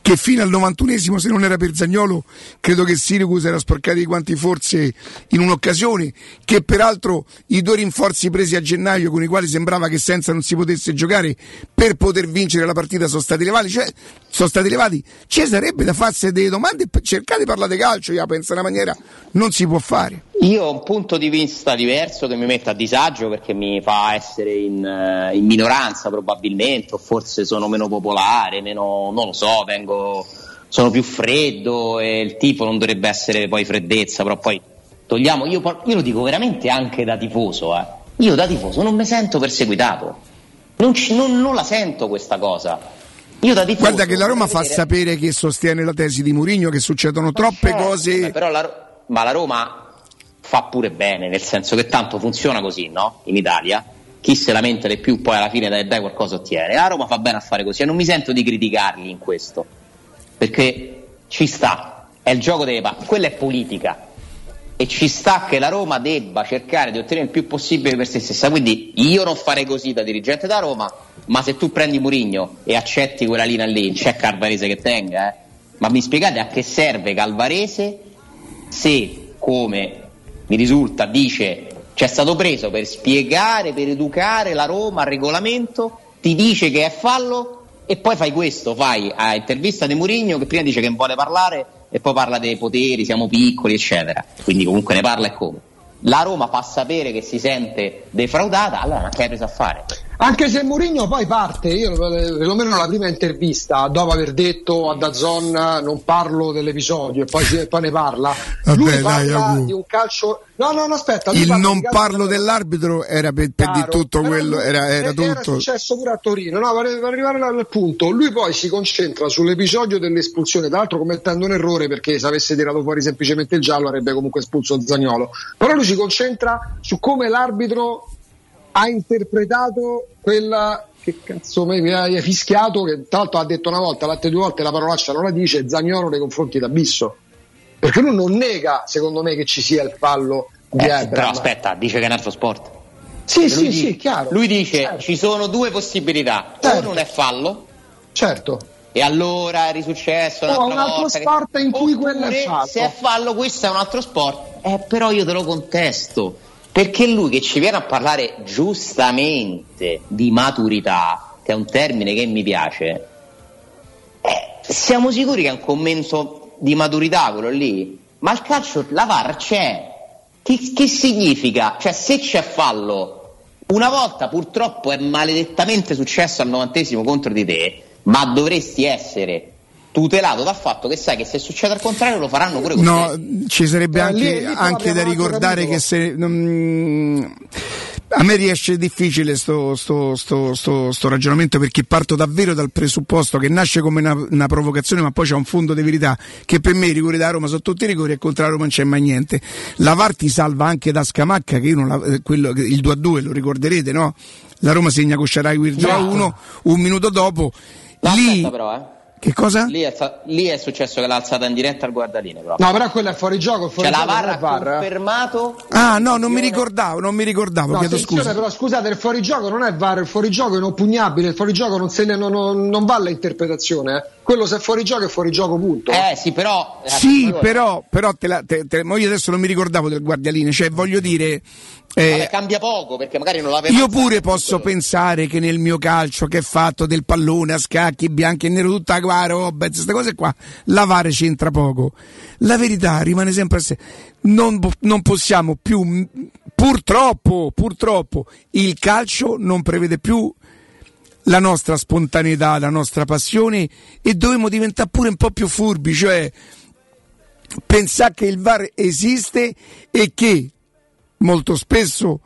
che fino al 91esimo se non era per Zagnolo credo che Sirius era sporcato di quanti forse in un'occasione che peraltro i due rinforzi presi a gennaio con i quali sembrava che senza non si potesse giocare per poter vincere la partita sono stati levati. Cioè sono stati levati. Ci sarebbe da farsi delle domande e cercare di parlare di calcio io penso in una maniera non si può fare. Io ho un punto di vista diverso che mi mette a disagio perché mi fa essere in, eh, in minoranza probabilmente, o forse sono meno popolare, meno, non lo so, vengo, sono più freddo e il tipo non dovrebbe essere poi freddezza, però poi togliamo, io, io lo dico veramente anche da tifoso, eh. io da tifoso non mi sento perseguitato, non, ci- non- non la sento questa cosa. Io da tifoso guarda che la Roma fa vedere- sapere che sostiene la tesi di Mourinho che succedono troppe Certo, cose però la, ma la Roma fa pure bene, nel senso che tanto funziona così, no? In Italia. Chi se lamenta di più poi alla fine dai, dai qualcosa ottiene. La Roma fa bene a fare così e non mi sento di criticarli in questo. Perché ci sta, è il gioco delle parti, quella è politica. E ci sta che la Roma debba cercare di ottenere il più possibile per se stessa. Quindi io non farei così da dirigente da Roma, ma se tu prendi Murigno e accetti quella linea lì, c'è Calvarese che tenga, eh. Ma mi spiegate a che serve Calvarese se, come mi risulta, dice c'è stato preso per spiegare, per educare la Roma al regolamento, ti dice che è fallo e poi fai questo, fai a intervista di Murigno che prima dice che non vuole parlare e poi parla dei poteri, siamo piccoli, eccetera. Quindi comunque ne parla e come. La Roma fa sapere che si sente defraudata, allora ma che hai preso a fare? Anche se Mourinho poi parte, io eh, perlomeno la prima intervista, dopo aver detto a Dazon non parlo dell'episodio e poi, si- poi ne parla, Vabbè, lui dai, parla Agu. di un calcio... No, no, no, aspetta. il non parlo dell'arbitro era per, per di tutto però quello era, era eh, tutto Era successo pure a Torino, no, per, arrivare al al punto, lui poi si concentra sull'episodio dell'espulsione, tra l'altro commettendo un errore perché se avesse tirato fuori semplicemente il giallo avrebbe comunque espulso Zagnolo, però lui si concentra su come l'arbitro ha interpretato quella che cazzo mi hai fischiato, che tra l'altro ha detto una volta, l'altre due volte la parolaccia non la dice, Zagnolo nei confronti d'Abisso. Perché lui non nega, secondo me, che ci sia il fallo di Eh, però aspetta, dice che è un altro sport. Sì, sì, dice- sì, chiaro. Lui dice Certo. ci sono due possibilità, o Certo. non è fallo, Certo. e allora è risuccesso O un'altra un altro volta che- sport in cui quello è fallo. Se è fallo, questo è un altro sport. Eh, però io te lo contesto. Perché lui che ci viene a parlare giustamente di maturità, che è un termine che mi piace, eh, siamo sicuri che è un commento di maturità quello lì? Ma il calcio, la VAR c'è. Che, che significa? Cioè, se c'è fallo, una volta purtroppo è maledettamente successo al novantesimo contro di te, ma dovresti essere tutelato dal fatto che sai che se succede al contrario lo faranno pure con te. No, ci sarebbe Eh, anche, lì- lì anche da ricordare che se. non- A me riesce difficile sto, sto, sto, sto, sto ragionamento perché parto davvero dal presupposto che nasce come una, una provocazione ma poi c'è un fondo di verità che per me i rigori da Roma sono tutti i rigori e contro la Roma non c'è mai niente. La VAR ti salva anche da Scamacca che io non la, quello, il 2 a 2 lo ricorderete no? La Roma segna con Sharawi 2 a 1 un minuto dopo. Lì, però, eh. Che cosa? Lì è, sta- lì è successo che l'ha alzata in diretta al guardaline. Però. No, però quello è fuori gioco. Fuori Cioè, la gioco, VAR non è ha VAR, eh. confermato. Ah no, non mi ricordavo, non mi ricordavo, No, chiedo attenzione, scusa. però scusate, il fuorigioco non è VAR, il fuorigioco è inoppugnabile, il fuorigioco non, se ne, non, non, non va all'interpretazione. eh. Quello se è fuorigioco è fuorigioco, punto. Eh sì, però. Sì, però, però te la, te- te- ma io adesso non mi ricordavo del guardialine, cioè voglio dire, eh, Vabbè, cambia poco perché magari non l'aveva. io pure posso pensare che nel mio calcio che è fatto del pallone a scacchi, bianco e nero, tutta qua, roba, queste cose qua, lavare c'entra poco. La verità rimane sempre a sé. Non, non possiamo più, purtroppo, purtroppo, il calcio non prevede più la nostra spontaneità, la nostra passione e dovremmo diventare pure un po' più furbi, cioè pensare che il VAR esiste e che molto spesso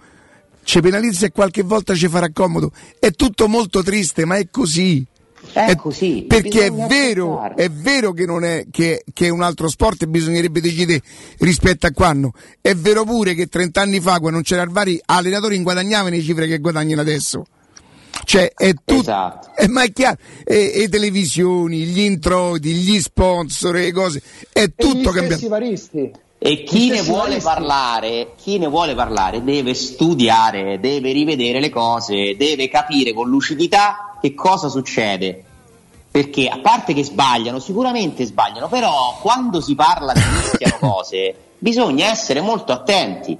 ci penalizza e qualche volta ci farà comodo. È tutto molto triste, ma è così. È così, Perché è vero, è vero che, non è, che, che è un altro sport e bisognerebbe decidere rispetto a quando. È vero pure che 30 anni fa, quando non c'era il vari, allenatori guadagnavano le cifre che guadagnano adesso. Cioè, è tutto. Esatto. eh, ma è chiaro, e, e televisioni, gli introiti, gli sponsor, le cose, è tutto cambiato. varisti. E chi ne stessi vuole varisti. parlare, chi ne vuole parlare deve studiare, deve rivedere le cose, deve capire con lucidità che cosa succede. Perché a parte che sbagliano, sicuramente sbagliano, però quando si parla di mischiano <laughs> cose, bisogna essere molto attenti.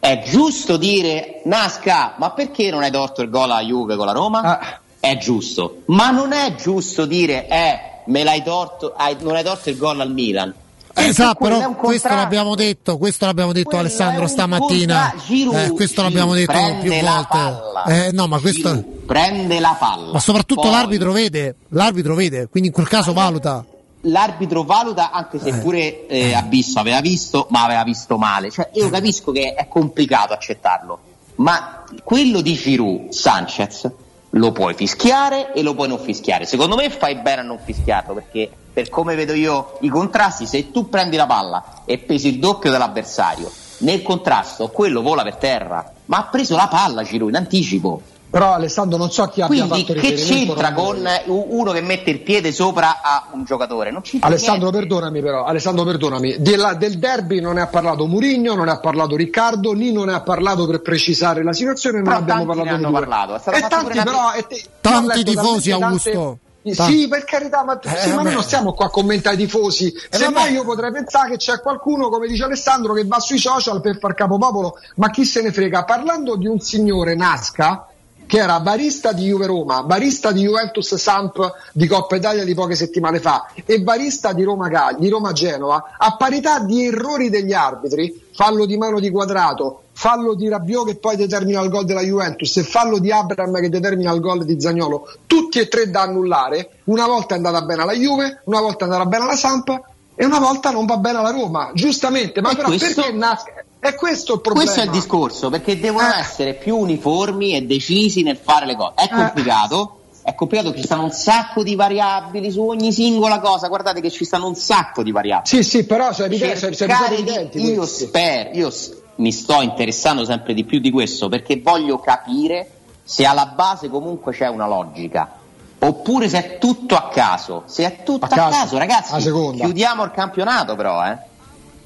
È giusto dire Nasca, ma perché non hai torto il gol alla Juve con la Roma? Ah. È giusto, ma non è giusto dire eh, me l'hai torto, hai- non hai torto il gol al Milan. Esatto, però questo l'abbiamo detto, questo l'abbiamo detto Quello Alessandro stamattina. Giroud, Eh, questo l'abbiamo detto più volte. Eh, no, ma questo Giroud prende la palla. ma soprattutto Poi l'arbitro vede, l'arbitro vede, quindi in quel caso valuta. L'arbitro valuta anche se pure eh, Abisso aveva visto, ma aveva visto male. Cioè, io capisco che è complicato accettarlo, ma quello di Giroud, Sanchez, lo puoi fischiare e lo puoi non fischiare. Secondo me fai bene a non fischiarlo perché per come vedo io i contrasti, se tu prendi la palla e pesi il doppio dell'avversario, nel contrasto quello vola per terra, ma ha preso la palla Giroud in anticipo. Però Alessandro non so chi abbia Quindi fatto che riferimento. c'entra con uno che mette il piede sopra a un giocatore? Alessandro, niente. perdonami però, Alessandro, perdonami. Della- del derby non ne ha parlato Murigno, non ne ha parlato Riccardo, Nino ne ha parlato per precisare la situazione, non abbiamo parlato di parlato, è stato E fatto tanti però... e te- Tanti tifosi, Augusto. Sì, Tanti. per carità, ma, Eh, sì, ma noi non stiamo qua a commentare i tifosi. Se vabbè. mai io potrei pensare che c'è qualcuno, come dice Alessandro, che va sui social per far capopopolo, ma chi se ne frega? Parlando di un signore Nasca, che era barista di Juve Roma, barista di Juventus Samp di Coppa Italia di poche settimane fa e barista di Roma, di Roma Genova, a parità di errori degli arbitri, fallo di mano di quadrato, fallo di Rabiot che poi determina il gol della Juventus e fallo di Abram che determina il gol di Zagnolo, tutti e tre da annullare, una volta è andata bene alla Juve, una volta è andata bene alla Samp e una volta non va bene alla Roma, giustamente, ma E però questo- perché Nasca? È questo il problema. Questo è il discorso, perché devono Eh. essere più uniformi e decisi nel fare le cose. È complicato, è complicato, ci stanno un sacco di variabili su ogni singola cosa, guardate che ci stanno un sacco di variabili. Sì, sì, però sono evidenti, sono evidenti io spero, io mi sto interessando sempre di più di questo perché voglio capire se alla base comunque c'è una logica. Oppure se è tutto a caso, se è tutto a, caso, caso, ragazzi, a chiudiamo il campionato però, eh.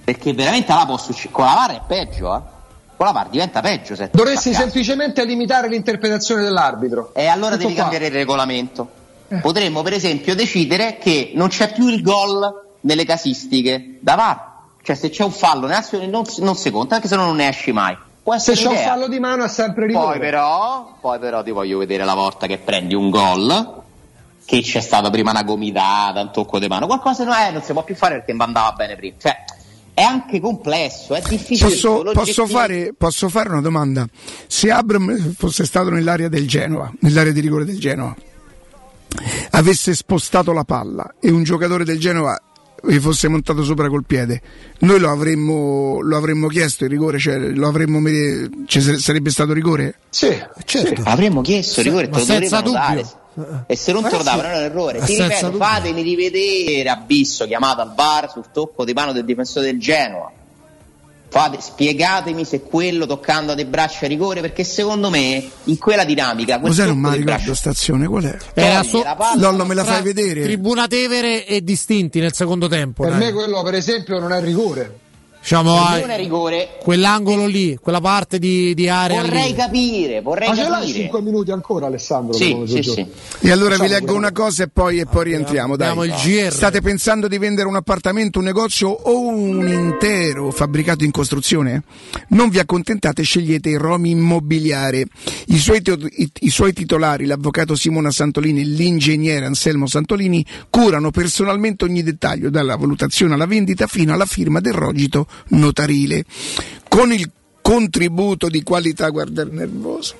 Perché veramente là può succedere. Con la VAR è peggio, eh. Con la VAR diventa peggio se Dovresti semplicemente limitare l'interpretazione dell'arbitro. E allora Tutto devi qua. cambiare il regolamento. Potremmo, per esempio, decidere che non c'è più il gol nelle casistiche da VAR. Cioè, se c'è un fallo non, si- non si conta, perché sennò non ne esci mai. Se c'è un fallo di mano è sempre rigore. Poi però, poi però ti voglio vedere la volta che prendi un gol, che c'è stata prima una gomitata, un tocco di mano, qualcosa no, eh, non si può più fare perché mi andava bene prima. Cioè, è anche complesso, è difficile. Posso, posso fare, posso fare una domanda? Se Abram fosse stato nell'area del Genoa, nell'area di rigore del Genoa, avesse spostato la palla e un giocatore del Genoa vi fosse montato sopra col piede, noi lo avremmo, lo avremmo chiesto il rigore, cioè lo avremmo, ci sarebbe stato rigore? Sì, certo. Sì, avremmo chiesto il rigore, te lo senza dare. E se non te lo davano era un errore. Ti ripeto, dubbio. fatemi rivedere Abisso chiamato al bar sul tocco di mano del difensore del Genoa Fate, spiegatemi se quello toccando a De Braccia rigore, perché secondo me in quella dinamica. Cos'è non mi ricordo stazione? Qual è? Era so- Lollo me la fai vedere? Tribuna Tevere e distinti nel secondo tempo. Per dai. me quello, per esempio, non è rigore. Diciamo, è rigore. Quell'angolo lì, quella parte di, di area. Vorrei lì. capire, vorrei Ma ce capire. l'hai 5 minuti ancora, Alessandro? Sì, sì, sì. E allora vi leggo una cosa e poi, e poi rientriamo. Dai. Il GR. State pensando di vendere un appartamento, un negozio o un intero fabbricato in costruzione? Non vi accontentate, scegliete il Romi Immobiliare. I suoi, i, I suoi titolari, l'avvocato Simona Santolini e l'ingegnere Anselmo Santolini, curano personalmente ogni dettaglio, dalla valutazione alla vendita fino alla firma del rogito notarile con il contributo di qualità, guardare nervoso,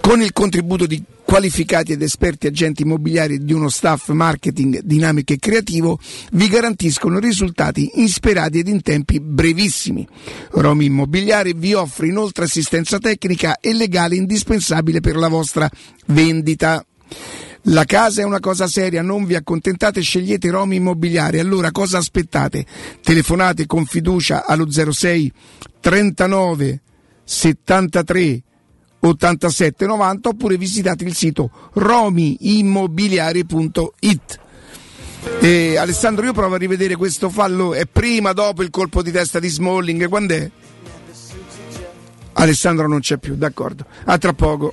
con il contributo di qualificati ed esperti agenti immobiliari di uno staff marketing dinamico e creativo, vi garantiscono risultati insperati ed in tempi brevissimi. Romi Immobiliare vi offre inoltre assistenza tecnica e legale indispensabile per la vostra vendita. La casa è una cosa seria, non vi accontentate, scegliete Romi Immobiliare. Allora cosa aspettate? Telefonate con fiducia allo 06 39 73 87 90 oppure visitate il sito romiimmobiliare.it. E Alessandro, io provo a rivedere questo fallo. È prima, dopo il colpo di testa di Smalling? Quando è? Alessandro non c'è più, d'accordo. A tra poco.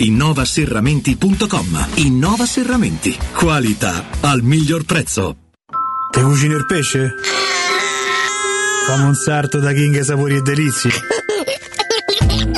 innovaserramenti.com. Innova Serramenti. Qualità al miglior prezzo. Te cucini il pesce? Fammi un sarto da King Sapori e Delizie.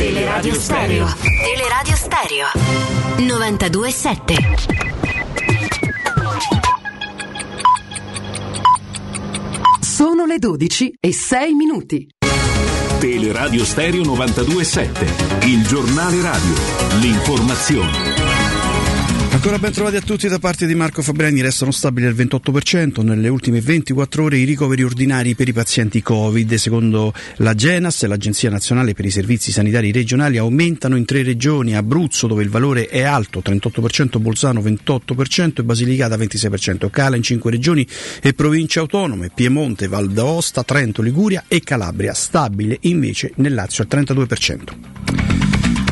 Teleradio Stereo. Teleradio Stereo. 927. Sono le 12 e 6 minuti. Teleradio Stereo 927, il giornale radio, l'informazione. Ancora ben trovati a tutti da parte di Marco Fabriani, restano stabili al 28%. Nelle ultime 24 ore i ricoveri ordinari per i pazienti Covid, secondo la Genas, l'Agenzia Nazionale per i Servizi Sanitari Regionali, aumentano in tre regioni, Abruzzo dove il valore è alto, 38%, Bolzano 28% e Basilicata 26%, cala in cinque regioni e province autonome, Piemonte, Val d'Aosta, Trento, Liguria e Calabria, stabile invece nel Lazio al 32%.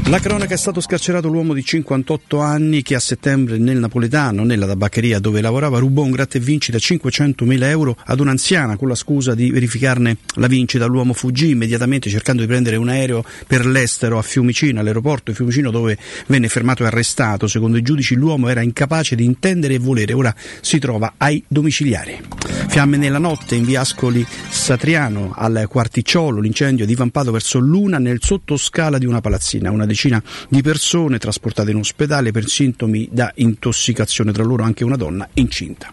La cronaca è stato scarcerato l'uomo di 58 anni che a settembre nel Napoletano, nella tabaccheria dove lavorava, rubò un gratta vinci da 500.000 euro ad un'anziana con la scusa di verificarne la vincita. L'uomo fuggì immediatamente cercando di prendere un aereo per l'estero a Fiumicino, all'aeroporto di Fiumicino dove venne fermato e arrestato. Secondo i giudici l'uomo era incapace di intendere e volere, ora si trova ai domiciliari. Fiamme nella notte in via Ascoli Satriano al Quarticciolo, l'incendio è divampato verso l'una nel sottoscala di una palazzina. Una decina di persone trasportate in ospedale per sintomi da intossicazione, tra loro anche una donna incinta.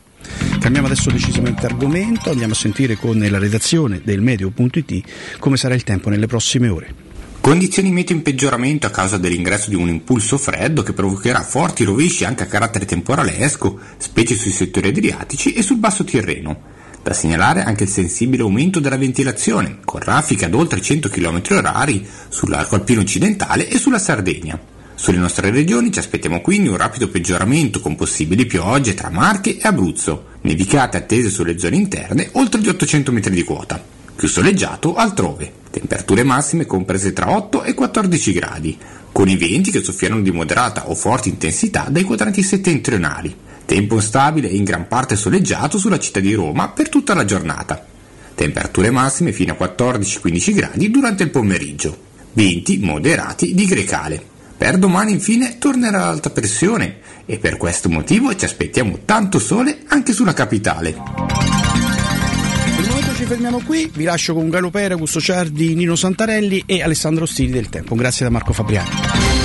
Cambiamo adesso decisamente argomento, andiamo a sentire con la redazione del Medio.it come sarà il tempo nelle prossime ore. Condizioni meteo in peggioramento a causa dell'ingresso di un impulso freddo che provocherà forti rovesci anche a carattere temporalesco, specie sui settori adriatici e sul basso Tirreno. Da segnalare anche il sensibile aumento della ventilazione, con raffiche ad oltre 100 km h sull'arco alpino occidentale e sulla Sardegna. Sulle nostre regioni ci aspettiamo quindi un rapido peggioramento con possibili piogge tra Marche e Abruzzo, nevicate attese sulle zone interne oltre gli 800 metri di quota, più soleggiato altrove, temperature massime comprese tra 8 e 14 gradi, con i venti che soffieranno di moderata o forte intensità dai quadranti settentrionali. Tempo stabile e in gran parte soleggiato sulla città di Roma per tutta la giornata. Temperature massime fino a 14-15 gradi durante il pomeriggio. Venti moderati di Grecale. Per domani infine tornerà l'alta pressione e per questo motivo ci aspettiamo tanto sole anche sulla capitale. Per il momento ci fermiamo qui, vi lascio con Galo Pera, Augusto Ciardi, Nino Santarelli e Alessandro Stili del Tempo. Grazie da Marco Fabriani.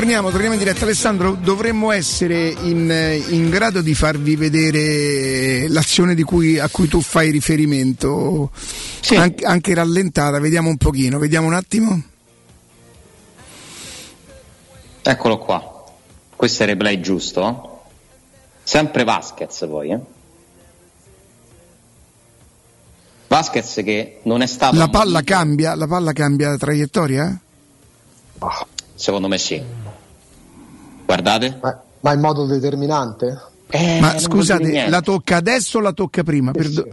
Torniamo, torniamo in diretta. Alessandro, dovremmo essere in, in grado di farvi vedere l'azione cui, a cui tu fai riferimento, sì. anche, anche rallentata. Vediamo un pochino, vediamo un attimo. Eccolo qua. Questo è il replay giusto? Sempre Vasquez poi, eh? Vasquez che non è stato... La palla cambia, la palla cambia traiettoria? Secondo me sì. Guardate. Ma, ma in modo determinante? Eh, Ma scusate, la tocca adesso o la tocca prima? Perdo-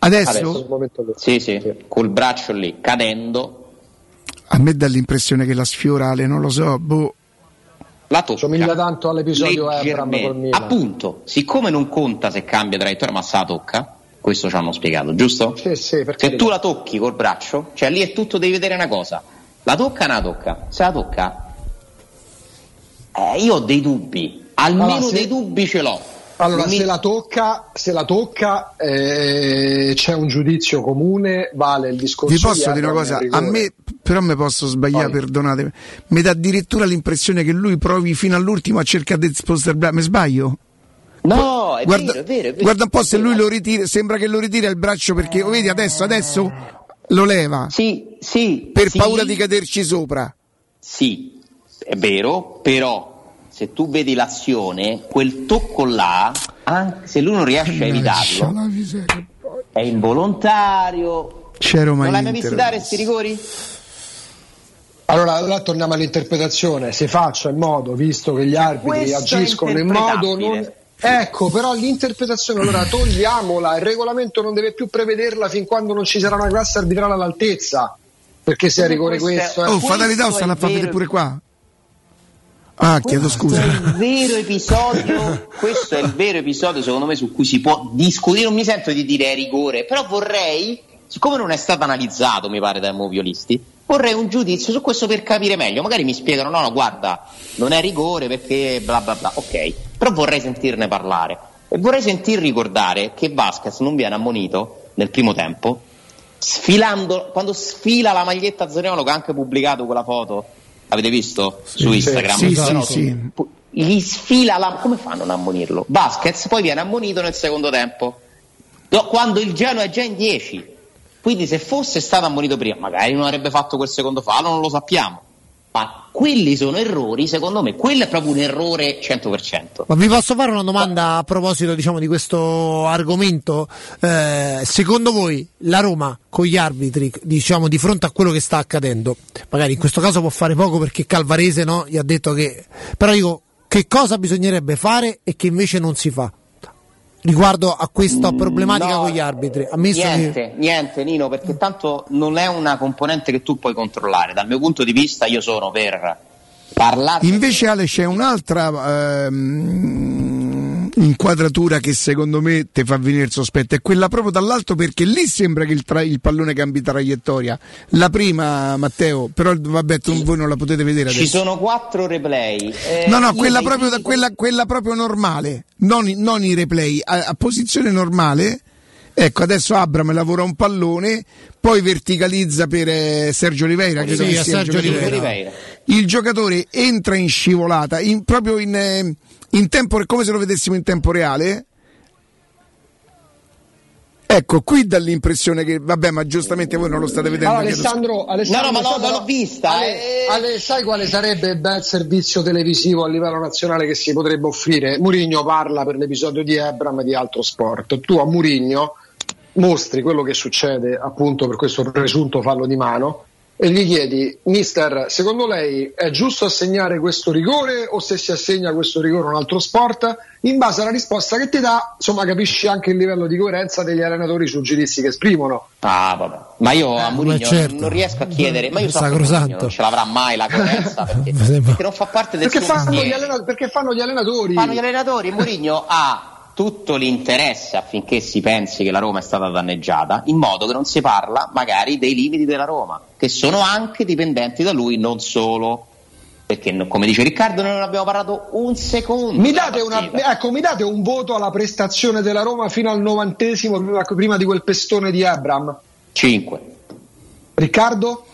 Adesso? Sì, sì, col braccio lì, cadendo, A me dà l'impressione che la sfiorale, non lo so, boh. la tocca. Somiglia tanto all'episodio leggermente. col Milan. Appunto, siccome non conta se cambia traiettoria, ma se la tocca, questo ci hanno spiegato, giusto? Sì, sì, perché Se tu la tocchi col braccio, cioè lì è tutto, devi vedere una cosa. La tocca o non la tocca? Se la tocca, eh, io ho dei dubbi, almeno Allora, se- dei dubbi ce l'ho. Allora, mi- se la tocca, se la tocca eh, c'è un giudizio comune, vale il discorso Vi posso di dire una cosa? A me, però mi posso sbagliare, Poi. perdonatemi. Mi dà addirittura l'impressione che lui provi fino all'ultimo a cercare di spostare il braccio. Mi sbaglio? No, è guarda, vero, è vero, è vero. guarda un po' se lui lo ritira, sembra che lo ritira il braccio perché, oh, vedi adesso, adesso lo leva. Sì, sì. Per sì. paura di caderci sopra. Sì, è vero, però se tu vedi l'azione, quel tocco là, anche se lui non riesce a evitarlo, è involontario. C'ero mai non l'hai mai visti dare questi rigori? Allora, allora torniamo all'interpretazione, si faccia in modo, visto che gli arbitri Questo agiscono in modo non... Ecco, però l'interpretazione allora togliamola, il regolamento non deve più prevederla fin quando non ci sarà una classe arbitrale all'altezza, perché se è rigore questo... eh. Oh, fatalità o Questo stanno a far vedere pure qua? Ah, chiedo scusa. Questo è il vero episodio, questo è il vero episodio secondo me su cui si può discutere, non mi sento di dire è rigore, però vorrei, siccome non è stato analizzato mi pare dai moviolisti, vorrei un giudizio su questo per capire meglio, magari mi spiegano no no guarda non è rigore perché bla bla bla, ok, però vorrei sentirne parlare. E vorrei sentir ricordare che Vasquez non viene ammonito nel primo tempo sfilando, quando sfila la maglietta Zaniolo che ha anche pubblicato quella foto, avete visto su Instagram? Sì, sì, sì. gli sfila la... come fanno a non ammonirlo? Vasquez poi viene ammonito nel secondo tempo No, quando il Genoa è già in 10 quindi se fosse stato ammonito prima magari non avrebbe fatto quel secondo fallo non lo sappiamo ma quelli sono errori secondo me quello è proprio un errore 100% Ma vi posso fare una domanda a proposito diciamo, di questo argomento? Eh, secondo voi la Roma con gli arbitri, diciamo, di fronte a quello che sta accadendo, magari in questo caso può fare poco perché Calvarese no, gli ha detto che... Però dico, che cosa bisognerebbe fare e che invece non si fa? Riguardo a questa problematica No, con gli arbitri, ammesso che... niente, niente Nino perché tanto non è una componente che tu puoi controllare. Dal mio punto di vista io sono per parlare. Invece Ale c'è un'altra ehm, inquadratura che secondo me ti fa venire il sospetto, è quella proprio dall'alto perché lì sembra che il, tra- il pallone cambi traiettoria. La prima Matteo, però vabbè tu, voi non la potete vedere ci adesso. sono quattro replay Eh, No, no, quella proprio, tipi- quella, quella proprio normale, non, i- non i replay, a, a posizione normale. Ecco, adesso Abram lavora un pallone, poi verticalizza per eh, Sergio Oliveira. credo Sì, che sia Sergio giocatore. Oliveira. Il giocatore entra in scivolata, in- proprio in, eh, in tempo, come se lo vedessimo in tempo reale. Ecco, qui dà l'impressione che, vabbè, ma giustamente voi non lo state vedendo. Allora, Alessandro, Alessandro, No, no, ma no, l'ho vista, Ale, eh. Ale, sai quale sarebbe il bel servizio televisivo a livello nazionale che si potrebbe offrire? Murigno parla per l'episodio di Ebram di altro sport. Tu a Murigno mostri quello che succede appunto per questo presunto fallo di mano e gli chiedi, mister, secondo lei è giusto assegnare questo rigore o se si assegna questo rigore a un altro sport? In base alla risposta che ti dà, insomma, capisci anche il livello di coerenza degli allenatori sui giudizi che esprimono. Ah, vabbè. Ma io a Mourinho certo. non riesco a chiedere, ma io so. Mourinho non ce l'avrà mai la coerenza perché, <laughs> perché non fa parte del Perché suo fanno, gli mestiere. allena- perché fanno gli allenatori? Fanno gli allenatori, Mourinho ha tutto l'interesse affinché si pensi che la Roma è stata danneggiata, in modo che non si parla magari dei limiti della Roma, che sono anche dipendenti da lui, non solo. Perché come dice Riccardo noi non abbiamo parlato un secondo. Mi date, una- ecco, mi date un voto alla prestazione della Roma fino al novantesimo, prima, prima di quel pestone di Abram? 5. Riccardo?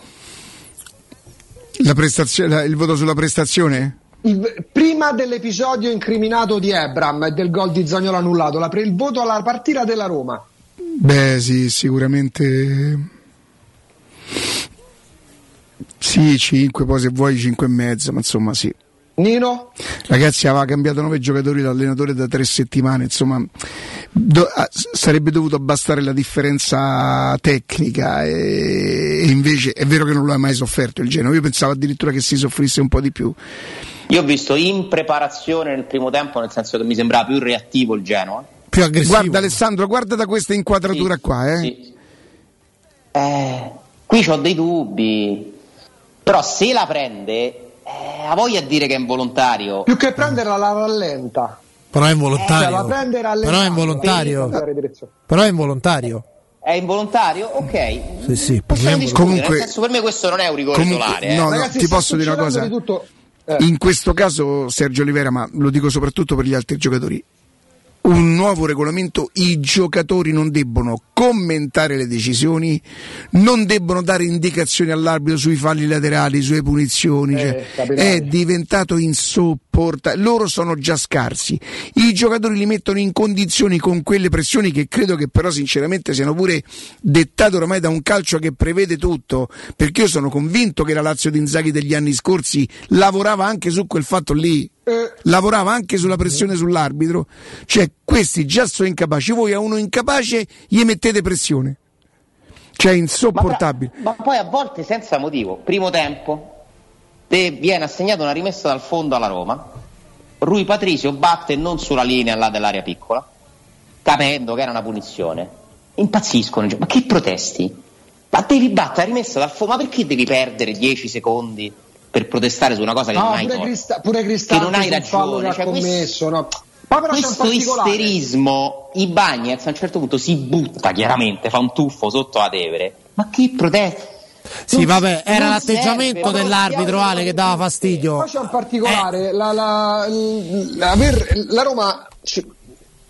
La prestazio- la- il voto sulla prestazione? Il- prima dell'episodio incriminato di Abram e del gol di Zagnolo annullato, la il voto alla partita della Roma. Beh, sì, sicuramente. Sì, 5, poi se vuoi 5 e mezzo, ma insomma sì. Nino? Ragazzi, aveva cambiato nove giocatori l'allenatore da tre settimane, insomma, Do, ah, sarebbe dovuto bastare la differenza tecnica e, e, invece è vero che non lo ha mai sofferto il Genoa, io pensavo addirittura che si soffrisse un po' di più. Io ho visto in preparazione nel primo tempo, nel senso che mi sembrava più reattivo il Genoa. Più aggressivo. Guarda Alessandro, guarda da questa inquadratura sì, qua. Eh. Sì. Eh, qui ho dei dubbi, però se la prende, eh, ha voglia di dire che è involontario. Più che prenderla la rallenta. Però è involontario. Eh, la prende Però è involontario. Però è involontario. È involontario? Ok. Sì, sì. Comunque, nel senso, per me questo non è un rigore comunque, solare. Eh. No, no, Ragazzi, ti posso dire una cosa. di tutto- eh. In questo caso Sergio Olivera, ma lo dico soprattutto per gli altri giocatori, un nuovo regolamento, i giocatori non debbono commentare le decisioni, non debbono dare indicazioni all'arbitro sui falli laterali, sulle punizioni, Eh, cioè, è diventato insopportabile. Loro sono già scarsi, i giocatori li mettono in condizioni con quelle pressioni che credo che però sinceramente siano pure dettate ormai da un calcio che prevede tutto, perché io sono convinto che la Lazio di Inzaghi degli anni scorsi lavorava anche su quel fatto lì lavorava anche sulla pressione sull'arbitro, cioè questi già sono incapaci, voi a uno incapace gli mettete pressione, cioè insopportabile. Ma poi a volte senza motivo. Primo tempo, te viene assegnata una rimessa dal fondo alla Roma. Rui Patricio batte non sulla linea là dell'area piccola, capendo che era una punizione. Impazziscono, ma che protesti? Ma devi battere la rimessa dal fondo, ma perché devi perdere 10 secondi per protestare su una cosa che No, non hai pure? Crista- pure Che non hai ragione, cioè, ha questo- commesso, no. Ma però questo isterismo, i Bagnets a un certo punto si butta chiaramente, fa un tuffo sotto la Tevere. Ma che protesta? Sì, vabbè, era l'atteggiamento serve, dell'arbitro Ale che dava fastidio. Poi c'è un particolare, la, la, la- aver- la Roma ci,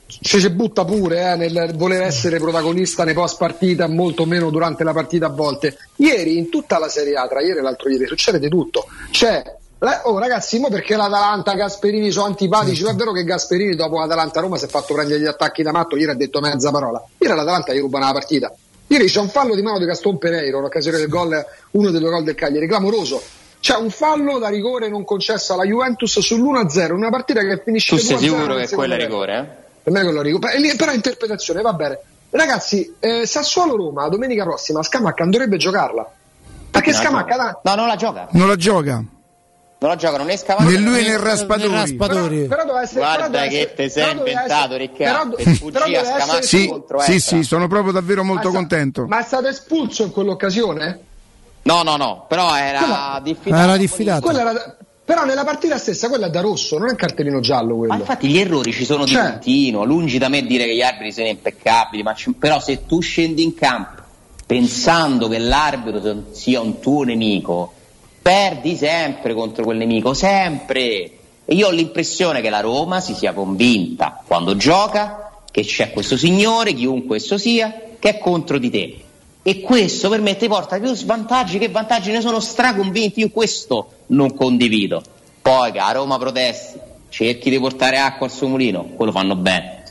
ci si butta pure eh, nel voler essere protagonista nei post partita, molto meno durante la partita a volte. Ieri in tutta la Serie A, tra ieri e l'altro ieri, succede di tutto. C'è la- Oh ragazzi, mo perché l'Atalanta, Gasperini sono antipatici? Ma è vero che Gasperini dopo l'Atalanta-Roma si è fatto prendere gli attacchi da matto, ieri ha detto mezza parola. Ieri l'Atalanta gli rubano la partita. Ieri c'è un fallo di mano di Gaston Pereiro, l'occasione del gol, uno dei due gol del Cagliari, clamoroso. C'è un fallo da rigore non concesso alla Juventus sull'1-0, una partita che finisce Tu sei 2-0 sicuro che è tempo. rigore? Eh? Per me quello è rigore. Però- interpretazione, va bene. Ragazzi, eh, Sassuolo-Roma domenica prossima, Scamacca non dovrebbe giocarla. Perché Non la Scamacca gioca. No, non la gioca. Non la gioca, Non la giocano né Scamacca né lui né Raspadori. Raspadori. Però doveva essere, però Guarda doveva che essere- te sei però inventato, Riccardo. però- E però essere- Sì, contro sì, sì, sono proprio davvero molto Ma contento. Ma è stato espulso in quell'occasione? No, no, no, però era Quella- diffidato. Era diffidato. Era- Però nella partita stessa quella è da rosso, non è cartellino giallo quello. Ma infatti gli errori ci sono di Cioè- continuo, lungi da me dire che gli arbitri sono impeccabili, ma ci- però se tu scendi in campo pensando che l'arbitro sia un tuo nemico, perdi sempre contro quel nemico, sempre. E io ho l'impressione che la Roma si sia convinta quando gioca che c'è questo signore, chiunque esso sia, che è contro di te. E questo per me ti porta più svantaggi che vantaggi, ne sono straconvinti, io questo non condivido. Poi che a Roma protesti, cerchi di portare acqua al suo mulino, quello fanno bene.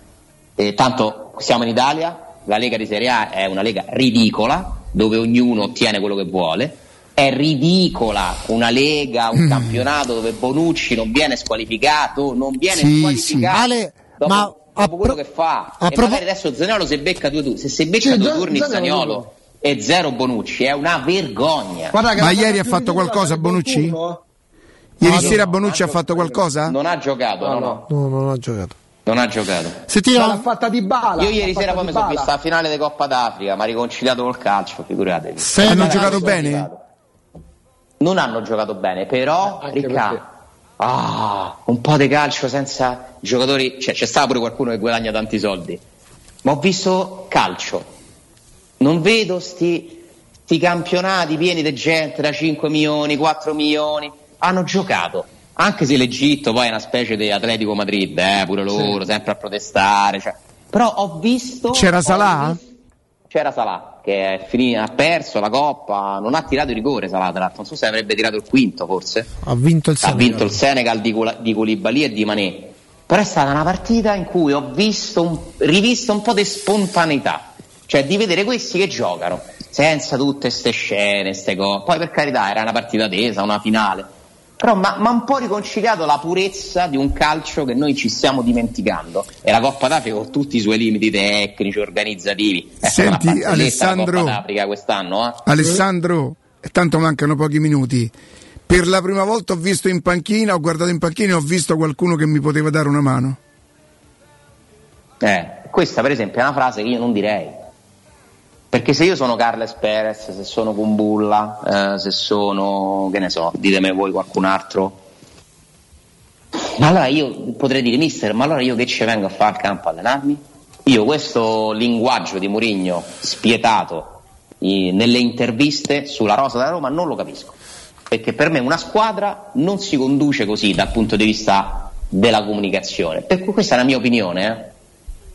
E tanto siamo in Italia, la Lega di Serie A è una lega ridicola, dove ognuno ottiene quello che vuole. È ridicola una lega, un campionato dove Bonucci non viene squalificato, non viene Sì, squalificato sì. Ale, dopo, ma dopo quello che fa. a e magari adesso Zaniolo se becca due turni, se si becca Sì, due Zan- turni Zaniolo e zero Bonucci, è una vergogna. Guarda Ma ieri ha fatto qualcosa Bonucci? turno, Ieri No, sera no, Bonucci ha fatto qualcosa? Non ha giocato, no, no, No, non ha giocato. non ha giocato. Ma l'ha Sentiamo. fatta di bala. Io ieri sera poi mi sono vista la finale di Coppa d'Africa, ma riconciliato col calcio, figuratevi. Sei- Hanno Hanno giocato bene? arrivato. Non hanno giocato bene, però Riccardo, perché- ah, un po' di calcio senza giocatori, cioè c'è stato pure qualcuno che guadagna tanti soldi, ma ho visto calcio, non vedo sti, sti campionati pieni di gente da 5 milioni, 4 milioni, hanno giocato, anche se l'Egitto poi è una specie di Atletico Madrid, eh, pure loro, sempre a protestare, cioè. però ho visto... C'era Salah? visto- c'era Salah che è finito, ha perso la coppa, non ha tirato il rigore l'altro. non so se avrebbe tirato il quinto forse. Ha vinto il Ha Senegal. vinto il Senegal di, di Koulibaly e di Mané. Però è stata una partita in cui ho visto un- rivisto un po' di spontaneità, cioè di vedere questi che giocano senza tutte queste scene, ste cose. Poi per carità era una partita tesa, una finale. Però mi ha un po' riconciliato la purezza di un calcio che noi ci stiamo dimenticando. E la Coppa d'Africa con tutti i suoi limiti tecnici, organizzativi. È Senti Alessandro, la Coppa d'Africa quest'anno. Eh? Alessandro, tanto mancano pochi minuti. Per la prima volta ho visto in panchina, ho guardato in panchina e ho visto qualcuno che mi poteva dare una mano. Eh, questa per esempio è una frase che io non direi. Perché se io sono Carles Perez, se sono Kumbulla, eh, se sono, che ne so, ditemi voi qualcun altro, ma allora io potrei dire, mister, ma allora io che ci vengo a fare al campo a allenarmi? Io questo linguaggio di Murigno spietato i, nelle interviste sulla rosa della Roma non lo capisco. Perché per me una squadra non si conduce così dal punto di vista della comunicazione. Per questa è la mia opinione.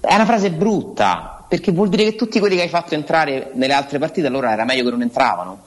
Eh. È una frase brutta, perché vuol dire che tutti quelli che hai fatto entrare nelle altre partite allora era meglio che non entravano.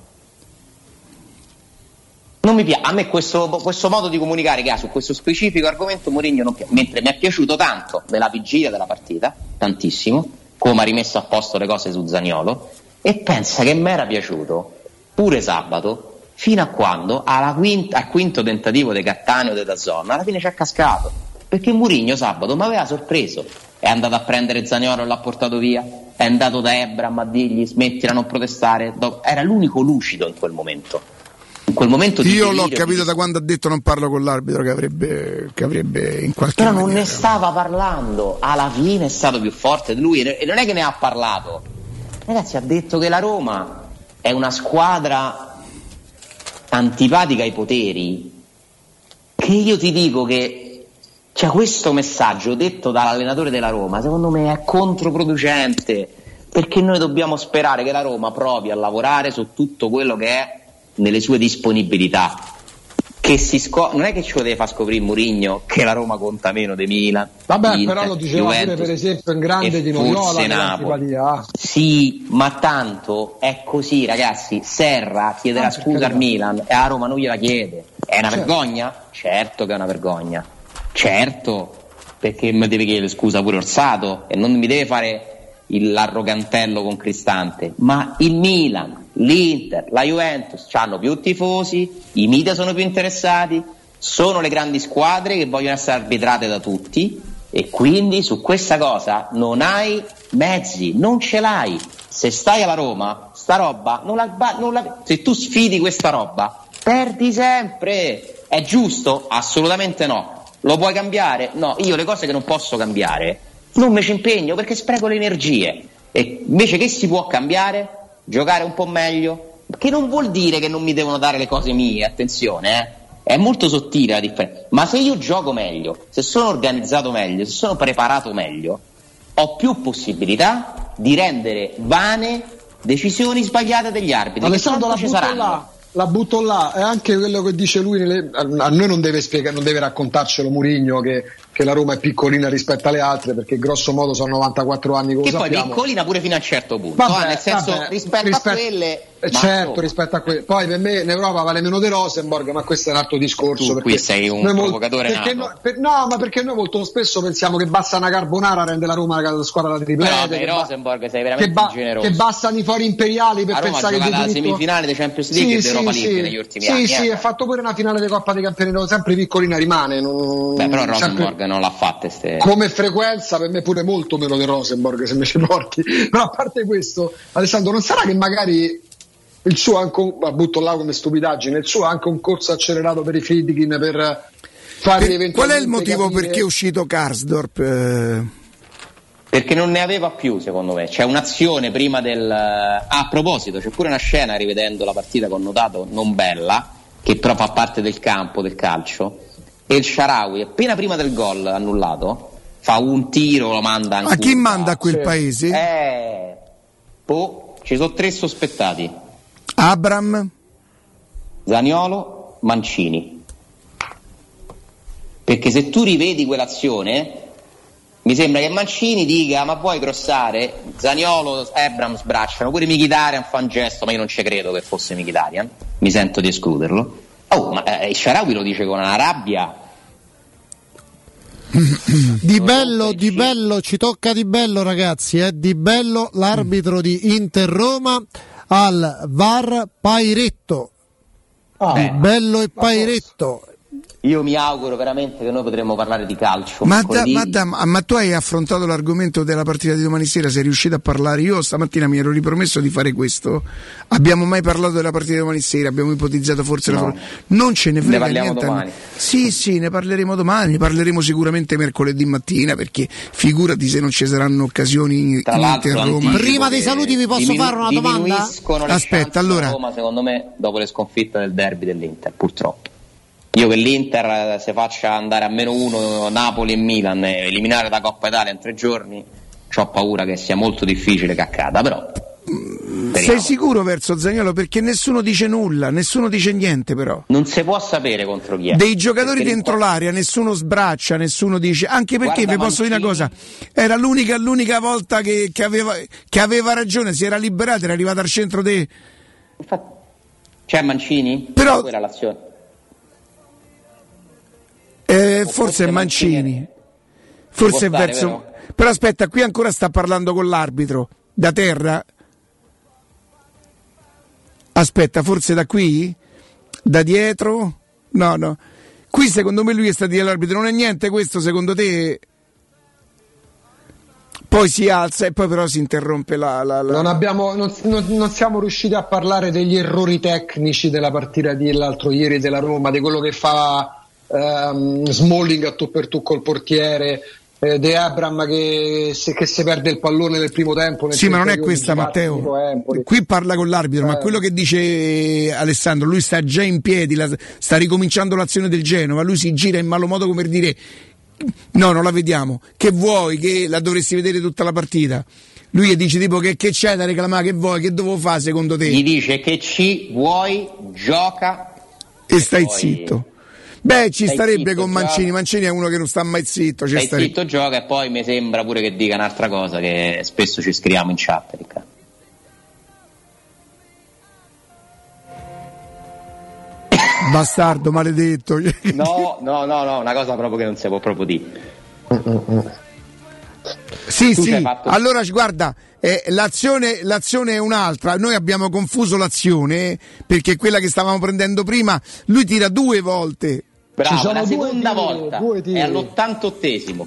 Non mi piace, a me questo, questo, modo di comunicare che ha su questo specifico argomento Mourinho non piace, mentre mi è piaciuto tanto nella vigilia della partita, tantissimo, come ha rimesso a posto le cose su Zagnolo, e pensa che mi era piaciuto pure sabato, fino a quando quinta, al quinto tentativo di Cattaneo e da Zona, alla fine ci ha cascato, perché Mourinho sabato mi aveva sorpreso, è andato a prendere Zaniolo e l'ha portato via, è andato da Ebram a dirgli smettila non protestare, era l'unico lucido in quel momento. In quel momento Io l'ho capito di... da quando ha detto non parlo con l'arbitro che avrebbe, che avrebbe in qualche Però maniera. non ne stava parlando, alla fine è stato più forte di lui e non è che ne ha parlato. Ragazzi ha detto che la Roma è una squadra antipatica ai poteri che io ti dico che cioè, questo messaggio detto dall'allenatore della Roma, secondo me è controproducente, perché noi dobbiamo sperare che la Roma provi a lavorare su tutto quello che è nelle sue disponibilità. Che si scop- non è che ci deve far scoprire Murigno che la Roma conta meno di Milan. Vabbè, Inter, però lo diceva Juventus, pure per esempio in grande di Noiola Sì, ma tanto è così, ragazzi. Serra chiederà ah, scusa al Milan e a Roma non gliela chiede. È una certo. vergogna? Certo che è una vergogna Certo, perché mi deve chiedere scusa pure Orsato e non mi deve fare il, l'arrogantello con Cristante, ma il Milan, l'Inter, la Juventus hanno più tifosi, i media sono più interessati, sono le grandi squadre che vogliono essere arbitrate da tutti e quindi su questa cosa non hai mezzi, non ce l'hai. Se stai alla Roma, sta roba, non la, non la, se tu sfidi questa roba, perdi sempre. È giusto? Assolutamente no. Lo puoi cambiare? No, io le cose che non posso cambiare non mi ci impegno perché spreco le energie. E invece che si può cambiare? Giocare un po' meglio? Che non vuol dire che non mi devono dare le cose mie, attenzione, eh. È molto sottile la differenza. Ma se io gioco meglio, se sono organizzato meglio, se sono preparato meglio, ho più possibilità di rendere vane decisioni sbagliate degli arbitri. Alessandro, la ci saranno. Là la butto là, è anche quello che dice lui, nelle, a noi non deve, spiegare, non deve raccontarcelo Murigno che, che, la Roma è piccolina rispetto alle altre perché grosso modo sono 94 anni Che poi sappiamo. piccolina pure fino a un certo punto, vabbè, eh, nel senso vabbè, rispetto, rispetto, a quelle... Eh, certo, rispetto a quelle. Poi per me in Europa vale meno di Rosenborg, ma questo è un altro discorso. Tu qui sei un provocatore molto, no, per, no, ma perché noi molto spesso pensiamo che basta una carbonara rende la Roma la squadra da triplete. Però, che Rosenborg sei veramente che, ba- generoso. Che bastano i fori imperiali per Roma pensare che la semifinale dei Champions League sì, e dell'Europa sì, League negli ultimi sì, anni. Sì, sì, eh. ha fatto pure una finale di Coppa dei Campioni, sempre piccolina rimane. Non, Beh, però Rosenborg sempre... non l'ha fatta. Ste... Come frequenza per me pure molto meno di Rosenborg se mi ci porti. Però a parte questo, Alessandro, non sarà che magari il suo anche un, butto là come stupidaggine, il suo anche un corso accelerato per i Friedkin per fare per, eventualmente Qual è il motivo capire... perché è uscito Karsdorp? Eh... Perché non ne aveva più, secondo me. C'è un'azione prima del. Ah, a proposito, c'è pure una scena rivedendo la partita con notato non bella, che però fa parte del campo del calcio. E il Sharawi, appena prima del gol annullato, fa un tiro, lo manda anche. Ma chi manda a quel sì. paese? Eh. Oh, ci sono tre sospettati. Abram, Zaniolo, Mancini. Perché se tu rivedi quell'azione, mi sembra che Mancini dica ma puoi crossare? Zaniolo, Abram sbracciano, pure Michitarian fa un gesto, ma io non ci credo che fosse Michitarian, mi sento di escluderlo. Oh, ma eh, Sharawi lo dice con una rabbia <clears throat> di bello, di bello, ci tocca di bello ragazzi, eh? di bello l'arbitro di Inter Roma al VAR Pairetto. Ah, bello e Pairetto. Io mi auguro veramente che noi potremmo parlare di calcio. Ma, da, ma da- ma tu hai affrontato l'argomento della partita di domani sera? Sei riuscito a parlare? Io stamattina mi ero ripromesso di fare questo. Abbiamo mai parlato della partita di domani sera? Abbiamo ipotizzato forse No. la Non ce ne Ne frega parliamo niente. domani. Sì, sì, ne parleremo domani, ne parleremo sicuramente mercoledì mattina perché figurati se non ci saranno occasioni Tra l'altro, Inter-Roma. anticipo Prima dei saluti vi posso diminu- fare una domanda? Aspetta, allora. Roma, secondo me, dopo le sconfitte del derby dell'Inter, purtroppo. Io che l'Inter se faccia andare a meno uno Napoli e Milan e eliminare la Coppa Italia in tre giorni, ho paura che sia molto difficile che accada, però. Sei sicuro verso Zagnolo? Perché nessuno dice nulla, nessuno dice niente però. Non si può sapere contro chi è. Dei giocatori Perché dentro l'area, nessuno sbraccia, nessuno dice. Anche perché Guarda vi posso dire una cosa: era l'unica, l'unica volta che, che aveva, che aveva ragione, si era liberato, era arrivato al centro de. C'è Mancini? Però- Quella l'azione. Eh, forse è Mancini. Forse è verso. vero? Però aspetta, qui ancora sta parlando con l'arbitro. Da terra? Aspetta, forse da qui? Da dietro? No, no. Qui secondo me lui sta di all'arbitro. Non è niente questo secondo te? Poi si alza e poi però si interrompe la. la- la- Non, abbiamo, non, non- non siamo riusciti a parlare degli errori tecnici della partita di l'altro ieri della Roma, di quello che fa ehm, Smalling a tu per tu col portiere, eh, De Abram che se, che se perde il pallone nel primo tempo. nel Sì, ma non è questa, Matteo. Empoli. Qui parla con l'arbitro, ma Eh. quello che dice Alessandro, lui sta già in piedi, la- sta ricominciando l'azione del Genova, lui si gira in malo modo come per dire no, non la vediamo, che vuoi, che la dovresti vedere tutta la partita. Lui gli dice tipo che, che c'è da reclamare, che vuoi, che devo fare secondo te? Gli dice che ci vuoi, gioca. E stai poi- zitto. Beh, ci Stai starebbe zitto, con. Mancini, Mancini è uno che non sta mai zitto, ci Stai zitto, gioca e poi mi sembra pure che dica un'altra cosa che spesso ci scriviamo in chat. Riccardo. Bastardo, maledetto. No, no, no, no, una cosa proprio che non si può proprio dire. Sì, Tu sì. fatto- Allora, guarda, eh, l'azione, l'azione è un'altra. Noi abbiamo confuso l'azione perché quella che stavamo prendendo prima, lui tira due volte. Bravo, la seconda volta è all'88esimo.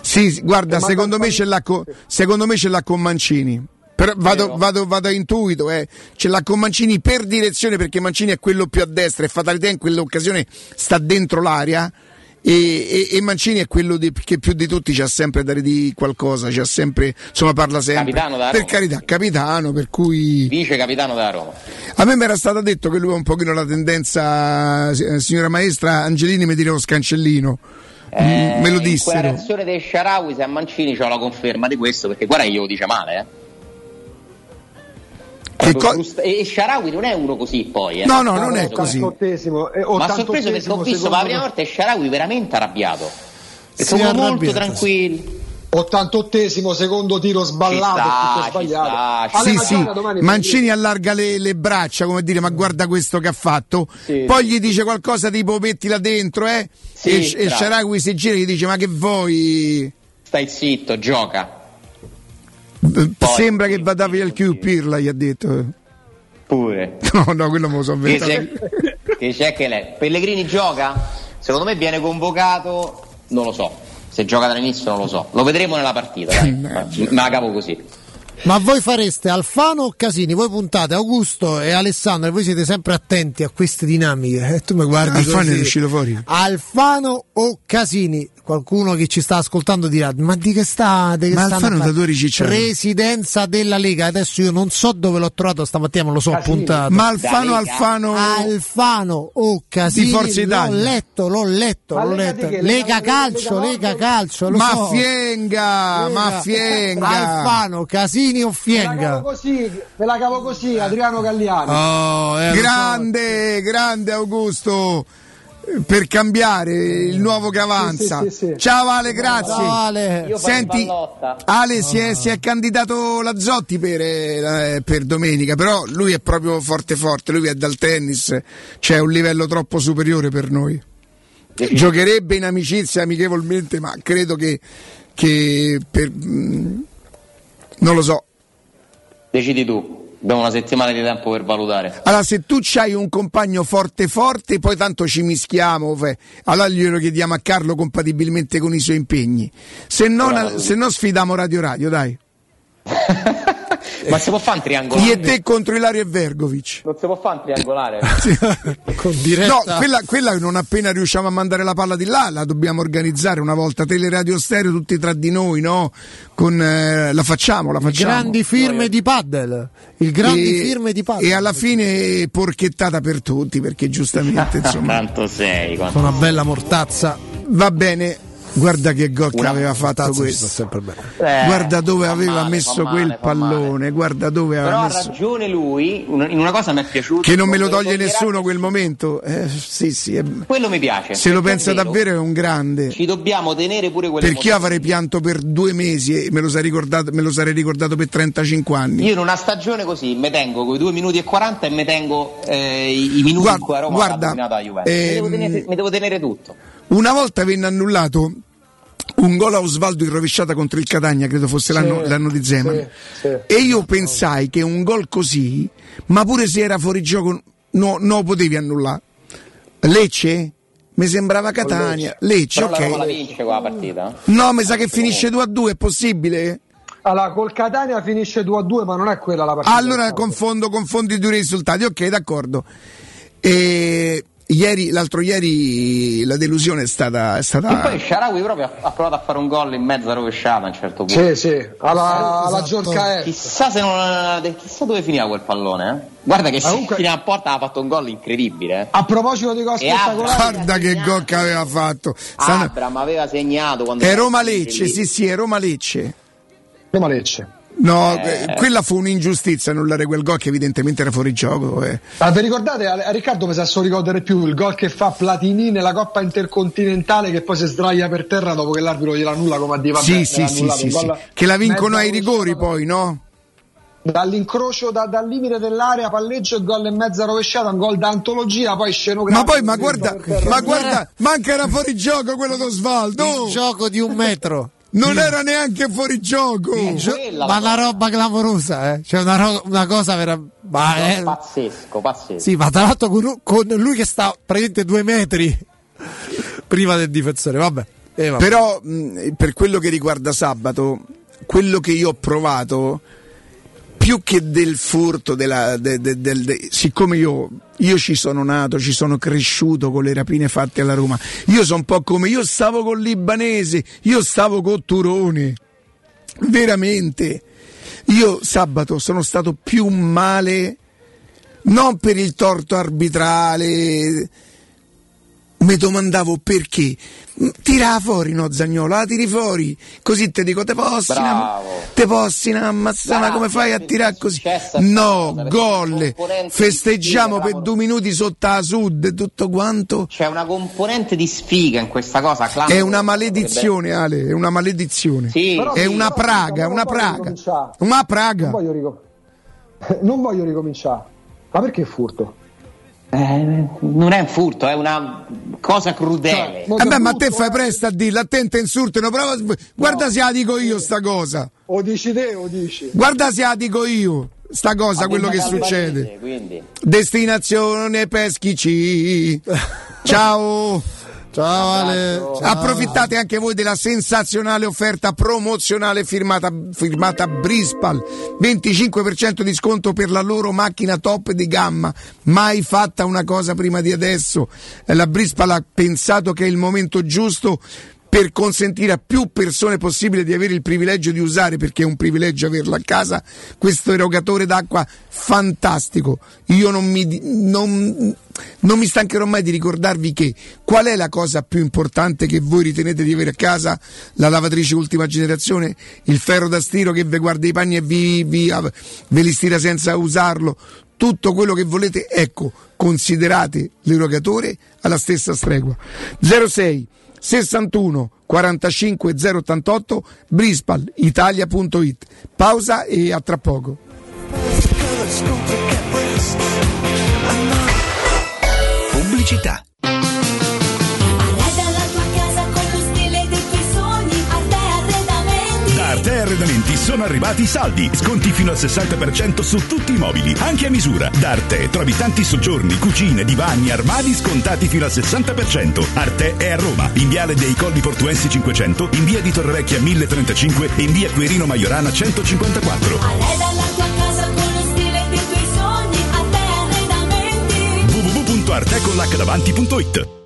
Sì, guarda, Eh, secondo me, ce l'ha con, secondo me ce l'ha con Mancini. Però vado, vado, vado a intuito, eh. ce l'ha con Mancini per direzione perché Mancini è quello più a destra e fatalità in quell'occasione sta dentro l'area e, e- e Mancini è quello di- che più di tutti c'ha sempre a dare di qualcosa, c'ha sempre, insomma parla sempre. Capitano da per Roma. carità, capitano, per cui... Vice capitano della Roma. A me mi era stato detto che lui ha un pochino la tendenza, eh, signora maestra Angelini mi dire lo scancellino. Mm, me lo quella dissero. reazione dei Sharawi, se a Mancini c'ho la conferma di questo, perché guarda che glielo dice male, eh. Co- e Sharawi non è uno così poi, eh. No, no, non è così. Eh, Ma sorpreso perché ho visto per la prima volta Sharawi veramente arrabbiato. È uno molto tranquillo. 88esimo secondo tiro sballato, sta, sbagliato. sta, Sì, sì, Mancini allarga le, le braccia come dire ma guarda questo che ha fatto, Sì. poi gli dice qualcosa tipo mettila dentro eh? Sì, e, e. Sharawi si gira e gli dice ma che vuoi? Stai zitto, gioca. Eh, Sembra che vada via il Q Pirla gli ha detto. Pure. <laughs> No, no, quello me lo so inventato. che c'è che lei. Pellegrini gioca? Secondo me viene convocato, non lo so. Se gioca dall'inizio non lo so. Lo vedremo nella partita, dai. <laughs> Ma ma la capo così. Ma voi fareste Alfano o Casini? Voi puntate Augusto e Alessandro e voi siete sempre attenti a queste dinamiche. E tu mi guardi Alfano così. è uscito fuori. Alfano o Casini? Qualcuno che ci sta ascoltando dirà: Ma di che sta? Di che Ma stanno Alfano a fare?" da dove ricicciano? Presidenza della Lega. Adesso io non so dove l'ho trovato stamattina, me lo so Casini. appuntato. Ma Alfano? Alfano Alfano o Casini Di Forza Italia. l'ho letto, l'ho letto, l'ho Lega letto. Lega, Lega- calcio, Lega Lega calcio, lo ma so. fienga, ma fienga. Alfano, Casini o Me la Fienga? cavo così, me la cavo così, Adriano Galliani. Oh, eh, lo so. grande, grande Augusto per cambiare il nuovo che avanza. sì, sì, sì. Ciao Ale, grazie. Ciao, Ale. Senti. Ale si è, si è candidato Lazzotti per, eh, per domenica, però lui è proprio forte forte, lui è dal tennis, c'è un livello troppo superiore per noi. Giocherebbe in amicizia amichevolmente, ma credo che, che per, mm, non lo so. Decidi tu. Abbiamo una settimana di tempo per valutare. Allora, se tu c'hai un compagno forte forte, poi tanto ci mischiamo, allora glielo chiediamo a Carlo compatibilmente con i suoi impegni. Se no, se no sfidiamo Radio Radio, dai. <laughs> Ma si può fare un triangolo? Io e te contro Ilario e Vergovic. Non si può fare un triangolare? <laughs> Con No, quella, quella non appena riusciamo a mandare la palla di là, la dobbiamo organizzare una volta. Teleradio stereo tutti tra di noi, no? Con, eh, la facciamo, la facciamo. Grandi firme di paddle. Il grandi E- firme di paddle. E alla fine porchettata per tutti, perché giustamente <laughs> insomma. Tanto sei. quanto- Una bella mortazza. Va bene, guarda che gol che aveva fatto questo. sta sempre bene. Eh, guarda dove aveva male, messo quel male. pallone, guarda dove Però aveva ha messo. ragione lui, in una cosa mi è piaciuto. Che non me lo Quello toglie nessuno quel momento. Eh, sì, sì, è- Quello mi piace. se lo pensa vero, davvero è un grande. Ci dobbiamo tenere pure quelle Perché io avrei pianto per due mesi e me lo, sarei ricordato, me lo sarei ricordato per 35 anni. Io in una stagione così mi tengo con i 2 minuti e 40 e mi tengo eh, i minuti Guarda- in cui a Roma guarda, la Juventus. mi, ehm, devo tenere, mi devo tenere tutto. Una volta venne annullato un gol a Osvaldo in rovesciata contro il Catania, credo fosse l'anno, l'anno di Zeman. E io pensai che un gol così, ma pure se era fuori gioco, no, no potevi annullare. Lecce? Mi sembrava Catania. Lecce, la Roma la ok. vince quella partita. No, mi sa che finisce 2 a 2, è possibile? Allora, col Catania finisce 2 a 2, ma non è quella la partita. Allora confondo, confondo i due risultati, ok, d'accordo. E ieri, l'altro ieri la delusione è stata. È E stata poi Sharawi proprio ha, ha provato a fare un gol in mezza rovesciata a un certo punto. Sì, sì, alla, alla Esatto. Chissà, se non, chissà dove finiva quel pallone. Eh? Guarda che Comunque- finiva a porta ha fatto un gol incredibile. Eh? A proposito di cose E Abram- spettacolari, Guarda che gol che aveva fatto. Abram aveva segnato quando È Roma Lecce, sì, sì, è Roma Lecce. Roma Lecce. No, Eh. quella fu un'ingiustizia annullare quel gol che evidentemente era fuori gioco. eh. Ma vi ricordate, a Riccardo mi sa solo ricordare più il gol che fa Platini nella Coppa Intercontinentale che poi si sdraia per terra dopo che l'arbitro gliela annulla come a dire Sì, sì, sì, sì, sì. Che la vincono ai rigori poi, no? Dall'incrocio da- dal limite dell'area, palleggio e gol e mezza rovesciata, un gol d'antologia, poi scenografico. Ma poi, ma guarda, ma guarda, manca era fuori gioco quello d'Osvaldo. Il gioco di un metro. Non era neanche fuori gioco. ma una roba clamorosa, eh. Cioè una, ro- una cosa vera. Ma è- Pazzesco, pazzesco. Sì, ma tra l'altro con, con lui che sta praticamente due metri <laughs> prima del difensore, vabbè. Eh, vabbè. Però mh, per quello che riguarda sabato, quello che io ho provato, più che del furto, della, de- de- de- siccome io, io ci sono nato, ci sono cresciuto con le rapine fatte alla Roma, io sono un po' come io stavo con Libanese, io stavo con Turone, veramente. Io sabato sono stato più male, non per il torto arbitrale, mi domandavo perché. Mm, Tira fuori, no, Zagnolo, la tiri fuori, così ti dico, te possi, Bravo. te possi ammazzare, Bravo, come fai a è tirare così? No, gol, festeggiamo per due minuti sotto la sud e tutto quanto. C'è una componente di sfiga in questa cosa. clamorosa, È una maledizione, Ale, è una maledizione. Sì. Però È sì, una praga, però una praga. Una praga. Non voglio, ricom- <laughs> non voglio ricominciare. Ma perché furto? Eh, non è un furto, è una cosa crudele. Cioè, Vabbè, ma te fai presto a dirlo, attenta insultano, prova, guarda se la dico io sta cosa. O dici te o dici? Guarda se la dico io, sta cosa, Ma quello che succede. Quindi. Destinazione Peschici. Ciao. Ciao Ale. Ciao. Approfittate anche voi della sensazionale offerta promozionale firmata, firmata Brispal. 25% di sconto per la loro macchina top di gamma. Mai fatta una cosa prima di adesso. La Brispal ha pensato che è il momento giusto per consentire a più persone possibile di avere il privilegio di usare, perché è un privilegio averlo a casa, questo erogatore d'acqua fantastico. Io non mi, non, non mi stancherò mai di ricordarvi che qual è la cosa più importante che voi ritenete di avere a casa? La lavatrice ultima generazione, il ferro da stiro che vi guarda i panni e vi, vi- ve li stira senza usarlo. Tutto quello che volete, ecco, considerate l'erogatore alla stessa stregua. 06 61 45 088 brispalitalia.it pausa e a tra poco Pubblicità. Arredamenti. Da Arte Arredamenti sono arrivati i saldi. Sconti fino al 60% su tutti i mobili, anche a misura. Da Arte trovi tanti soggiorni, cucine, divani, armadi scontati fino al 60%. Arte è a Roma, in viale dei Colli Portuensi 500, in via di Torrevecchia 1035 e in via Quirino Maiorana 154. Arreda la tua casa con lo stile dei tuoi sogni, a te arredamenti. www.artecollacdavanti.it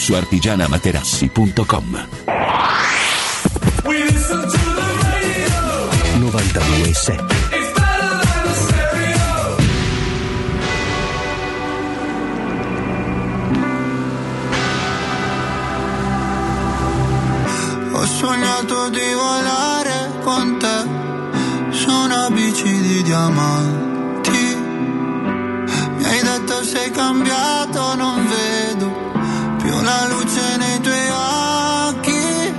su artigianamaterassi.com. 92.7 Ho sognato di volare con te su una bici di diamanti. Mi hai detto sei cambiato, non vedo la luce nei tuoi occhi.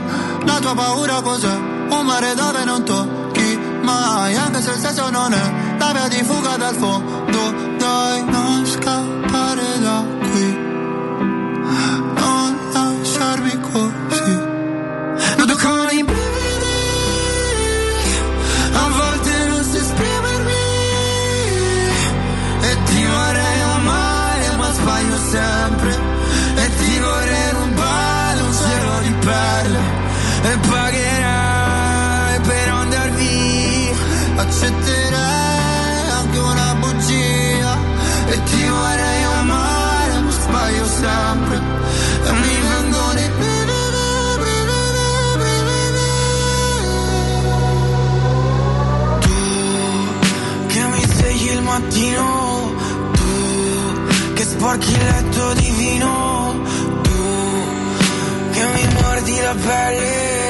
La tua paura cos'è? Un mare dove non tocchi mai, anche se il senso non è la via di fuga dal fondo. sporchi il letto di tu che mi mordi la pelle.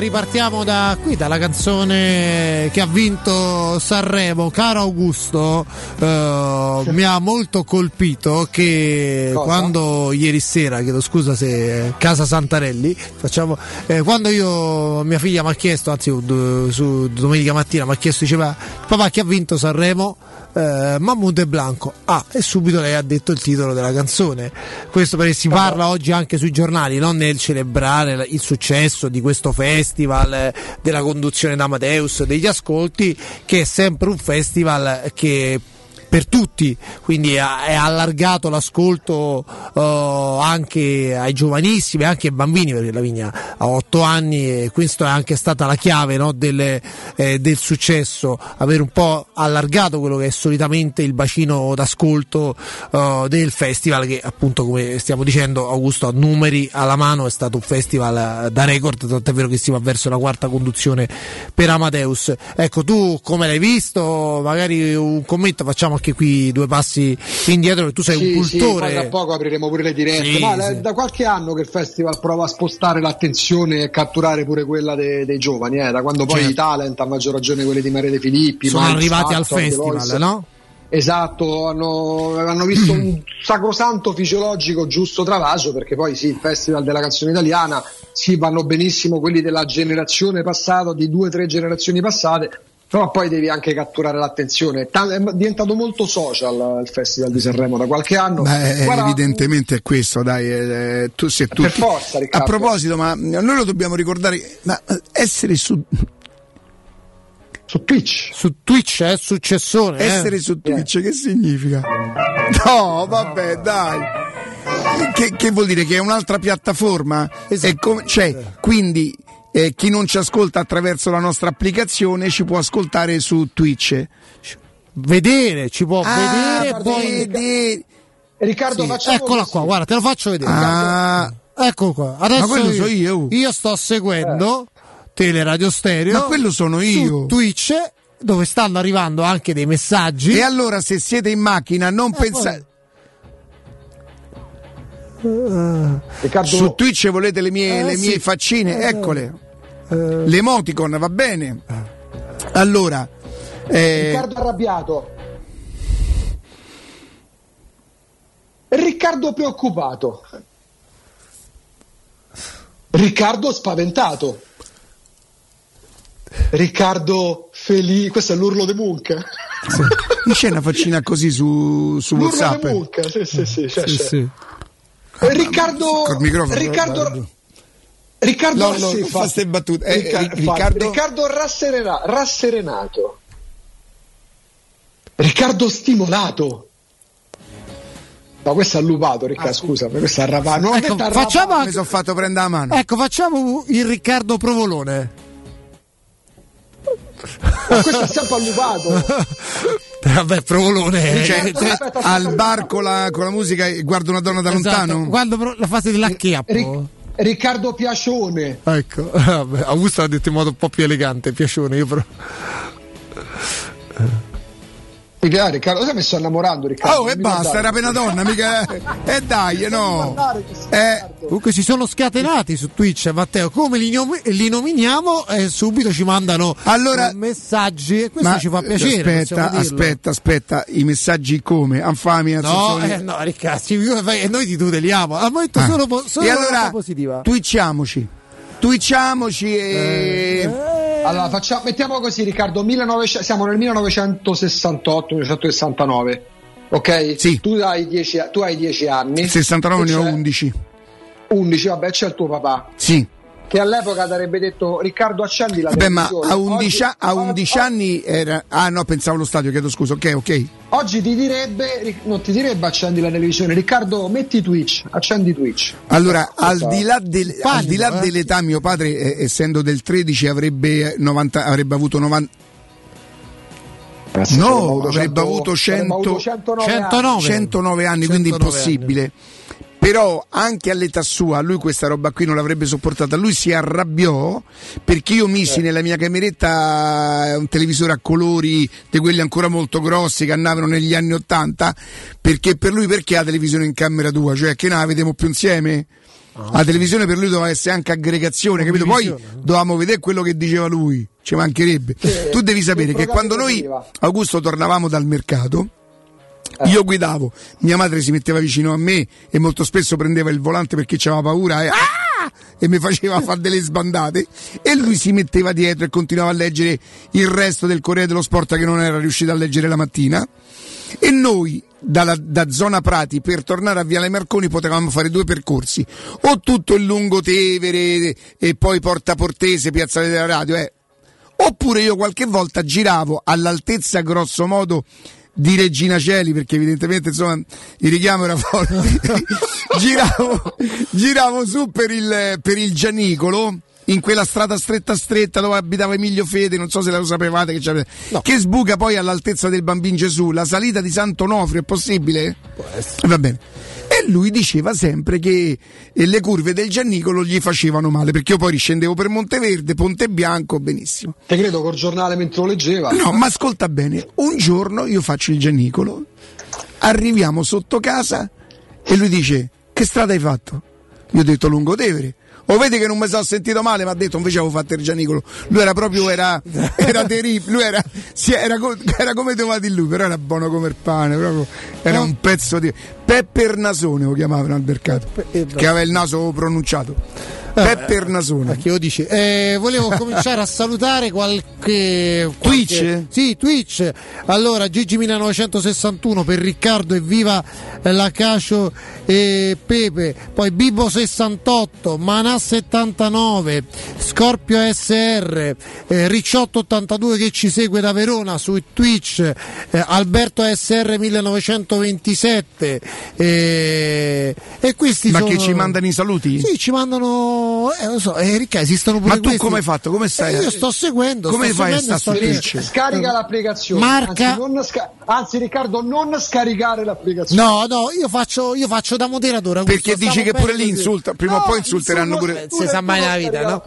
Ripartiamo da qui, dalla canzone che ha vinto Sanremo. Caro Augusto, eh, mi ha molto colpito che Cosa? quando ieri sera, chiedo scusa se Casa Santarelli, facciamo, eh, quando io, mia figlia mi ha chiesto, anzi d- su domenica mattina mi ha chiesto, diceva papà chi ha vinto Sanremo? Eh, Mahmood e Blanco. Ah e subito lei ha detto il titolo della canzone. Questo perché si parla oggi anche sui giornali non nel celebrare il successo di questo festival eh, della conduzione d'Amadeus degli ascolti che è sempre un festival che per tutti, quindi è allargato l'ascolto eh, anche ai giovanissimi, anche ai bambini, perché la Vigna ha 8 anni e questa è anche stata la chiave no, del, eh, del successo, avere un po' allargato quello che è solitamente il bacino d'ascolto eh, del festival che appunto come stiamo dicendo Augusto a numeri alla mano è stato un festival eh, da record, tant'è vero che si va verso la quarta conduzione per Amadeus. Ecco, tu come l'hai visto? Magari un commento, facciamo anche qui due passi indietro, tu sei Sì, un sì, cultore. tra poco apriremo pure le dirette. Sì, Ma sì. è da qualche anno che il festival prova a spostare l'attenzione e catturare pure quella de- dei giovani, eh, da quando poi Certo. i talent, a maggior ragione quelli di Maria De Filippi, Sono Miles, arrivati al Factor, The festival, no? Esatto, hanno, hanno visto un <clears throat> sacrosanto fisiologico giusto travaso perché poi sì, il festival della canzone italiana, sì, vanno benissimo quelli della generazione passata, di due o tre generazioni passate, però poi devi anche catturare l'attenzione. È diventato molto social il festival di Sanremo da qualche anno. Beh, Guarda, evidentemente è questo, dai, eh, tu sei tutti. Per forza, Riccardo. A proposito, ma noi lo dobbiamo ricordare, ma eh, essere su, su Twitch. Su Twitch è successone. eh. essere su Twitch che significa? No, vabbè, dai. Che, che vuol dire che è un'altra piattaforma? Esatto. È come- cioè, quindi eh, chi non ci ascolta attraverso la nostra applicazione ci può ascoltare su Twitch. Vedere, ci può Ah, vedere poi vedere. Riccardo, Sì, facciamo Eccola così. qua, guarda, te lo faccio vedere. Ah, Ecco qua. Adesso Ma quello so io. sto seguendo Teleradio Stereo. Ma quello sono io. Su Twitch dove stanno arrivando anche dei messaggi. E allora se siete in macchina non pensate... Riccardo, Su Twitch volete le mie, Eh, le mie sì. faccine? Eh, Eccole. L'emoticon, va bene? Allora, eh, Riccardo arrabbiato. Riccardo preoccupato. Riccardo spaventato. Riccardo felice. Questo è l'urlo di Munch. non c'è una faccina così su, su L'urlo WhatsApp? di Munch. Sì, sì, sì. c'è, Sì, c'è. sì. Riccardo. Col microfono, Riccardo. Riccardo No, no, fa ste battute. Eh, Ricca- Riccardo- Riccardo rasserena- rasserenato. Riccardo stimolato. No, questo è allupato, Riccardo, scusa, questo è arrapato. Non Ecco, arrapato. facciamo Mi anche, sono fatto prendere la mano. ecco, facciamo il Riccardo Provolone. Ma questo è sempre allupato. <laughs> Vabbè, Provolone. Cioè, eh, aspetta, aspetta. al bar con la, con la musica e guardo una donna da esatto, lontano? Quando pro- la fase dell'acchiappo. Ric- Riccardo Piacione. Ecco, <laughs> vabbè, Augusto l'ha detto in modo un po' più elegante, piacione, io però. Mi piace, Riccardo, sai mi sto innamorando, Riccardo. Oh, e basta, era appena donna, mica. <laughs> E dai, no. guardare questo Eh, Comunque si sono scatenati su Twitch, Matteo. Come li, li nominiamo e subito ci mandano Allora- eh, messaggi e questo ma ci fa piacere. aspetta, aspetta, aspetta, i messaggi come? Anfami, No, eh, no, Riccardo, e noi ti tuteliamo. Ha detto Ah. solo, po- solo e allora positiva. twitchiamoci. Twitchiamoci e. Allora, facciamo, mettiamo così, Riccardo, 1900 siamo nel 1968-1969, ok? Sì. Tu hai 10, tu hai 10 anni. 69 ne ho c'è 11. 11, vabbè, c'è il tuo papà, Sì. Che all'epoca avrebbe detto, Riccardo, accendi la Vabbè, ma televisione. a 11, Oggi- a 11 anni era. Ah, no, pensavo allo stadio, chiedo scusa. Ok, ok. Oggi ti direbbe, non ti direbbe accendi la televisione, Riccardo, metti Twitch, accendi Twitch. Allora, al di là, del- Panico, al di là eh. dell'età, mio padre, eh, essendo del 13, avrebbe, 90, avrebbe avuto 90. Ragazzi, no, avuto avrebbe 100 avuto 100, avremmo avuto 109 anni. 109. 109 anni, quindi 109 impossibile. Però anche all'età sua, lui questa roba qui non l'avrebbe sopportata. Lui si arrabbiò perché io misi nella mia cameretta un televisore a colori di quelli ancora molto grossi che andavano negli anni 80. Perché per lui perché la televisione in camera tua? Cioè che la vediamo più insieme? La televisione per lui doveva essere anche aggregazione, capito? Poi dovevamo vedere quello che diceva lui, ci mancherebbe. tu devi sapere che quando noi, Augusto, tornavamo dal mercato, io guidavo, mia madre si metteva vicino a me e molto spesso prendeva il volante perché aveva paura e, ah! e mi faceva fare delle sbandate. E lui si metteva dietro e continuava a leggere il resto del Corriere dello Sport che non era riuscito a leggere la mattina. E noi dalla, da zona Prati per tornare a Viale Marconi potevamo fare due percorsi. O tutto il lungo Tevere e poi Porta Portese, Piazzale della Radio eh. oppure io qualche volta giravo all'altezza grosso modo di Regina Celi perché evidentemente insomma il richiamo era forte <laughs> giravo, giravo su per il, per il Gianicolo in quella strada stretta stretta dove abitava Emilio Fede, non so se lo sapevate, che, c'aveva- che sbuca poi all'altezza del Bambin Gesù, la salita di Sant'Onofrio, è possibile? Può essere. Va bene. E lui diceva sempre che eh, le curve del Giannicolo gli facevano male, perché io poi riscendevo per Monteverde, Ponte Bianco, benissimo. Te credo col giornale mentre lo leggeva. No, ma ascolta bene, un giorno io faccio il Giannicolo, arriviamo sotto casa e lui dice, che strada hai fatto? Io ho detto Lungotevere. O vedi che non mi sono sentito male, mi ha detto invece avevo fatto il Gianicolo. Lui era proprio, era, <laughs> era terribile, lui era, sì, era, era come di lui, però era buono come il pane, proprio, era un pezzo di... Pepper Nasone lo chiamavano al mercato, che aveva il naso pronunciato. Pepper Nasone. Che lo dici? Eh, volevo <laughs> cominciare a salutare qualche, qualche- Twitch? Sì, Twitch. Allora, Gigi 1961 per Riccardo e viva eh, la Cacio e Pepe. Poi Bibo 68, Manà 79, Scorpio SR, eh, Ricciotto 82 che ci segue da Verona su Twitch, eh, Alberto SR 1927. Eh, e questi Ma sono... che ci mandano i saluti? Sì, ci mandano. Eh, lo so, eh, Ricca, esistono pure Ma tu questi. come hai fatto? Come stai? Eh, io sto seguendo. Come sto fai a seguendo, stare sto su lì. Scarica l'applicazione. Marca- Anzi, non sca- anzi, Riccardo, non scaricare l'applicazione. No, no, io faccio, io faccio da moderatore. Perché dici che pure lì insulta, prima o No, poi insulteranno pure. Non si sa mai nella vita, no?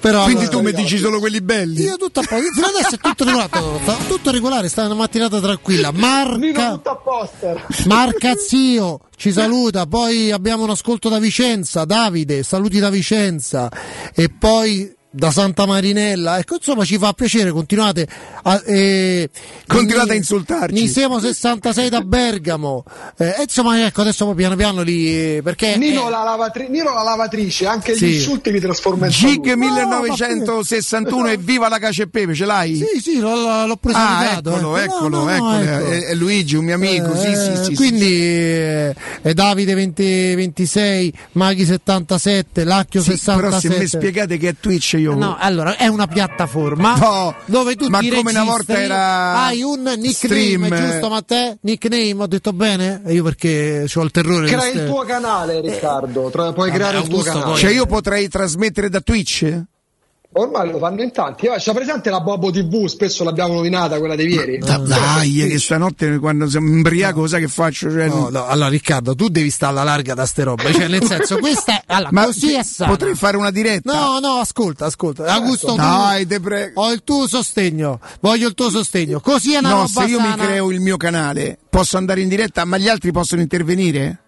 Però, Quindi allora- tu mi dici solo quelli belli. Io tutto a posto, fino adesso è tutto regolato, tutto regolare, sta una mattinata tranquilla. Marca, a. Marca zio ci saluta, poi abbiamo un ascolto da Vicenza, Davide, saluti da Vicenza. E poi da Santa Marinella, ecco insomma ci fa piacere, continuate a, eh, Continuate Ni- a insultarci. Nisemo 66 da Bergamo, eh, insomma ecco adesso poi piano piano lì, eh, perché... Nino, eh, la lavatri- Nino la lavatrice, anche Sì. gli insulti li trasforma in Gig saluti. 1961 e viva la cacio e pepe, ce l'hai? Sì, sì, l'ho, l'ho preso Ah, eccolo, ecco. eccolo, No, no, eccolo, ecco. È, è Luigi, un mio amico, sì, sì, sì, sì. quindi eh, eh, Davide 20, 26, Maghi 77, Lacchio Sì, 67. però se mi spiegate che è Twitch io... No, allora è una piattaforma No, dove tu ma ti come una volta era hai un nickname, stream. giusto Matteo? Nickname, ho detto bene? Io perché ho il terrore Crea queste- il tuo canale, Riccardo. Tra- puoi Vabbè, creare il tuo canale. poi- Cioè io potrei trasmettere da Twitch? Ormai lo fanno in tanti. Eh, C'è presente la Bobo TV? Spesso l'abbiamo nominata, quella dei Vieri. Da- dai, che stanotte quando siamo imbriaco, cosa che faccio? Cioè, No, no, allora Riccardo, tu devi stare alla larga da ste robe, cioè nel senso questa è allora, Ma così è sana. potrei fare una diretta? No, no, ascolta, ascolta. Augusto, tu- Dai, te prego. ho il tuo sostegno, voglio il tuo sostegno. Così è una No, roba se io mi sana. creo il mio canale, posso andare in diretta, ma gli altri possono intervenire?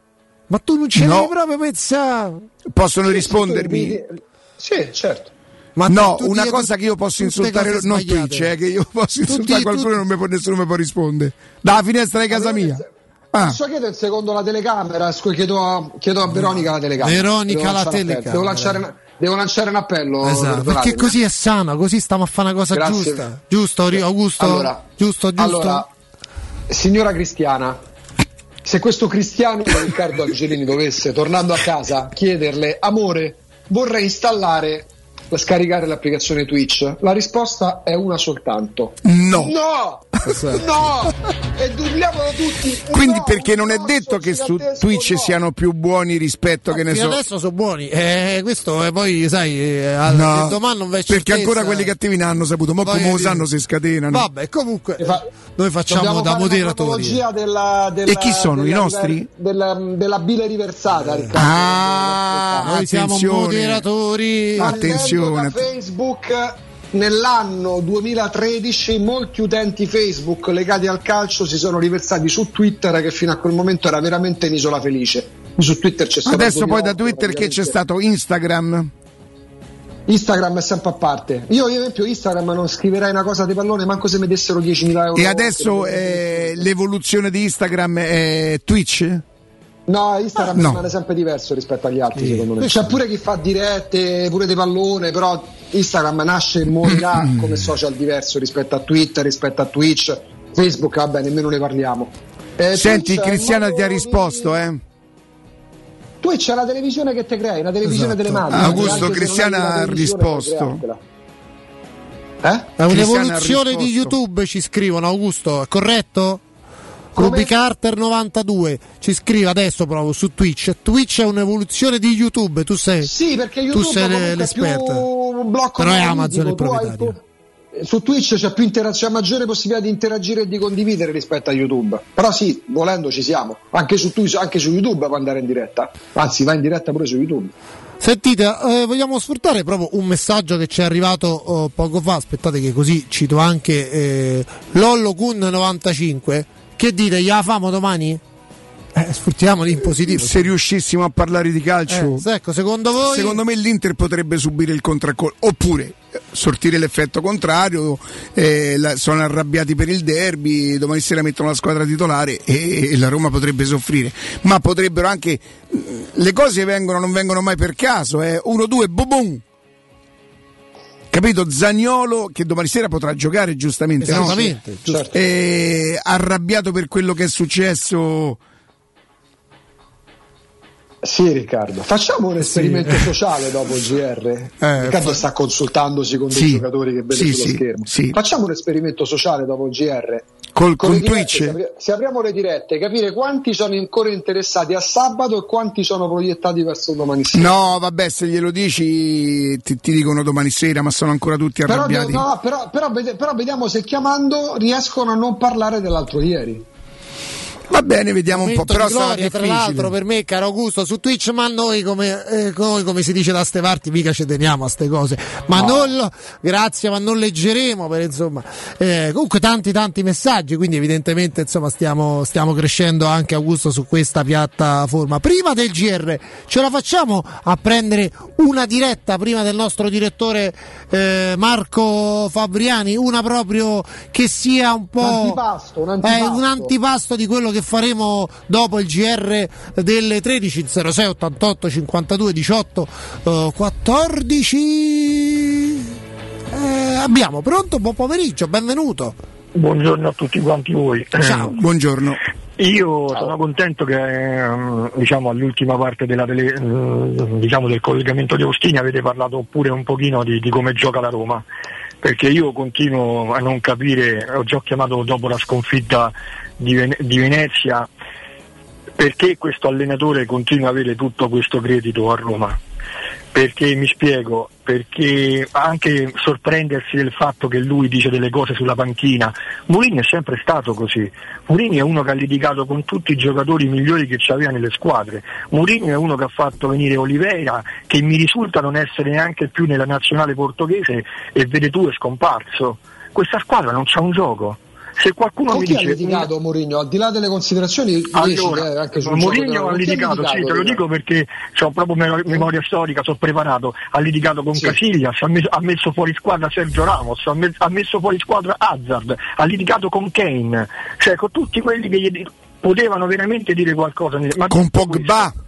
Ma tu non ce No. l'hai proprio pensato. Possono rispondermi? Sì, certo. Ma no, tu una dici cosa che io posso insultare, non. Twitch, eh, che io <laughs> posso Tutti- insultare qualcuno e tu- non mi può- nessuno mi può rispondere. Dalla finestra di casa mia. Ah. Posso chiedere secondo la telecamera? Chiedo a, chiedo a Veronica la telecamera. Veronica Devo la telecamera. Devo lanciare, un- devo lanciare un appello. Esatto, perché così è sana, così stiamo a fare una cosa Grazie. giusta. Giusto, Augusto? Allora, giusto, giusto. Allora, signora Cristiana, se questo cristiano Riccardo Angelini dovesse, tornando a casa, chiederle, amore, vorrei installare, scaricare l'applicazione Twitch, la risposta è una soltanto. No. No! <laughs> No! E durliamolo tutti! Quindi No, perché non è no, detto che su Twitch no. siano più buoni rispetto che ne so. adesso sono buoni, eh, questo eh, poi sai, eh, No, domani non v'è perché certezza, ancora quelli eh. cattivi ne hanno saputo, ma come lo sanno si scatenano. Vabbè, comunque noi facciamo da moderatori. Della, della, E chi sono, i della- nostri? Della, della bile riversata, Riccardo. Ah, Noi siamo attenzione. moderatori. Attenzione. Da Facebook nell'anno 2013 molti utenti Facebook legati al calcio si sono riversati su Twitter che fino a quel momento era veramente un'isola felice. Su Twitter c'è stato Adesso poi da 2008, Twitter che c'è stato Instagram. Instagram è sempre a parte. Io, io, ad esempio, Instagram non scriverei una cosa di pallone, manco se mi dessero 10.000 euro. E adesso eh, l'evoluzione di Instagram è Twitch? No, Instagram No. rimane sempre diverso rispetto agli altri, secondo me. C'è pure chi fa dirette, pure di pallone, però Instagram nasce e morirà come social diverso rispetto a Twitter, rispetto a Twitch. Facebook, vabbè, nemmeno ne parliamo. Eh, Senti, Twitch è modo ti ha risposto, eh? Twitch è la televisione che te crei, una televisione Esatto. delle mani. Augusto, Cristiana ha risposto. creartela. È Cristiana ha un'evoluzione di. YouTube, ci scrivono Augusto, è corretto? Ruby Carter 92 ci scrive adesso proprio su Twitch. Twitch è un'evoluzione di YouTube, tu sei, Sì, perché tu YouTube sei comunque è l'esperta. Però è Amazon il tu proprietario. tu- Su Twitch c'è più interazione, maggiore possibilità di interagire e di condividere rispetto a YouTube. Però sì, volendo ci siamo. Anche su, Twitch- anche su YouTube puoi andare in diretta. Anzi, va in diretta pure su YouTube. Sentite, eh, vogliamo sfruttare proprio un messaggio che ci è arrivato oh, poco fa. Aspettate, che così cito anche eh, Lollo Kun 95. Che dite, gliela famo domani? Eh, sfruttiamoli in positivo. Se riuscissimo a parlare di calcio, Eh, ecco, secondo voi? secondo me l'Inter potrebbe subire il contraccolpo oppure eh, sortire l'effetto contrario. eh, la- sono arrabbiati per il derby. Domani sera mettono la squadra titolare e, e la Roma potrebbe soffrire. Ma potrebbero anche. mh, Le cose vengono, non vengono mai per caso. Eh. Uno, due, boom, boom. Capito? Zagnolo che domani sera potrà giocare giustamente. no? Esattamente, giusto. Eh, arrabbiato per quello che è successo. Sì, Riccardo. Facciamo un esperimento sociale dopo il GR. Eh, Riccardo fa- sta consultandosi con Sì, dei giocatori che vede sì, sullo sì, schermo. sì. Facciamo un esperimento sociale dopo il GR. Col- con dirette, Twitch? Se, apri- se apriamo le dirette, capire quanti sono ancora interessati a sabato e quanti sono proiettati verso domani sera. No, vabbè, se glielo dici ti, ti dicono domani sera, ma sono ancora tutti Però, arrabbiati. no, però, però però vediamo se chiamando riescono a non parlare dell'altro ieri. Va bene, vediamo un po', però gloria, tra l'altro per me caro Augusto su Twitch ma noi come, eh, noi, come si dice da ste parti mica ci teniamo a ste cose. Ma non lo, grazie ma non leggeremo per insomma eh, comunque tanti tanti messaggi quindi evidentemente insomma stiamo, stiamo crescendo anche Augusto su questa piattaforma. Prima del GR ce la facciamo a prendere una diretta prima del nostro direttore eh, Marco Fabriani una proprio che sia un po' Un antipasto, un eh, antipasto. un antipasto di quello che faremo dopo il GR delle 13 06 88 52 18 eh, 14 Eh, abbiamo pronto buon pomeriggio benvenuto Buongiorno a tutti quanti voi. Ciao. Buongiorno. Io sono contento che ehm, diciamo, all'ultima parte della tele- eh, diciamo, del collegamento di Ostini avete parlato pure un pochino di, di come gioca la Roma, perché io continuo a non capire, ho già chiamato dopo la sconfitta di, Ven- di Venezia, perché questo allenatore continua ad avere tutto questo credito a Roma. Perché mi spiego, perché anche sorprendersi del fatto che lui dice delle cose sulla panchina. Mourinho è sempre stato così. Mourinho è uno che ha litigato con tutti i giocatori migliori che c'aveva nelle squadre. Mourinho è uno che ha fatto venire Oliveira, che mi risulta non essere neanche più nella nazionale portoghese e vede tu è scomparso. Questa squadra non c'ha un gioco. Se qualcuno Con mi chi ha dice litigato Mourinho? Al di là delle considerazioni lecite, eh, anche sul Mourinho ha chi litigato, sì, te lo dico perché ho proprio mem- memoria storica, sono preparato, ha litigato con Casillas, ha, mes- ha messo fuori squadra Sergio Ramos, ha, me- ha messo fuori squadra Hazard, ha litigato con Kane, cioè con tutti quelli che gli potevano veramente dire qualcosa. Ma Con Pogba. questo-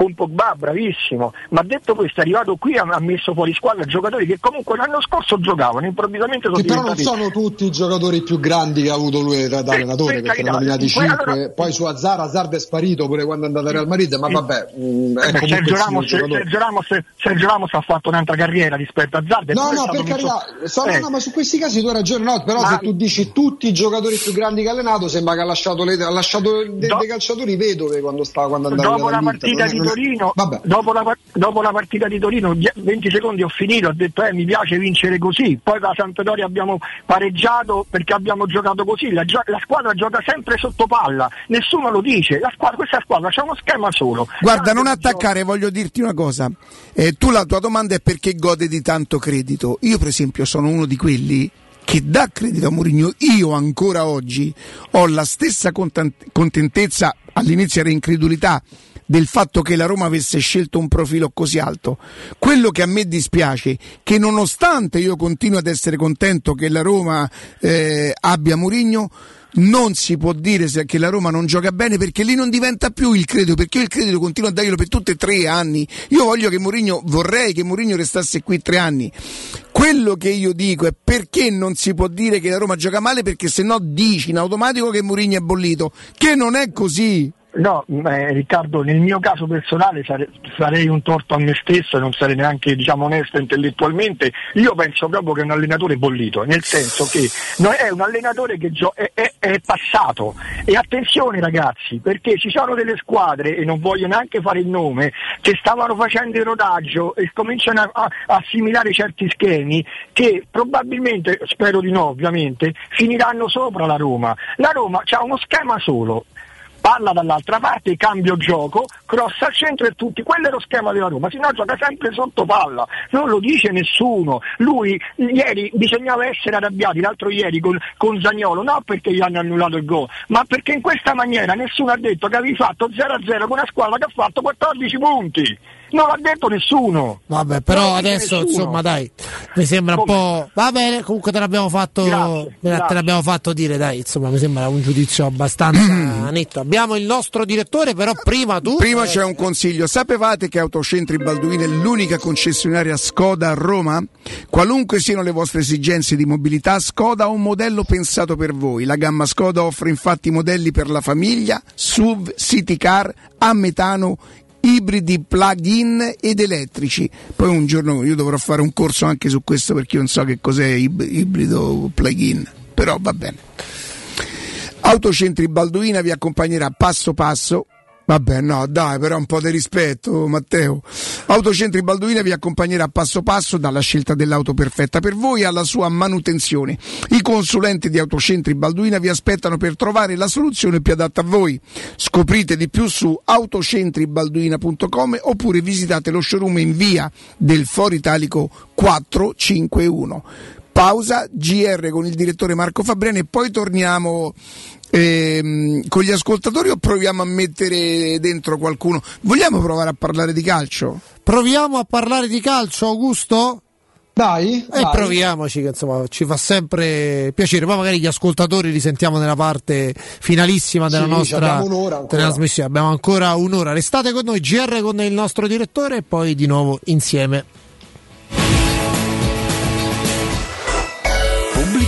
con Pogba, bravissimo, ma detto questo è arrivato qui ha, ha messo fuori squadra giocatori che comunque l'anno scorso giocavano, improvvisamente sono Che però non diventati... sono tutti i giocatori più grandi che ha avuto lui da, da allenatore, per perché ne ha nominati poi 5. allora- Poi su Azzar, Azzard è sparito pure quando è andato al Real Madrid, ma vabbè, mh, è Eh, comunque Sergio, Ramos. Sergio, Ramos, Sergio Ramos ha fatto un'altra carriera rispetto a Zard. No, no, per carità, so- Eh, no, ma su questi casi tu hai ragione, no, però Ma- se tu dici tutti i giocatori più grandi che ha allenato, sembra che ha lasciato, le- ha lasciato Do- dei calciatori vedove quando stava quando andava dopo la partita di Torino, Vabbè. dopo la, dopo la partita di Torino, die- 20 secondi ho finito, ho detto eh, mi piace vincere così, poi da Sampdoria abbiamo pareggiato perché abbiamo giocato così, la, la squadra gioca sempre sotto palla, nessuno lo dice, la squadra, questa squadra c'è uno schema solo. Guarda, non attaccare, voglio dirti una cosa. Eh, tu la tua domanda è perché gode di tanto credito. Io, per esempio, sono uno di quelli che dà credito a Mourinho. Io ancora oggi ho la stessa contentezza, all'inizio era incredulità, del fatto che la Roma avesse scelto un profilo così alto. Quello che a me dispiace, che nonostante io continuo ad essere contento che la Roma eh, abbia Mourinho, non si può dire che la Roma non gioca bene perché lì non diventa più il credito, perché io il credito continuo a darglielo per tutti e tre anni. Io voglio che Mourinho, vorrei che Mourinho restasse qui tre anni. Quello che io dico è perché non si può dire che la Roma gioca male perché se no dici in automatico che Mourinho è bollito, che non è così. No, eh, Riccardo, nel mio caso personale sare- farei un torto a me stesso e non sarei neanche diciamo, onesto intellettualmente. Io penso proprio che è un allenatore bollito, nel senso che no- è un allenatore che gio- è, è- è passato. E attenzione ragazzi, perché ci sono delle squadre, e non voglio neanche fare il nome, che stavano facendo il rodaggio e cominciano a, a assimilare certi schemi che probabilmente, spero di no ovviamente, finiranno sopra la Roma. La Roma ha uno schema solo palla dall'altra parte, cambio gioco, cross al centro e tutti, quello è lo schema della Roma, se no gioca sempre sotto palla, non lo dice nessuno, lui ieri bisognava essere arrabbiati, l'altro ieri con, con Zagnolo, non perché gli hanno annullato il gol, ma perché in questa maniera nessuno ha detto che avevi fatto 0-0 con una squadra che ha fatto 14 punti, non l'ha detto nessuno. Vabbè, però adesso nessuno. insomma dai, mi sembra un po'. Va bene, comunque te l'abbiamo fatto. Grazie, te grazie. l'abbiamo fatto dire, dai, insomma, mi sembra un giudizio abbastanza <clears throat> netto. Abbiamo il nostro direttore, però prima tu. Prima eh, c'è un consiglio, sapevate che Autocentri Balduino è l'unica concessionaria Skoda a Roma? Qualunque siano le vostre esigenze di mobilità, Skoda ha un modello pensato per voi. La gamma Skoda offre infatti modelli per la famiglia, SUV, City Car, a metano, ibridi plug-in ed elettrici. Poi un giorno io dovrò fare un corso anche su questo perché io non so che cos'è ib- ibrido plug-in, però va bene. Autocentri Balduina vi accompagnerà passo passo. Vabbè, no, dai, però un po' di rispetto, Matteo. Autocentri Balduina vi accompagnerà passo passo dalla scelta dell'auto perfetta per voi alla sua manutenzione. I consulenti di Autocentri Balduina vi aspettano per trovare la soluzione più adatta a voi. Scoprite di più su autocentribalduina.com oppure visitate lo showroom in via del Foro Italico 451 pausa, GR con il direttore Marco Fabriani e poi torniamo ehm, con gli ascoltatori o proviamo a mettere dentro qualcuno? Vogliamo provare a parlare di calcio? Proviamo a parlare di calcio, Augusto? Dai, E dai. proviamoci, che insomma ci fa sempre piacere. Poi magari gli ascoltatori li sentiamo nella parte finalissima della Sì, nostra abbiamo trasmissione. Abbiamo ancora un'ora. Restate con noi, GR con il nostro direttore e poi di nuovo insieme.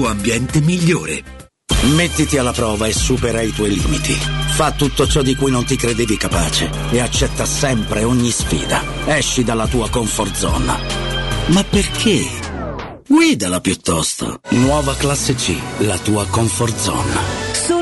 ambiente migliore. Mettiti alla prova e supera i tuoi limiti. Fa tutto ciò di cui non ti credevi capace e accetta sempre ogni sfida. Esci dalla tua comfort zone. Ma perché? Guidala piuttosto. Nuova classe C, la tua comfort zone. Solo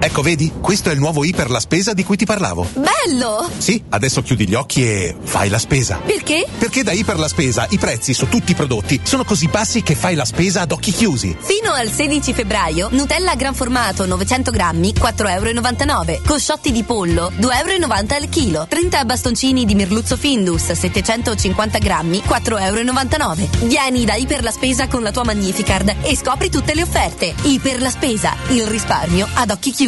Ecco, vedi? Questo è il nuovo I per la spesa di cui ti parlavo. Bello! Sì, adesso chiudi gli occhi e fai la spesa. Perché? Perché da I per la spesa i prezzi su tutti i prodotti sono così bassi che fai la spesa ad occhi chiusi. Fino al 16 febbraio, Nutella gran formato 900 grammi, 4,99 euro. Cosciotti di pollo, 2,90 euro al chilo. 30 bastoncini di merluzzo Findus, 750 grammi, 4,99 euro. Vieni da I per la spesa con la tua Magnificard e scopri tutte le offerte. I per la spesa, il risparmio ad occhi chiusi.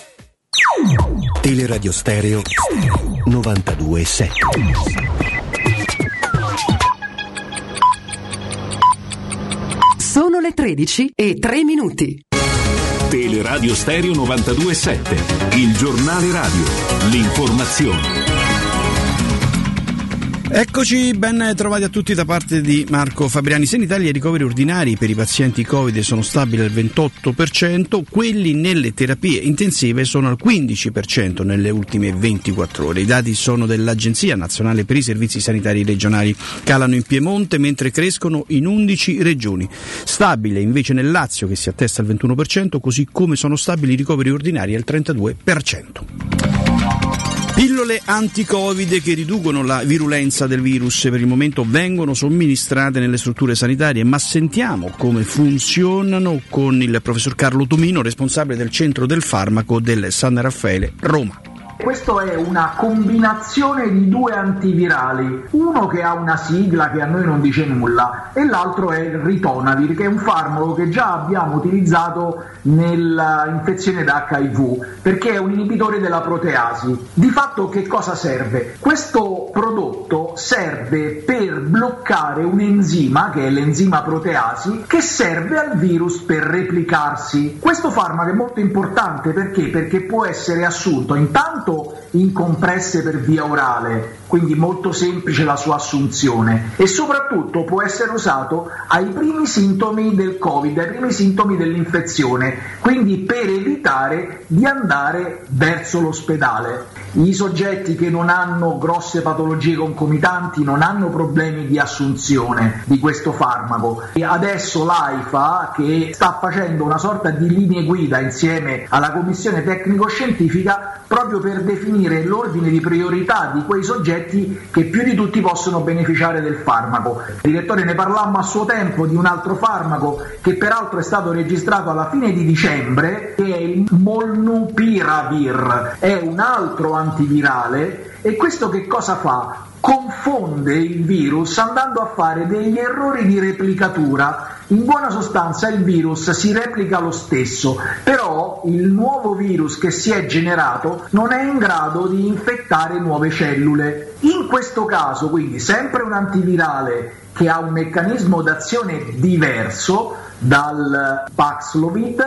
Teleradio Stereo 92.7 Sono le 13 e 3 minuti. Teleradio Stereo 92.7, il giornale radio, l'informazione. Eccoci, ben trovati a tutti da parte di Marco Fabriani. Se in Italia i ricoveri ordinari per i pazienti Covid sono stabili al 28%, quelli nelle terapie intensive sono al 15% nelle ultime 24 ore. I dati sono dell'Agenzia Nazionale per i Servizi Sanitari Regionali. Calano in Piemonte mentre crescono in 11 regioni. Stabile invece nel Lazio che si attesta al 21%, così come sono stabili i ricoveri ordinari al 32%. Pillole anti-Covid che riducono la virulenza del virus per il momento vengono somministrate nelle strutture sanitarie, ma sentiamo come funzionano con il professor Carlo Tomino, responsabile del centro del farmaco del San Raffaele Roma. Questo è una combinazione di due antivirali, uno che ha una sigla che a noi non dice nulla e l'altro è il Ritonavir che è un farmaco che già abbiamo utilizzato nell'infezione da HIV perché è un inibitore della proteasi. Di fatto che cosa serve? Questo prodotto serve per bloccare un enzima che è l'enzima proteasi che serve al virus per replicarsi. Questo farmaco è molto importante perché? Perché può essere assunto intanto fatto in compresse per via orale, quindi molto semplice la sua assunzione e soprattutto può essere usato ai primi sintomi del Covid, ai primi sintomi dell'infezione, quindi per evitare di andare verso l'ospedale. I soggetti che non hanno grosse patologie concomitanti non hanno problemi di assunzione di questo farmaco e adesso l'AIFA che sta facendo una sorta di linee guida insieme alla commissione tecnico-scientifica proprio per definire l'ordine di priorità di quei soggetti che più di tutti possono beneficiare del farmaco. Direttore, ne parlammo a suo tempo di un altro farmaco che peraltro è stato registrato alla fine di dicembre, che è il Molnupiravir, è un altro antivirale e questo che cosa fa? Confonde il virus andando a fare degli errori di replicatura. In buona sostanza il virus si replica lo stesso, però il nuovo virus che si è generato non è in grado di infettare nuove cellule. In questo caso, quindi, sempre un antivirale che ha un meccanismo d'azione diverso dal Paxlovid,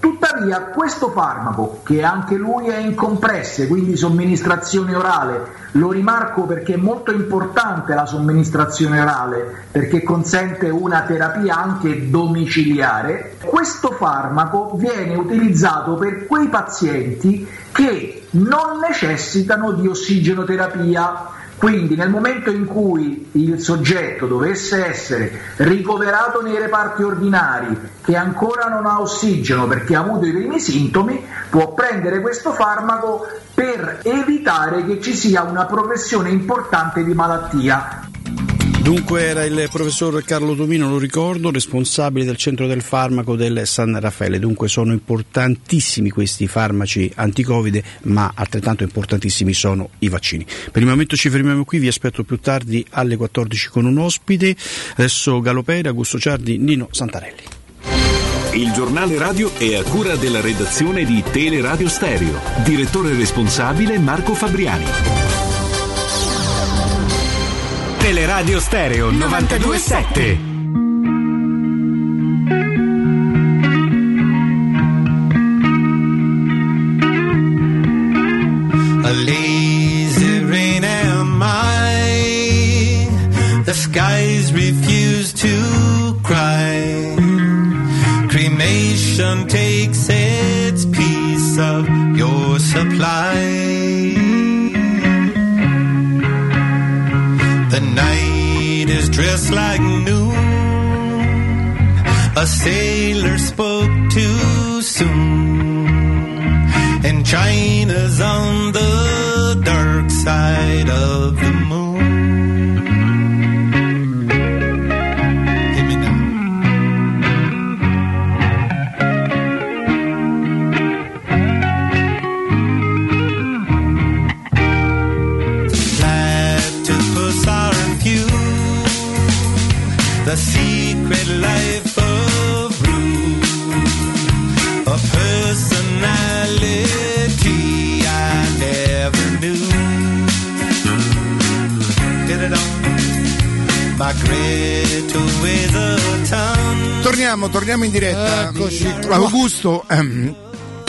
Tuttavia questo farmaco, che anche lui è in compresse, quindi somministrazione orale, lo rimarco perché è molto importante la somministrazione orale, perché consente una terapia anche domiciliare, questo farmaco viene utilizzato per quei pazienti che non necessitano di ossigenoterapia quindi nel momento in cui il soggetto dovesse essere ricoverato nei reparti ordinari che ancora non ha ossigeno perché ha avuto i primi sintomi, può prendere questo farmaco per evitare che ci sia una progressione importante di malattia. Dunque era il professor Carlo Domino, lo ricordo, responsabile del centro del farmaco del San Raffaele. Dunque sono importantissimi questi farmaci anti-Covid, ma altrettanto importantissimi sono i vaccini. Per il momento ci fermiamo qui, vi aspetto più tardi alle 14 con un ospite. Adesso Galopera, Augusto Ciardi, Nino Santarelli. Il giornale radio è a cura della redazione di Teleradio Stereo. Direttore responsabile Marco Fabriani. Teleradio Stereo 927. A lazy rain am I. The skies refuse to cry. Cremation takes its piece of your supply. Dressed like noon. A sailor spoke too soon. And China's on the dark side of the moon. Torniamo, torniamo in diretta. Eccoci. Augusto, ehm,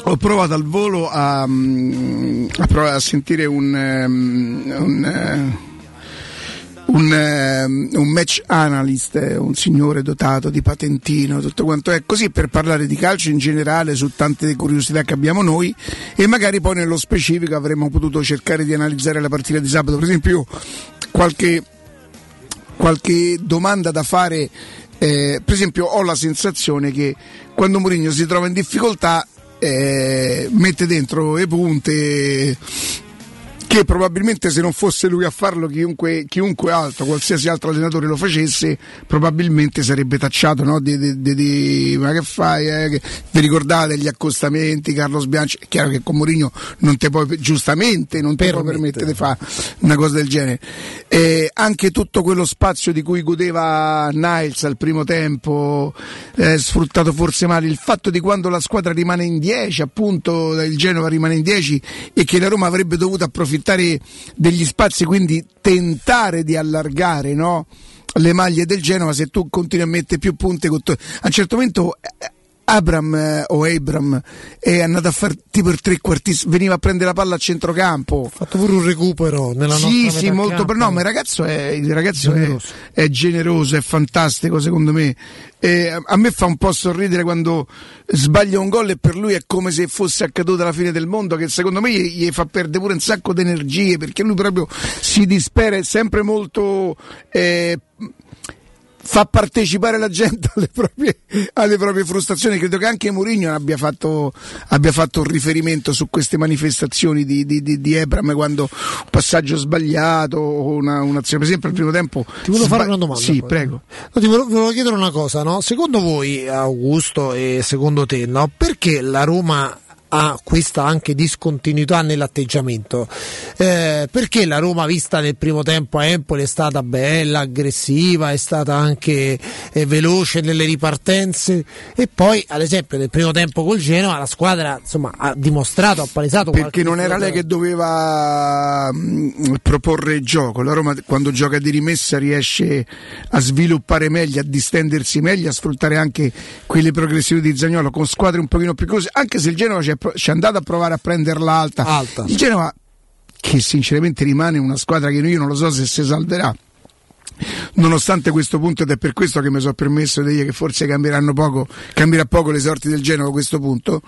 ho provato al volo a, mm, a provare a sentire un, ehm, un, eh, un, ehm, un match analyst, eh, un signore dotato di patentino, tutto quanto è così per parlare di calcio in generale su tante curiosità che abbiamo noi e magari poi nello specifico avremmo potuto cercare di analizzare la partita di sabato. Per esempio, io qualche qualche domanda da fare. Eh, per esempio, ho la sensazione che quando Mourinho si trova in difficoltà eh, mette dentro le punte che probabilmente se non fosse lui a farlo chiunque, chiunque altro, qualsiasi altro allenatore lo facesse, probabilmente sarebbe tacciato no? di, di- di- ma che fai? eh? Che- Vi ricordate gli accostamenti, Carlo Sbianci? È chiaro che con Mourinho non te puoi, giustamente non ti puoi permettere di fare una cosa del genere. Eh, anche tutto quello spazio di cui godeva Niles al primo tempo, eh, sfruttato forse male, il fatto di quando la squadra rimane in 10, appunto il Genova rimane in 10 e che la Roma avrebbe dovuto approfittare degli spazi, quindi tentare di allargare no? le maglie del Genova se tu continui a mettere più punte. A un certo momento eh, Abram eh, o Abram è andato a fare tipo il trequartista, veniva a prendere la palla a centrocampo. Ha fatto pure un recupero nella sì, nostra sì, molto per no, ma il ragazzo è, il ragazzo generoso. È, è generoso, è fantastico secondo me. E a me fa un po' sorridere quando sbaglia un gol e per lui è come se fosse accaduta la fine del mondo, che secondo me gli, gli fa perdere pure un sacco di energie perché lui proprio si dispera, è sempre molto. Eh, fa partecipare la gente alle proprie, alle proprie, frustrazioni. Credo che anche Mourinho abbia fatto, abbia fatto un riferimento su queste manifestazioni di, di, di, di Ebram quando un passaggio sbagliato o una, un'azione. Per esempio, al primo tempo. Ti volevo sba- fare una domanda. Sì, poi. prego. No, ti volevo, volevo, chiedere una cosa, no? Secondo voi, Augusto, e secondo te, no? Perché la Roma ha questa anche discontinuità nell'atteggiamento. Eh, perché la Roma vista nel primo tempo a Empoli è stata bella, aggressiva, è stata anche eh, veloce nelle ripartenze? E poi ad esempio nel primo tempo col Genoa la squadra insomma, ha dimostrato, ha palesato perché non era lei che doveva mh, proporre il gioco, la Roma quando gioca di rimessa riesce a sviluppare meglio, a distendersi meglio, a sfruttare anche quelle progressioni di Zagnolo con squadre un pochino più cose, anche se il Genoa c'è ci è andato a provare a prenderla alta. alta. Il Genova, che sinceramente rimane una squadra che io non lo so se si salverà. Nonostante questo punto, ed è per questo che mi sono permesso di dire che forse cambieranno poco, cambierà poco le sorti del Genova a questo punto,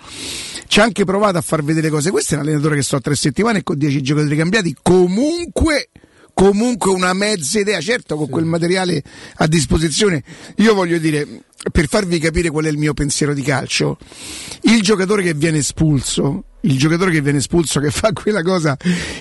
ci ha anche provato a far vedere cose. Questo è un allenatore che sto a tre settimane e con dieci giocatori cambiati, comunque comunque una mezza idea, certo con sì. quel materiale a disposizione. Io voglio dire, per farvi capire qual è il mio pensiero di calcio, il giocatore che viene espulso il giocatore che viene espulso, che fa quella cosa,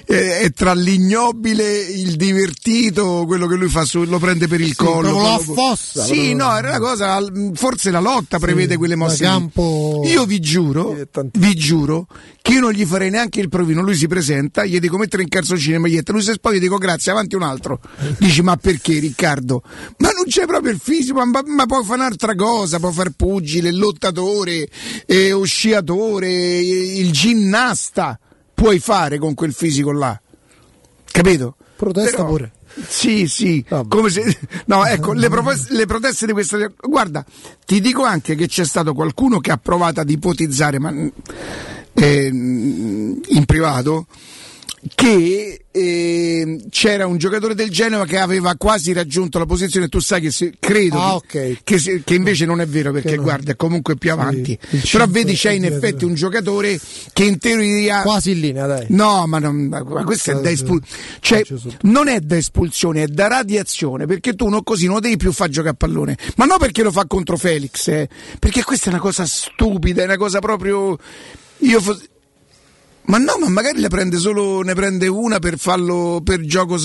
eh, è tra l'ignobile, il divertito, quello che lui fa, su, lo prende per il sì, collo. Lo affossa. Sì, no, era una cosa, forse la lotta sì, prevede quelle mosse. Campo... Io vi giuro, vi giuro, che io non gli farei neanche il provino, lui si presenta, gli dico mettere in calzoncino e maglietta, lui si spoglia e dico grazie, avanti un altro. Dici ma perché Riccardo? Ma non c'è proprio il fisico, ma, ma può fare un'altra cosa, può fare pugile, lottatore, eh, sciatore, il giro ginnasta puoi fare con quel fisico là. Capito? Protesta Però, pure. Sì, sì, come se, no, ecco, le, proteste, le proteste di questa. Guarda, ti dico anche che c'è stato qualcuno che ha provato ad ipotizzare, ma eh, in privato, che eh, c'era un giocatore del Genova che aveva quasi raggiunto la posizione tu sai che se, credo ah, che, okay. che, che, invece non è vero perché no. guarda è comunque più avanti. sì, però vedi c'è in effetti un giocatore che in teoria quasi in linea dai. No ma, non, ma questo è da espulsione cioè non è da espulsione è da radiazione perché tu non così non devi più far giocare a pallone. Ma non perché lo fa contro Felix eh, perché questa è una cosa stupida è una cosa proprio io fos- ma no, ma magari ne prende solo ne prende una per fallo per gioco,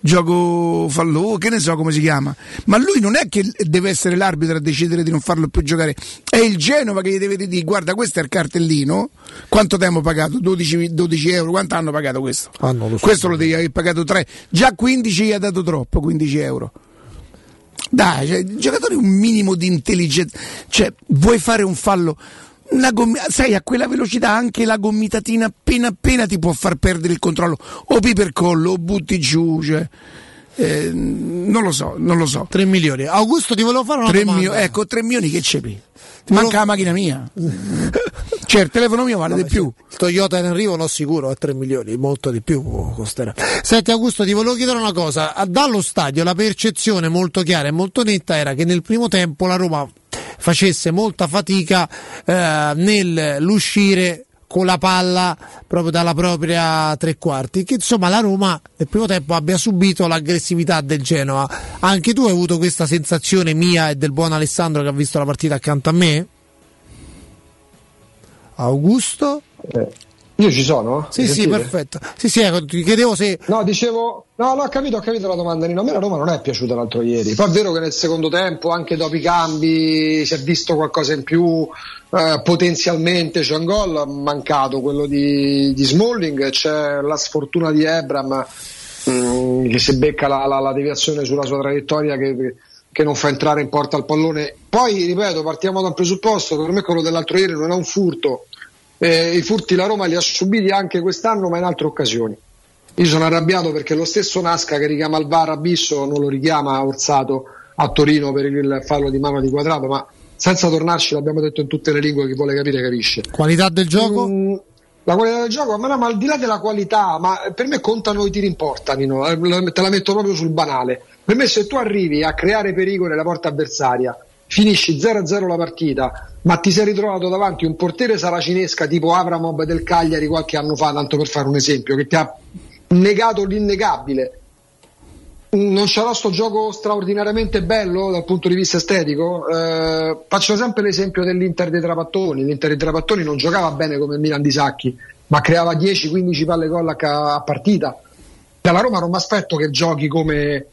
gioco fallo, che ne so come si chiama. Ma lui non è che deve essere l'arbitro a decidere di non farlo più giocare, è il Genova che gli deve dire guarda questo è il cartellino, quanto tempo ho pagato? 12, 12 euro, quanto hanno pagato questo? Ah, lo so. Questo lo devi aver pagato 3, già 15 gli ha dato troppo, 15 euro. Dai, cioè, il giocatore un minimo di intelligenza, cioè vuoi fare un fallo Gommi- sai, a quella velocità anche la gomitatina appena appena ti può far perdere il controllo. O pipercollo, o butti giù, cioè. Eh, non lo so, non lo so. 3 milioni. Augusto ti volevo fare una 3 domanda. Mio- ecco, 3 milioni che c'è? Ti manca volevo... la macchina mia. <laughs> cioè, il telefono mio vale Vabbè, di più. Il Toyota in arrivo, no, sicuro, a 3 milioni, molto di più costerà. Senti Augusto, ti volevo chiedere una cosa. Dallo stadio la percezione molto chiara e molto netta era che nel primo tempo la Roma facesse molta fatica eh, nell'uscire con la palla proprio dalla propria tre quarti che insomma la Roma nel primo tempo abbia subito l'aggressività del Genoa anche tu hai avuto questa sensazione mia e del buon Alessandro che ha visto la partita accanto a me? Augusto? Eh. Io ci sono? Sì, sì, perfetto. Sì, sì, ecco, ti chiedevo se. No, dicevo. No, no, ho capito, ho capito la domanda. Nino. A me la Roma non è piaciuta l'altro ieri. Poi è vero che nel secondo tempo, anche dopo i cambi, si è visto qualcosa in più. Eh, potenzialmente c'è un gol mancato, quello di, di Smalling. C'è la sfortuna di Ebram mh, mm, che si becca la, la, la, deviazione sulla sua traiettoria che, che non fa entrare in porta il pallone. Poi, ripeto, partiamo da un presupposto. Per me quello dell'altro ieri non è un furto eh, i furti la Roma li ha subiti anche quest'anno ma in altre occasioni. Io sono arrabbiato perché lo stesso Nasca che richiama il VAR Abisso non lo richiama Orsato a Torino per il fallo di mano di quadrato, ma senza tornarci, l'abbiamo detto in tutte le lingue, chi vuole capire capisce. Qualità del gioco? Mm, la qualità del gioco, ma, no, ma al di là della qualità, ma per me contano i tiri in porta, Nino, eh, te la metto proprio sul banale. Per me se tu arrivi a creare pericolo nella porta avversaria, finisci 0-0 la partita, ma ti sei ritrovato davanti un portiere saracinesca tipo Avramov del Cagliari qualche anno fa, tanto per fare un esempio, che ti ha negato l'innegabile. Non c'era sto gioco straordinariamente bello dal punto di vista estetico. Eh, faccio sempre l'esempio dell'Inter dei Trapattoni. L'Inter dei Trapattoni non giocava bene come il Milan di Sacchi, ma creava 10-15 palle gol a, a partita. Dalla Roma non mi aspetto che giochi come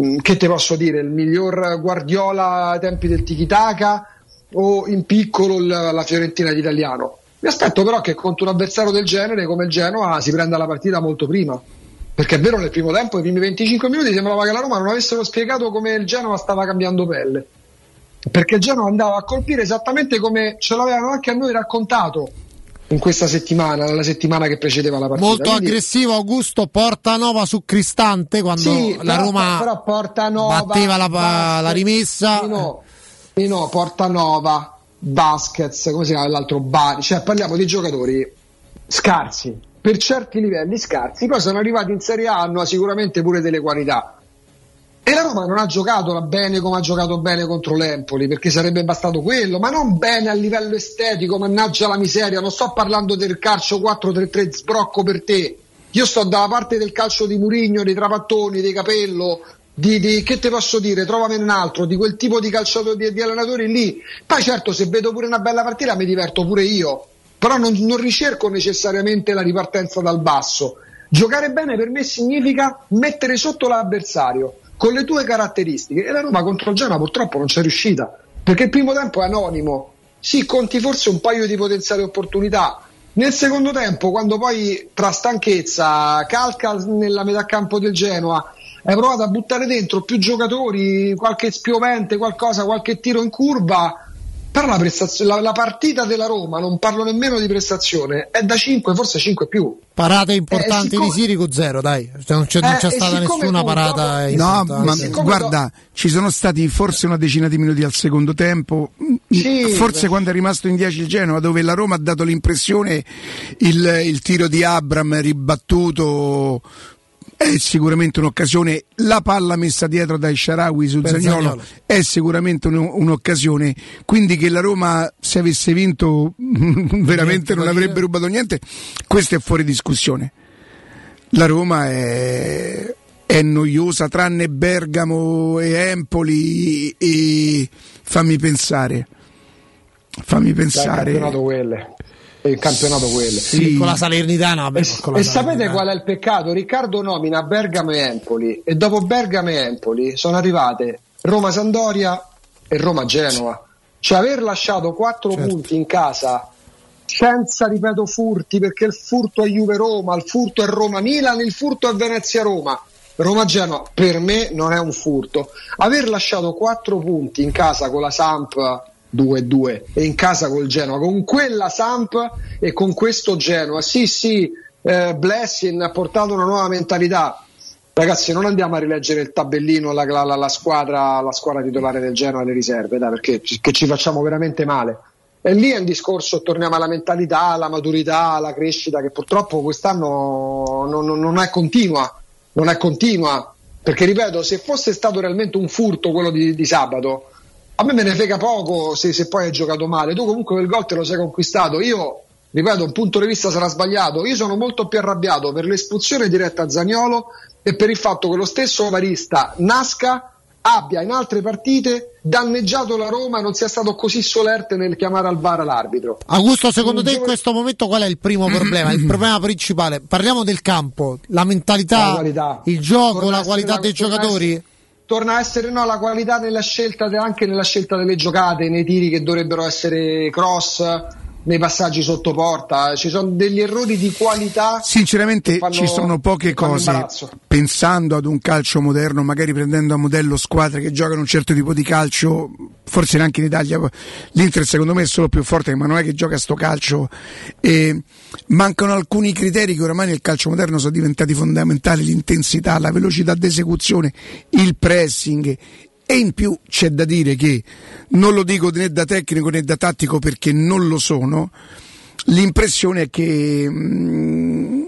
Mm, che te posso dire, il miglior Guardiola ai tempi del Tiki-Taka o in piccolo la Fiorentina d'Italiano. Mi aspetto però che contro un avversario del genere come il Genoa si prenda la partita molto prima. Perché è vero, nel primo tempo, i primi 25 minuti, sembrava che la Roma non avessero spiegato come il Genoa stava cambiando pelle. Perché il Genoa andava a colpire esattamente come ce l'avevano anche a noi raccontato in questa settimana, nella settimana che precedeva la partita. Molto Quindi... aggressivo Augusto Portanova su Cristante quando sì, la però, Roma però Portanova, batteva la, la rimessa. No, no, Portanova, Baskets, come si chiama l'altro Bari, cioè parliamo di giocatori scarsi, per certi livelli scarsi, poi sono arrivati in Serie A, hanno sicuramente pure delle qualità. E la Roma non ha giocato bene come ha giocato bene contro l'Empoli, perché sarebbe bastato quello, ma non bene a livello estetico, mannaggia la miseria, non sto parlando del calcio 4-3-3 sbrocco per te. Io sto dalla parte del calcio di Murigno, dei Trapattoni, dei Capello, di, di, che te posso dire, trovami un altro, di quel tipo di calciatori, di, di, allenatori lì. Poi certo, se vedo pure una bella partita mi diverto pure io, però non, non ricerco necessariamente la ripartenza dal basso. Giocare bene per me significa mettere sotto l'avversario con le tue caratteristiche. E la Roma contro il Genoa purtroppo non c'è riuscita, perché il primo tempo è anonimo. Sì, conti forse un paio di potenziali opportunità. Nel secondo tempo, quando poi tra stanchezza, calca nella metà campo del Genoa, hai provato a buttare dentro più giocatori, qualche spiovente, qualcosa, qualche tiro in curva, però la, la, la, partita della Roma, non parlo nemmeno di prestazione, è da 5, forse 5 più. Parate importanti eh, siccome... di Sirico zero, dai. Non c'è, non c'è eh, stata nessuna tu, parata No, ma guarda, do... ci sono stati forse una decina di minuti al secondo tempo, sì, forse beh. quando è rimasto in 10 il Genoa, dove la Roma ha dato l'impressione il, il tiro di Abram ribattuto è sicuramente un'occasione. La palla messa dietro dai Sharawi su Zagnolo, è sicuramente un, un'occasione. Quindi che la Roma, se avesse vinto, <laughs> veramente non avrebbe rubato niente. Questo è fuori discussione. La Roma è, è noiosa, tranne Bergamo e Empoli. E fammi pensare. Fammi pensare. Dai, il campionato quello. Sì. Con la Salernitana. Vabbè, e, la e sapete qual è il peccato? Riccardo nomina Bergamo e Empoli e dopo Bergamo e Empoli sono arrivate Roma-Sandoria e Roma-Genova. Cioè aver lasciato quattro certo. punti in casa senza, ripeto, furti, perché il furto è Juve-Roma, il furto è Roma-Milan, il furto è Venezia-Roma. Roma-Genoa per me non è un furto. Aver lasciato quattro punti in casa con la Samp 2-2 e in casa col Genoa. Con quella Samp e con questo Genoa. Sì sì eh, Blessing ha portato una nuova mentalità. Ragazzi non andiamo a rileggere il tabellino la, la, la, squadra, la squadra titolare del Genoa le riserve dai, perché ci facciamo veramente male. E lì è un discorso, torniamo alla mentalità, alla maturità, alla crescita che purtroppo quest'anno non, non, non è continua, non è continua, perché ripeto, se fosse stato realmente un furto quello di, di sabato, a me me ne frega poco se, se poi hai giocato male, tu comunque quel gol te lo sei conquistato, io ripeto, un punto di vista sarà sbagliato. Io sono molto più arrabbiato per l'espulsione diretta a Zagnolo e per il fatto che lo stesso Varista nasca abbia in altre partite danneggiato la Roma e non sia stato così solerte nel chiamare al VAR l'arbitro. Augusto, secondo te in questo momento qual è il primo problema? Il problema principale? Parliamo del campo, la mentalità, la il gioco, la qualità dei giocatori? Torna a essere no, la qualità nella scelta anche nella scelta delle giocate, nei tiri che dovrebbero essere cross, nei passaggi sotto porta, ci sono degli errori di qualità. Sinceramente fanno, ci sono poche cose, pensando ad un calcio moderno, magari prendendo a modello squadre che giocano un certo tipo di calcio, forse neanche in Italia, l'Inter secondo me è solo più forte, ma non è che gioca a sto calcio. E mancano alcuni criteri che oramai nel calcio moderno sono diventati fondamentali, l'intensità, la velocità d'esecuzione, il pressing e in più c'è da dire che non lo dico né da tecnico né da tattico perché non lo sono, l'impressione è che mm,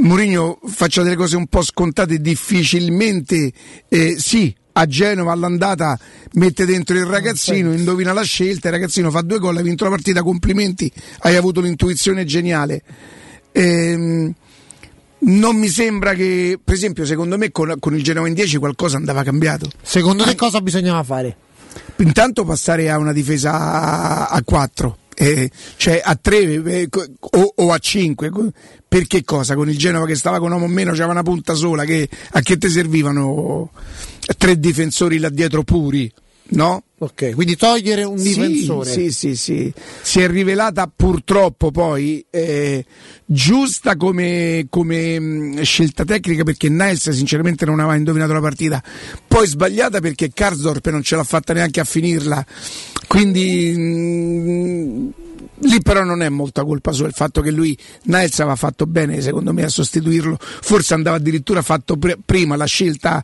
Mourinho faccia delle cose un po' scontate difficilmente eh, sì a Genova all'andata mette dentro il ragazzino, indovina la scelta, il ragazzino fa due gol, ha vinto la partita, complimenti, hai avuto l'intuizione geniale. Ehm, non mi sembra che, per esempio, secondo me con, con il Genova in 10 qualcosa andava cambiato. Secondo te cosa bisognava fare? Intanto passare a una difesa a, a 4. Eh, cioè a 3 eh, o, o, a 5 per che cosa? Con il Genova che stava con uomo o meno c'era una punta sola che, a che ti servivano tre difensori là dietro puri no? Ok, quindi togliere un sì, difensore. Sì, sì, sì. Si è rivelata purtroppo poi eh, giusta come, come scelta tecnica perché Niles sinceramente non aveva indovinato la partita. Poi sbagliata perché Karsdorp non ce l'ha fatta neanche a finirla. Quindi mh, lì però non è molta colpa sua il fatto che lui Niles aveva fatto bene secondo me a sostituirlo. Forse andava addirittura fatto pre- prima la scelta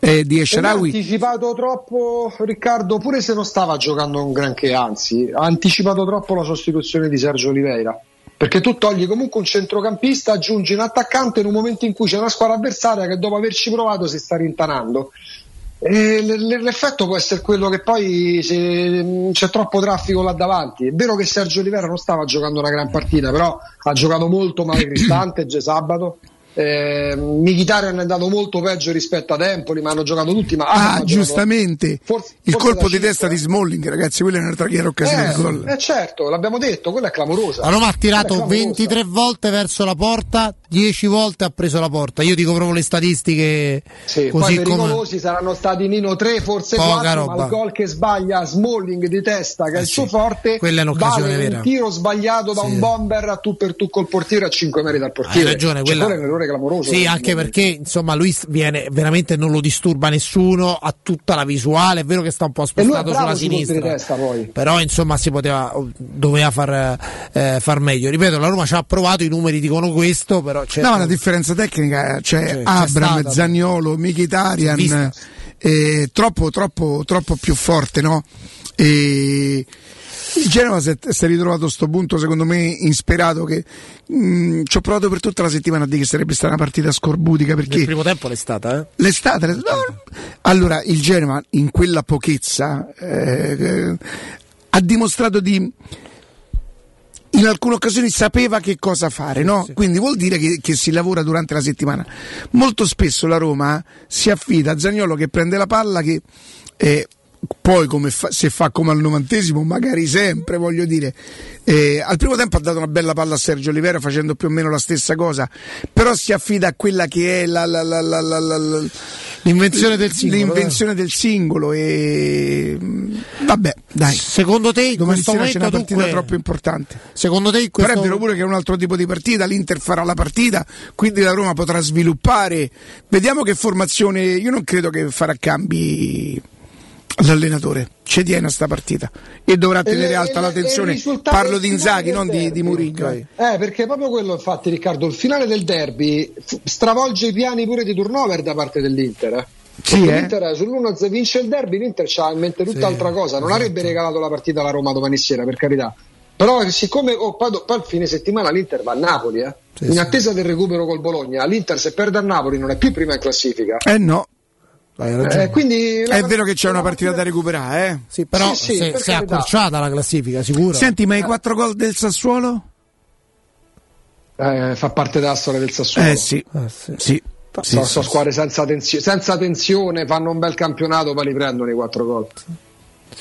eh, di Esharawi. Ha anticipato troppo Riccardo, pure se non stava giocando un granché, anzi, ha anticipato troppo la sostituzione di Sergio Oliveira. Perché tu togli comunque un centrocampista, aggiungi un attaccante in un momento in cui c'è una squadra avversaria che dopo averci provato si sta rintanando. E l'effetto può essere quello che poi c'è troppo traffico là davanti. È vero che Sergio Oliveira non stava giocando una gran partita, però ha giocato molto male Cristante, già sabato. Eh, Mkhitaryan è andato molto peggio rispetto ad Empoli, ma hanno giocato tutti. Ma ah, giustamente forse, il forse colpo di testa di Smalling, ragazzi, quella è un'altra chiara occasione eh, di gol. Eh, certo, l'abbiamo detto, quella è clamorosa. La Roma ha tirato 23 volte verso la porta, 10 volte ha preso la porta. Io dico proprio le statistiche. Sì, così poi pericolosi saranno stati Nino 3, forse Poca 4, roba. ma il gol che sbaglia Smalling di testa, che è il suo forte, Quella è un'occasione vale vera. un tiro sbagliato da un bomber a tu per tu col portiere a 5 metri dal portiere. Hai ragione, Cioè, quella- quello è un errore clamoroso. Sì, anche perché insomma lui viene veramente non lo disturba nessuno, ha tutta la visuale, è vero che sta un po' spostato sulla sinistra. testa poi. Però insomma si poteva doveva far, eh, far meglio. Ripeto, la Roma ci ha provato, i numeri dicono questo, però c'è No, la differenza tecnica c'è, C'è- c'è Abram, stata. Zagnolo, Mkhitaryan, eh, troppo, troppo, troppo più forte, no? E il Genova si è, ritrovato a sto punto, secondo me, insperato. Che mh, ci ho provato per tutta la settimana a dire che sarebbe stata una partita scorbutica perché nel primo tempo l'è stata, eh? L'estate, l'estate- no. allora il Genova in quella pochezza eh, ha dimostrato di in alcune occasioni sapeva che cosa fare, no? Quindi vuol dire che, che si lavora durante la settimana. Molto spesso la Roma si affida a Zagnolo che prende la palla che eh, poi come fa- se fa come al novantesimo, magari sempre, voglio dire. Eh, al primo tempo ha dato una bella palla a Sergio Oliveira facendo più o meno la stessa cosa, però si affida a quella che è la, la- la- L'invenzione del singolo, eh. l'invenzione del singolo e vabbè, dai. Secondo te in Domani sera c'è una partita dunque- troppo importante. Secondo te in Però questo è vero pure che è un altro tipo di partita, l'Inter farà la partita, quindi la Roma potrà sviluppare. Vediamo che formazione, io non credo che farà cambi l'allenatore, a sta partita e dovrà E tenere le- alta e la e tensione. Parlo di Inzaghi, non di, di derby, Mourinho. ok. eh. Eh, perché proprio quello, infatti, Riccardo, il finale del derby stravolge i piani pure di turnover da parte dell'Inter. Eh. Sì, eh? l'Inter sull'1 vince il derby, l'Inter c'ha in mente tutt'altra cosa. Non avrebbe regalato la partita alla Roma domani sera, per carità. Però siccome oh, poi, poi il fine settimana l'Inter va a Napoli, eh. in attesa del recupero col Bologna, l'Inter se perde a Napoli non è più prima in classifica. Eh no. Eh, quindi È vero che c'è una partita da recuperare, eh? Sì, però Sì, sì, se, se è accorciata la classifica, sicuro. Senti, ma i quattro gol del Sassuolo? eh, fa parte della storia del Sassuolo. Eh sì, sì. Sì, sono, sì, sono sì. squadre senza, tenzio- senza tensione, fanno un bel campionato, poi li prendono i quattro gol.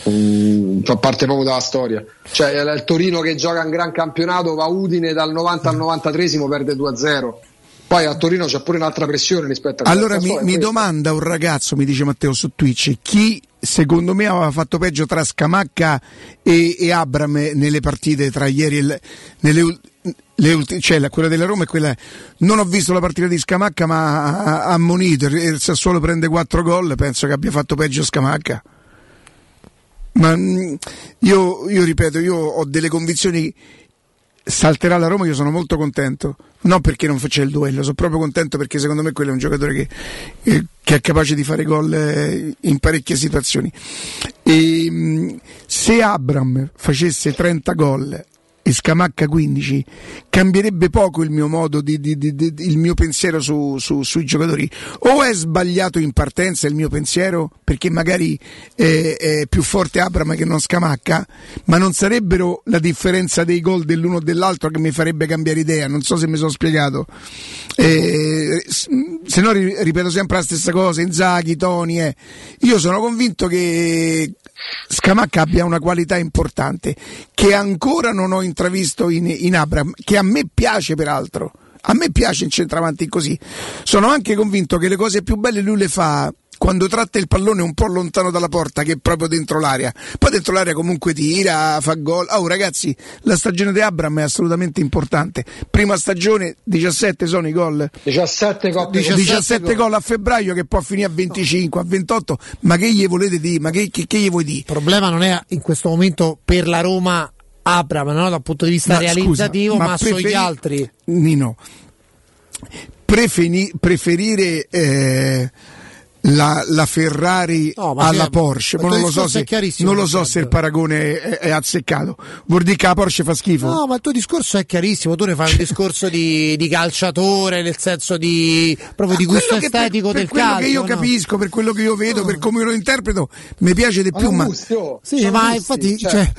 Mm, fa parte proprio della storia. Cioè, è il Torino che gioca un gran campionato, va Udine dal 90 al 93 perde 2-0. Poi a Torino c'è pure un'altra pressione rispetto a Allora mi, mi domanda un ragazzo, mi dice Matteo su Twitch, chi secondo me aveva fatto peggio tra Scamacca e, e Abram nelle partite tra ieri e l- nelle le ulti- cioè la- quella della Roma e quella non ho visto la partita di Scamacca ma a, a Monitor e il Sassuolo prende 4 gol penso che abbia fatto peggio Scamacca. Ma mm, io, io ripeto io ho delle convinzioni salterà la Roma io sono molto contento. Non perché non faccia il duello sono proprio contento perché secondo me quello è un giocatore che, eh, che è capace di fare gol eh, in parecchie situazioni. E, mh, se Abram facesse 30 gol e Scamacca 15 cambierebbe poco il mio modo di, di, di, di il mio pensiero su, su, sui giocatori. O è sbagliato in partenza il mio pensiero perché magari è, è più forte Abram che non Scamacca ma non sarebbero la differenza dei gol dell'uno o dell'altro che mi farebbe cambiare idea? Non so se mi sono spiegato. Eh, se no ripeto sempre la stessa cosa Inzaghi, Toni eh. io sono convinto che Scamacca abbia una qualità importante che ancora non ho intravisto in, in Abram, che a me piace peraltro. A me piace in centravanti così. Sono anche convinto che le cose più belle lui le fa quando tratta il pallone un po' lontano dalla porta che è proprio dentro l'area. Poi dentro l'area comunque tira, fa gol. Oh ragazzi, la stagione di Abram è assolutamente importante. Prima stagione 17 sono i gol. 17 gol. 17, 17 gol a febbraio che può finire a 25, a 28. Ma che gli volete dire? Ma che, che, che gli vuoi dire? Il problema non è in questo momento per la Roma Abram no? dal punto di vista ma, realizzativo, scusa, ma, ma preferi... sugli altri. Nino, preferi... preferire eh, la, la Ferrari no, alla Porsche, ma non lo so, se, non lo so se il paragone è, è, azzeccato. Vuol dire che la Porsche fa schifo? No, ma il tuo discorso è chiarissimo. Tu ne fai un discorso di, di calciatore, nel senso di proprio di gusto estetico per, del per quello calcio. che io no? capisco, per quello che io vedo, no. per come lo interpreto, mi piace di più. Ma, sì, ma gusti, infatti cioè, cioè,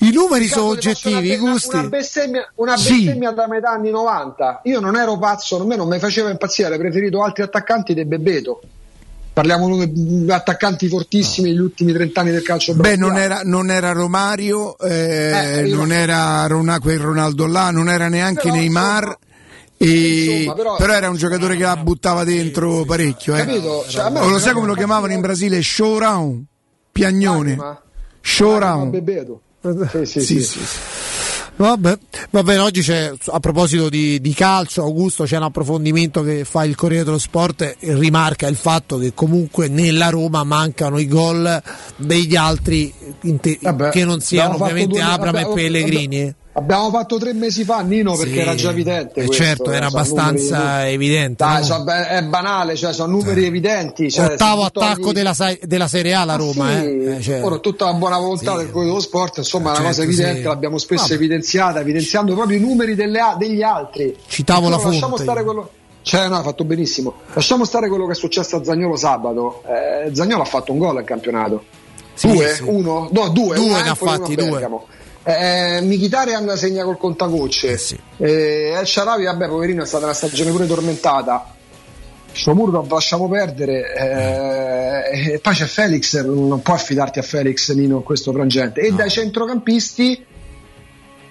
i numeri sono oggettivi, i gusti. Una bestemmia, una bestemmia sì. da metà anni 90. Io non ero pazzo, a me non mi faceva impazzire, avrei preferito altri attaccanti del Bebeto parliamo di attaccanti fortissimi negli ultimi 30 anni del calcio beh non era, non era, Romario eh, eh, non era Ron- quel Ronaldo là non era neanche però, Neymar insomma, e... insomma, però, però, era un giocatore che la buttava dentro parecchio eh. Cioè, o lo sai come lo chiamavano in Brasile? Showround piagnone. Showround. Sì sì, sì, sì. Vabbè, va bene, oggi c'è a proposito di, di, calcio, Augusto, c'è un approfondimento che fa il Corriere dello Sport e rimarca il fatto che comunque nella Roma mancano i gol degli altri te- vabbè, che non siano ovviamente due, Abram vabbè, e Pellegrini. Vabbè, Abbiamo fatto tre mesi fa Nino perché sì, era già evidente. Eh, questo, certo, era abbastanza evidente. Dai, no? so, è banale, cioè, sono numeri evidenti. Cioè, Ottavo attacco della, della, Serie A la Roma. Ah, sì. eh. cioè. Ora, tutta la buona volontà sì. del Corriere dello Sport, insomma, è una certo, cosa evidente, l'abbiamo spesso Vabbè. evidenziata, evidenziando proprio i numeri delle, degli altri. Citavo la fonte. Lasciamo stare quello. Cioè, no, ha fatto benissimo. Lasciamo stare quello che è successo a Zagnolo sabato. Eh, Zagnolo ha fatto un gol al campionato. due? Uno? No, due. Due ne ha fatti, due. Bergamo. Eh, Mkhitaryan segna col contagocce. Eh sì. eh, El Sharawi vabbè poverino è stata una stagione pure tormentata. Shomurov lasciamo perdere eh, e poi c'è Felix non puoi affidarti a Felix Nino in questo frangente e no. dai centrocampisti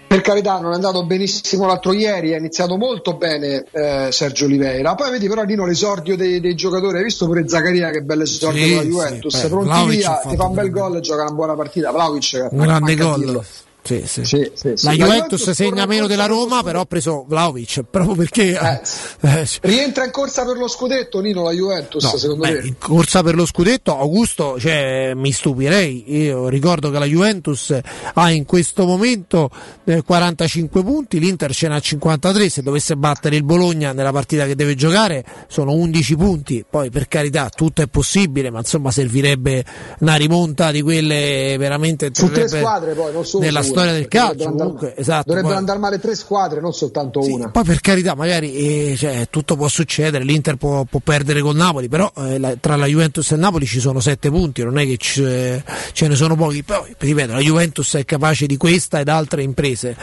per carità non è andato benissimo l'altro ieri, ha iniziato molto bene eh, Sergio Oliveira, poi vedi però Nino l'esordio dei, dei giocatori, hai visto pure Zaccaria che bello esordio sì, della Juventus, sì, pronti Vlaovic via, ti fa un bel gol e gioca una buona partita, Vlaovic un grande gol. Sì, sì. Sì, sì, la Juventus, segna meno della Roma, però ha preso Vlaovic <laughs> proprio perché eh, <laughs> eh, rientra in corsa per lo scudetto. Nino, la Juventus, no, secondo beh, me. In corsa per lo scudetto, Augusto, cioè, mi stupirei. Io ricordo che la Juventus ha in questo momento eh, 45 punti, l'Inter ce n'ha 53. Se dovesse battere il Bologna nella partita che deve giocare, sono 11 punti. Poi, per carità, tutto è possibile, ma insomma, servirebbe una rimonta di quelle veramente. Su tre squadre, poi non solo. Storia del calcio. Dovrebbero, comunque, andare, esatto, dovrebbero poi... andare male tre squadre, non soltanto sì, una. Poi per carità, magari eh, cioè, tutto può succedere, l'Inter può, può perdere col Napoli, però eh, la, tra la Juventus e il Napoli ci sono sette punti, non è che ce, ce ne sono pochi. Poi, ripeto, la Juventus è capace di questa ed altre imprese.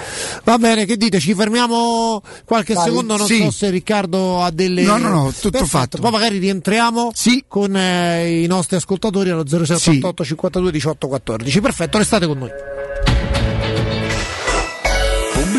Va bene, che dite? Ci fermiamo qualche Vai, secondo, non sì. so se Riccardo ha delle... No, no, no, tutto Perfetto. fatto. Poi magari rientriamo sì. con eh, i nostri ascoltatori allo 0688 sì. 52 18 14. Perfetto, restate con noi.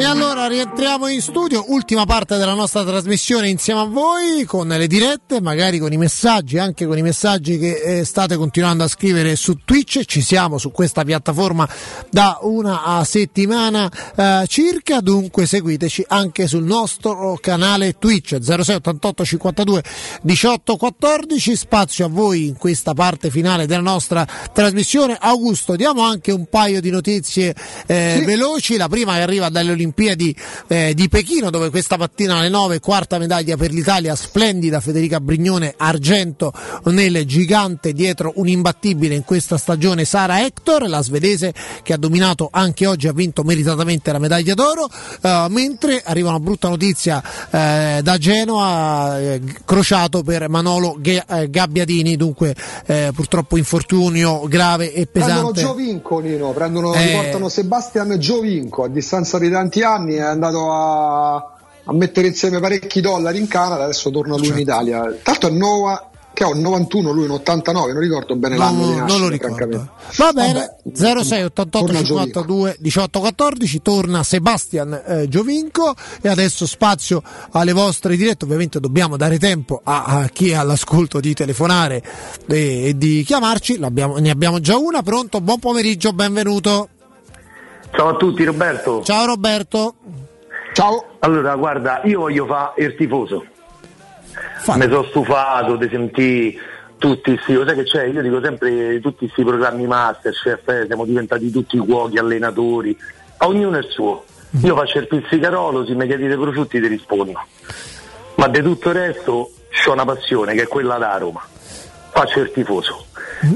E allora rientriamo in studio, ultima parte della nostra trasmissione insieme a voi con le dirette, magari con i messaggi, anche con i messaggi che eh, state continuando a scrivere su Twitch, ci siamo su questa piattaforma da una settimana eh, circa, dunque seguiteci anche sul nostro canale Twitch 0688 52 18 14, spazio a voi in questa parte finale della nostra trasmissione. Augusto, diamo anche un paio di notizie eh, sì. veloci, la prima che arriva dalle Olimpiadi Olimpiadi eh, di Pechino dove questa mattina alle 9 quarta medaglia per l'Italia splendida Federica Brignone argento nel gigante dietro un imbattibile in questa stagione Sara Hector la svedese che ha dominato anche oggi ha vinto meritatamente la medaglia d'oro eh, mentre arriva una brutta notizia eh, da Genoa eh, crociato per Manolo G- eh, Gabbiadini dunque eh, purtroppo infortunio grave e pesante. Prendono Giovinco Nino prendono, riportano Sebastian Giovinco a distanza di tanti anni è andato a, a mettere insieme parecchi dollari in Canada, adesso torna lui certo. in Italia. Tanto è nuova, che ho il 91, lui un 89, non ricordo bene Non- l'anno di non nascita, lo ricordo. Va bene, 06 88 torna 52 18 14 torna Sebastian eh, Giovinco e adesso spazio alle vostre dirette. Ovviamente dobbiamo dare tempo a, a chi è all'ascolto di telefonare e, e di chiamarci. L'abbiamo- ne abbiamo già una. Pronto? Buon pomeriggio, benvenuto. Ciao a tutti Roberto. Ciao Roberto. Ciao. Allora, guarda, io voglio fare il tifoso. Mi sono stufato di sentire tutti questi, sai che c'è? Io dico sempre tutti questi programmi Masterchef, eh, siamo diventati tutti cuochi, allenatori, ognuno è il suo. Io faccio il pizzicarolo, se mi chiedete prosciutti ti rispondo. Ma di tutto il resto ho una passione che è quella da Roma. Faccio il tifoso.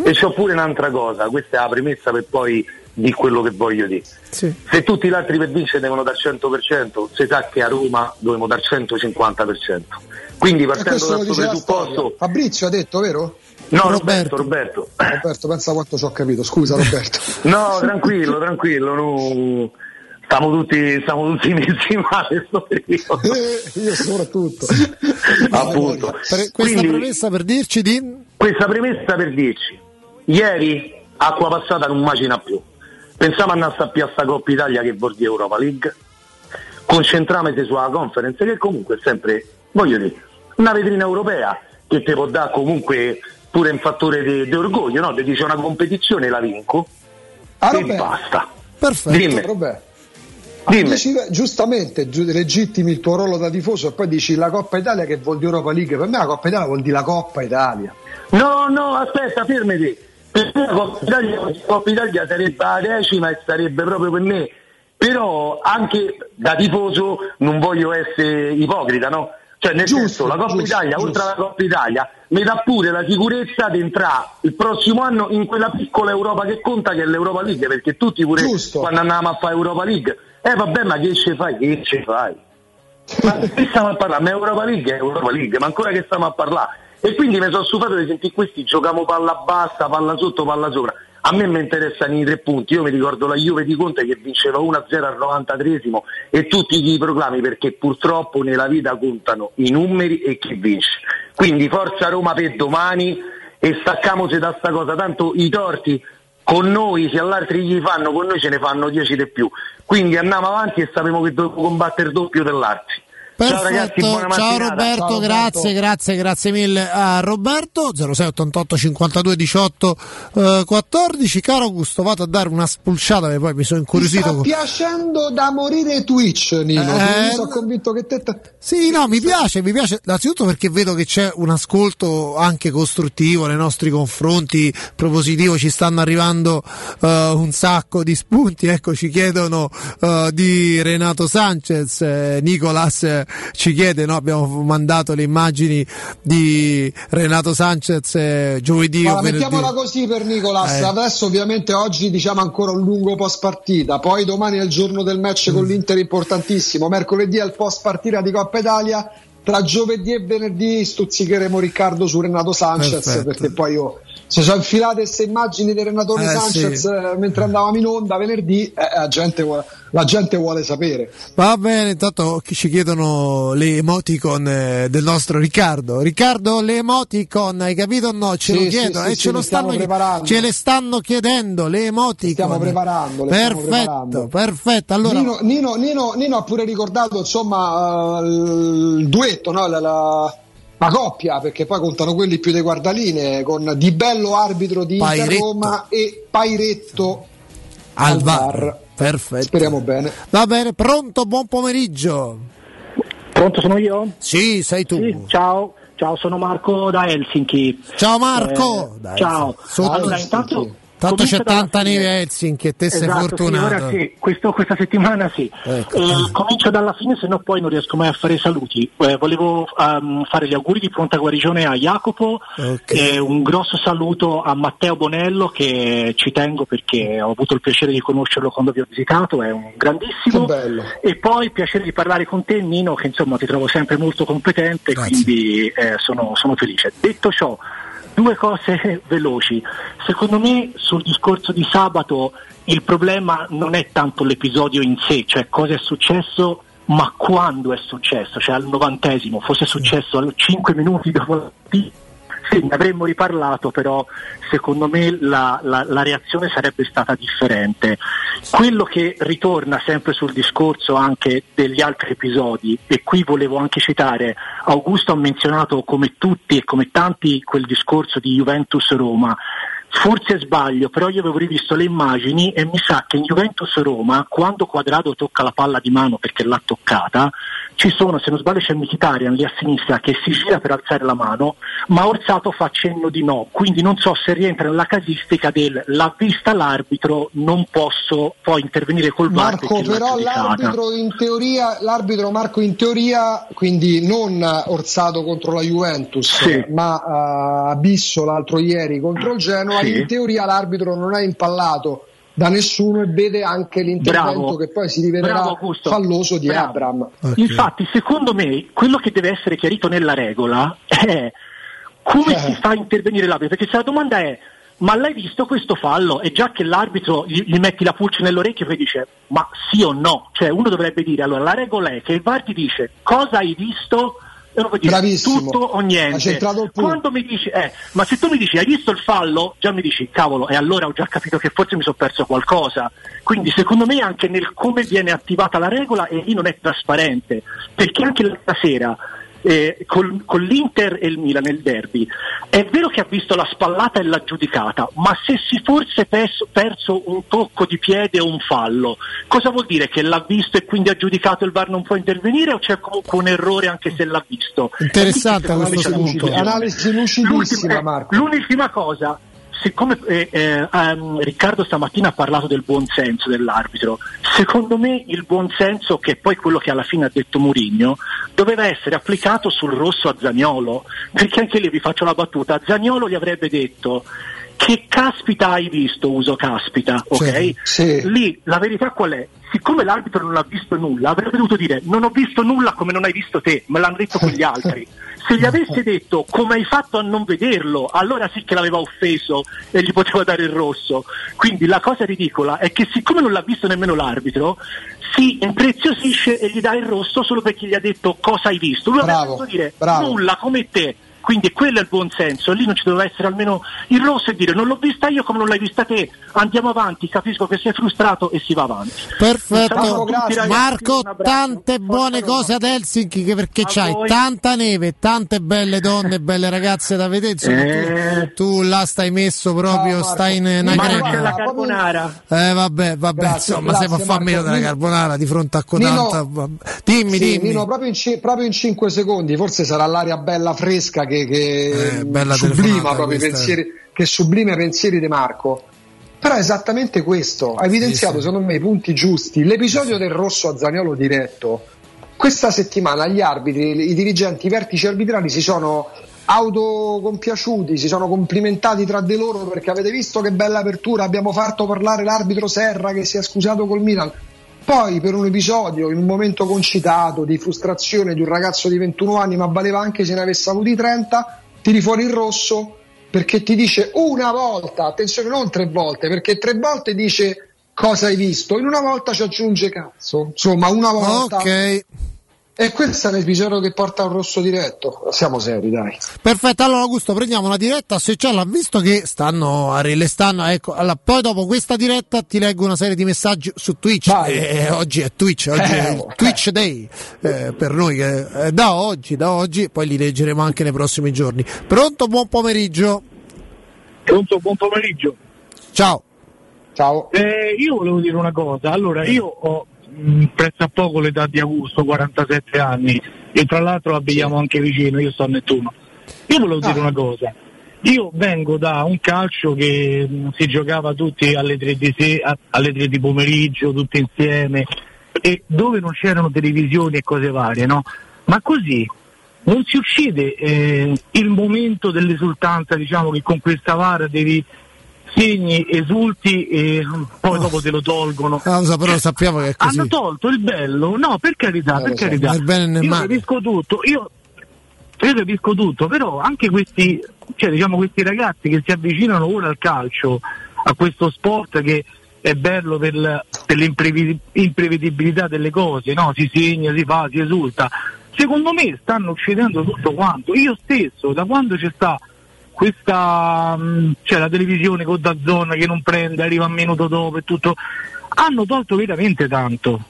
E c'ho pure un'altra cosa, questa è la premessa per poi di quello che voglio dire. Sì. Se tutti gli altri per vincere devono dar 100%, si sa che a Roma dobbiamo dar 150%. Quindi partendo questo da lo questo dice la storia. presupposto... Fabrizio ha detto, vero? No, Roberto, Roberto. Roberto, pensa quanto ci ho capito, scusa Roberto. <laughs> No, tranquillo, tranquillo. no. Stiamo tutti, stiamo tutti messi <laughs> male sto periodo. Io soprattutto. <laughs> Appunto. Per- questa Quindi, premessa per dirci di questa premessa per dirci, ieri acqua passata non macina più. Pensiamo a andare a sapere a sta Coppa Italia che vuol dire Europa League. Concentriamoci sulla conference che comunque è sempre, voglio dire, una vetrina europea che ti può dare comunque pure un fattore di orgoglio, no? Ti dice una competizione la vinco Ah, e basta. Perfetto. Dimmi. Roberto. Dimmi. Dici, giustamente giu- legittimi il tuo ruolo da tifoso e poi dici la Coppa Italia che vuol dire Europa League. Per me la Coppa Italia vuol dire la Coppa Italia. No, no, aspetta, fermati. Per me la Coppa Italia, sarebbe la decima e sarebbe proprio per me. Però anche da tifoso non voglio essere ipocrita, no? Cioè nel senso la Coppa giusto, Italia, giusto. oltre alla Coppa Italia, mi dà pure la sicurezza di entrare il prossimo anno in quella piccola Europa che conta che è l'Europa League, perché tutti pure quando andavamo a fare Europa League, eh vabbè ma che ce fai? Che ce fai? <laughs> Ma che stiamo a parlare? Ma Europa League è Europa League, ma ancora che stiamo a parlare? E quindi mi sono stufato di sentire questi giochiamo palla bassa, palla sotto, palla sopra. A me mi interessano i tre punti, io mi ricordo la Juve di Conte che vinceva 1-0 al 93 e tutti i proclami perché purtroppo nella vita contano i numeri e chi vince. Quindi forza Roma per domani e staccamoci da sta cosa, tanto i torti con noi, se all'altri gli fanno, con noi ce ne fanno 10 di più. Quindi andiamo avanti e sappiamo che dobbiamo combattere doppio dell'altri. Ciao ragazzi, Perfetto, buona ciao. Roberto, grazie, grazie, grazie mille a Roberto 0688 52 18 eh, 14 caro Augusto vado a dare una spulciata che poi mi sono Mi incuriosito sta con- piacendo da morire Twitch, Nino. Eh, Io sono convinto che te. Sì, no, mi piace, mi piace innanzitutto perché vedo che c'è un ascolto anche costruttivo nei nostri confronti, propositivo, ci stanno arrivando eh, un sacco di spunti, ecco ci chiedono eh, di Renato Sanchez, eh, Nicolas eh, ci chiede, no, abbiamo mandato le immagini di Renato Sanchez eh, giovedì venerdì. mettiamola così per Nicolas. Eh. Adesso, ovviamente, oggi diciamo ancora un lungo post partita. Poi domani è il giorno del match con l'Inter importantissimo. Mercoledì è il post partita di Coppa Italia. Tra giovedì e venerdì stuzzicheremo Riccardo su Renato Sanchez Perfetto. perché poi io se sono infilate queste immagini di Renatone Eh, Sanchez sì. eh, mentre andavamo in onda venerdì eh, la, gente vuole, la gente vuole sapere Va bene, intanto ci chiedono le emoticon eh, del nostro Riccardo. Riccardo, le emoticon, hai capito o no? Ce Sì, lo chiedono sì, e sì, ce, lo le stanno, preparando. ce le stanno chiedendo, le emoticon. stiamo preparando, le stiamo perfetto, preparando. perfetto. Allora, Nino, Nino- Nino- Nino ha pure ricordato insomma eh, il duetto, no? la, la- la coppia, perché poi contano quelli più dei guardaline, con Di Bello arbitro di Inter. Roma e Pairetto al VAR. Perfetto. Speriamo bene. Va bene, pronto, buon pomeriggio. Pronto, sono io? Sì, sei tu. Sì, ciao, ciao, sono Marco da Helsinki. Ciao Marco. Eh, Dai, ciao. sotto- allora, intanto Tanto c'è tanta fine. neve a Helsinki e te sei Esatto, fortunato. Sì, ora sì, questo- questa settimana sì. Ecco. Eh, comincio dalla fine, se no poi non riesco mai a fare i saluti. Eh, volevo ehm, fare gli auguri di pronta guarigione a Jacopo e un grosso saluto a Matteo Bonello che ci tengo perché ho avuto il piacere di conoscerlo quando vi ho visitato, è un grandissimo. E poi piacere di parlare con te Nino che insomma ti trovo sempre molto competente, quindi eh, sono, sono felice. Detto ciò, due cose veloci. Secondo me sul discorso di sabato il problema non è tanto l'episodio in sé, cioè cosa è successo, ma quando è successo, cioè al novantesimo, fosse successo a 5 minuti dopo la partita, sì, ne avremmo riparlato, però secondo me la, la, la, reazione sarebbe stata differente. Quello che ritorna sempre sul discorso anche degli altri episodi, e qui volevo anche citare, Augusto ha menzionato come tutti e come tanti quel discorso di Juventus-Roma, Forse sbaglio, però io avevo rivisto le immagini e mi sa che in Juventus Roma, quando Quadrado tocca la palla di mano perché l'ha toccata, ci sono, se non sbaglio c'è Mkhitaryan lì a sinistra che si gira per alzare la mano, ma Orsato fa cenno di no, quindi non so se rientra nella casistica del l'ha vista l'arbitro, non posso poi intervenire col VAR Marco, però l'arbitro in teoria, l'arbitro Marco in teoria, quindi non Orsato contro la Juventus, sì. ma uh, Abisso l'altro ieri contro il Genoa, sì. in teoria l'arbitro non è impallato da nessuno e vede anche l'intervento Bravo. che poi si rivelerà falloso di Bravo. Abram. Okay. Infatti, secondo me, quello che deve essere chiarito nella regola <laughs> è come eh. si fa a intervenire l'arbitro, perché se la domanda è ma l'hai visto questo fallo? E già che l'arbitro gli, gli metti la pulce nell'orecchio e dice ma sì o no? Cioè uno dovrebbe dire allora la regola è che il VAR ti dice cosa hai visto Bravissimo. tutto o niente. Quando mi dici, eh, ma se tu mi dici hai visto il fallo, già mi dici cavolo, e allora ho già capito che forse mi sono perso qualcosa. Quindi secondo me anche nel come viene attivata la regola e lì non è trasparente, perché anche l'altra sera eh, col, con l'Inter e il Milan nel derby. È vero che ha visto la spallata e l'ha giudicata, ma se si fosse perso, perso un tocco di piede o un fallo, cosa vuol dire? Che l'ha visto e quindi ha giudicato il VAR non può intervenire o c'è comunque un errore anche se l'ha visto? Interessante questo punto. Analisi lucidissima Marco. L'ultima cosa, siccome eh, eh, um, Riccardo stamattina ha parlato del buonsenso dell'arbitro, secondo me il buonsenso, che è poi quello che alla fine ha detto Murigno, doveva essere applicato sul rosso a Zagnolo, perché anche lì vi faccio la battuta, Zagnolo gli avrebbe detto che caspita hai visto, uso caspita, ok? Sì, sì. Lì la verità qual è? Siccome l'arbitro non ha visto nulla, avrebbe dovuto dire non ho visto nulla come non hai visto te, me l'hanno detto quegli <laughs> altri. Se gli avesse detto come hai fatto a non vederlo, allora sì che l'aveva offeso e gli poteva dare il rosso. Quindi la cosa ridicola è che siccome non l'ha visto nemmeno l'arbitro, si impreziosisce e gli dà il rosso solo perché gli ha detto cosa hai visto. Lui avrebbe dovuto dire bravo. nulla come te quindi quello è il buon senso, lì non ci doveva essere almeno il rosso e dire non l'ho vista io come non l'hai vista te, andiamo avanti, capisco che sei frustrato e si va avanti. Perfetto, ragazzi, Marco, tante buone cose ad Helsinki perché c'hai voi. tanta neve, tante belle donne, belle ragazze da vedere, insomma, eh. tu, tu, là stai messo proprio, no, stai in una crema. la carbonara. Eh vabbè, vabbè, grazie, insomma, grazie, se fa meno della carbonara di fronte a cotanta. Dimmi, sì, dimmi. Nino, proprio in, proprio in 5 secondi, forse sarà l'aria bella fresca che, che eh, sublima proprio i pensieri, che sublima i pensieri di Marco. Però è esattamente questo, ha evidenziato sì, sì. secondo me i punti giusti. L'episodio del rosso a Zaniolo diretto, questa settimana gli arbitri, i dirigenti, i vertici arbitrali si sono autocompiaciuti, si sono complimentati tra di loro perché avete visto che bella apertura, abbiamo fatto parlare l'arbitro Serra che si è scusato col Milan. Poi per un episodio, in un momento concitato di frustrazione di un ragazzo di 21 anni, ma valeva anche se ne avesse avuti 30, tiri fuori il rosso perché ti dice una volta, attenzione non tre volte, perché tre volte dice cosa hai visto, in una volta ci aggiunge cazzo, insomma una volta. Ok. E questo è l'episodio che porta a un rosso diretto. Siamo seri, dai. Perfetto, allora Augusto, prendiamo una diretta se ce l'ha visto che stanno a le stanno, ecco, allora, poi dopo questa diretta ti leggo una serie di messaggi su Twitch. Eh, oggi è Twitch, oggi eh, è Twitch Day eh, per noi eh, da oggi, da oggi, poi li leggeremo anche nei prossimi giorni. Pronto, buon pomeriggio. Pronto, buon pomeriggio. Ciao. Ciao. Eh, io volevo dire una cosa. Allora, io ho prezza poco l'età di Augusto, 47 anni, e tra l'altro abitiamo anche vicino, io sto a Nettuno. Io volevo dire ah. una cosa, io vengo da un calcio che mh, si giocava tutti alle 3, di se- alle 3 di pomeriggio, tutti insieme, e dove non c'erano televisioni e cose varie, no? Ma così non si uccide eh, il momento dell'esultanza, diciamo che con questa vara devi segni, esulti e poi dopo te lo tolgono. Causa, però sappiamo che è così. Hanno tolto il bello, no, per carità, eh, per so. carità. Io capisco tutto, io, io capisco tutto, però anche questi, cioè, diciamo, questi ragazzi che si avvicinano ora al calcio, a questo sport che è bello per, per l'imprevedibilità delle cose, no? si segna, si fa, si esulta. Secondo me stanno uccidendo tutto quanto. Io stesso, da quando c'è sta questa mh, cioè la televisione con da zona che non prende, arriva un minuto dopo e tutto, hanno tolto veramente tanto.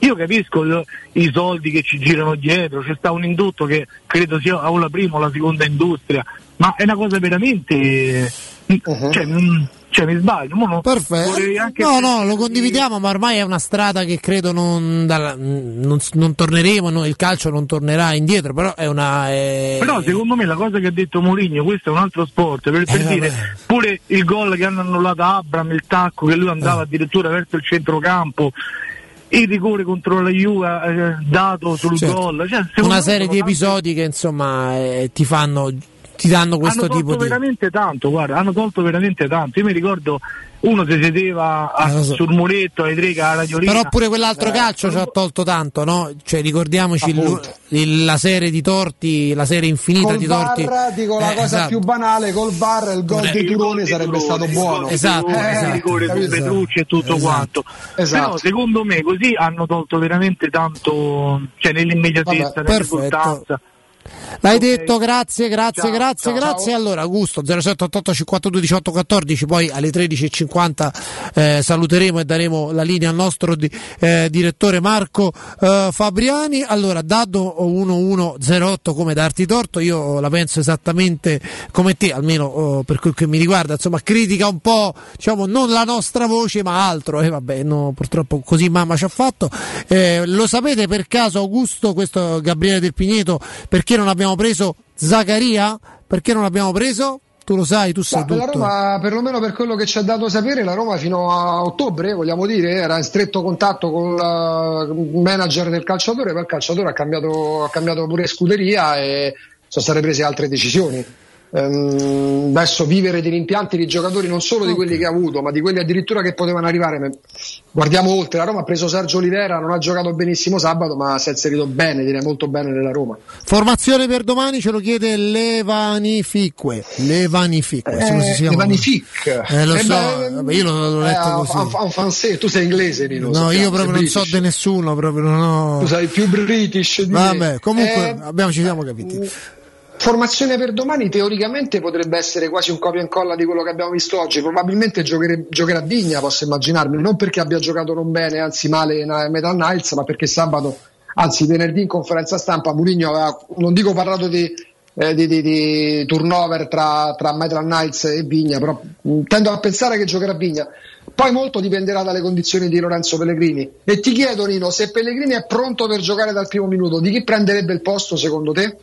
Io capisco il, i soldi che ci girano dietro, c'è sta un indotto che credo sia o la prima o la seconda industria, ma è una cosa veramente... Uh-huh. Cioè, mh, cioè mi sbaglio no, perfetto no no lo condividiamo ma ormai è una strada che credo non, dalla, non, non torneremo no, il calcio non tornerà indietro però è una è... però secondo me la cosa che ha detto Mourinho questo è un altro sport per, per eh, dire vabbè. pure il gol che hanno annullato Abram il tacco che lui andava eh. addirittura verso il centrocampo il rigore contro la Juve eh, dato sul certo. gol cioè, una serie di episodi che insomma eh, ti fanno ti danno questo hanno tipo di... veramente tanto, guarda, hanno tolto veramente tanto. Io mi ricordo uno si sedeva a, so. sul muretto ai tre alla radiolina. Però pure quell'altro eh, calcio ci ha tolto tanto, no? Cioè ricordiamoci il, il, la serie di torti, la serie infinita col di bar, torti. dico la eh, cosa esatto. più banale, col bar il gol di Turone sarebbe stato buono. Esatto, eh, esatto. rigore con Petrucci e tutto esatto. quanto. Esatto. Però secondo me così hanno tolto veramente tanto, cioè nell'immediatezza, nella risultanza. L'hai okay. detto, grazie, grazie, ciao, grazie, ciao, grazie. Ciao. Allora, Augusto 0788 52 18 14, poi alle 13.50 eh, saluteremo e daremo la linea al nostro di, eh, direttore Marco eh, Fabriani. Allora, dato 1108 come darti torto, io la penso esattamente come te, almeno oh, per quel che mi riguarda, insomma, critica un po', diciamo, non la nostra voce, ma altro. E vabbè, no, purtroppo così mamma ci ha fatto. Eh, lo sapete per caso, Augusto, questo Gabriele Del Pigneto, perché non abbiamo preso Zaccaria? Perché non l'abbiamo preso? Tu lo sai, tu sai no, tutto. La Roma, perlomeno per quello che ci ha dato sapere, la Roma fino a ottobre, vogliamo dire, era in stretto contatto con il manager del calciatore, poi il calciatore ha cambiato, ha cambiato pure scuderia e sono state prese altre decisioni ehm, adesso vivere di rimpianti di giocatori non solo di quelli che ha avuto, ma di quelli addirittura che potevano arrivare. Guardiamo oltre, la Roma ha preso Sergio Olivera, non ha giocato benissimo sabato, ma si è inserito bene, direi molto bene nella Roma. Formazione per domani ce lo chiede Levanifique. Levanifique, eh, Levanifique. Eh, lo eh, so, beh, io l'ho, l'ho letto eh, così. Un, un, tu sei inglese, Nino. No, io proprio non so di nessuno, proprio non ho... Tu sei più british di Vabbè, me. comunque eh, abbiamo, ci siamo capiti. Formazione per domani teoricamente potrebbe essere quasi un copia e incolla di quello che abbiamo visto oggi. Probabilmente giochere, giocherà Vigna, posso immaginarmi, non perché abbia giocato non bene, anzi male in Metal Nights, ma perché sabato, anzi venerdì in conferenza stampa, Mourinho aveva, non dico parlato di, eh, di, di, di turnover tra, tra Metal Knights e Vigna, però mh, tendo a pensare che giocherà Vigna. Poi molto dipenderà dalle condizioni di Lorenzo Pellegrini. E ti chiedo, Nino, se Pellegrini è pronto per giocare dal primo minuto, di chi prenderebbe il posto secondo te?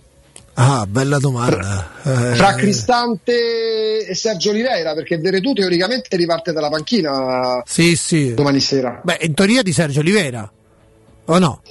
Ah, bella domanda. Fra eh. Cristante e Sergio Oliveira, perché Veretù teoricamente riparte dalla panchina sì, sì. domani sera. Beh, in teoria di Sergio Oliveira, o no?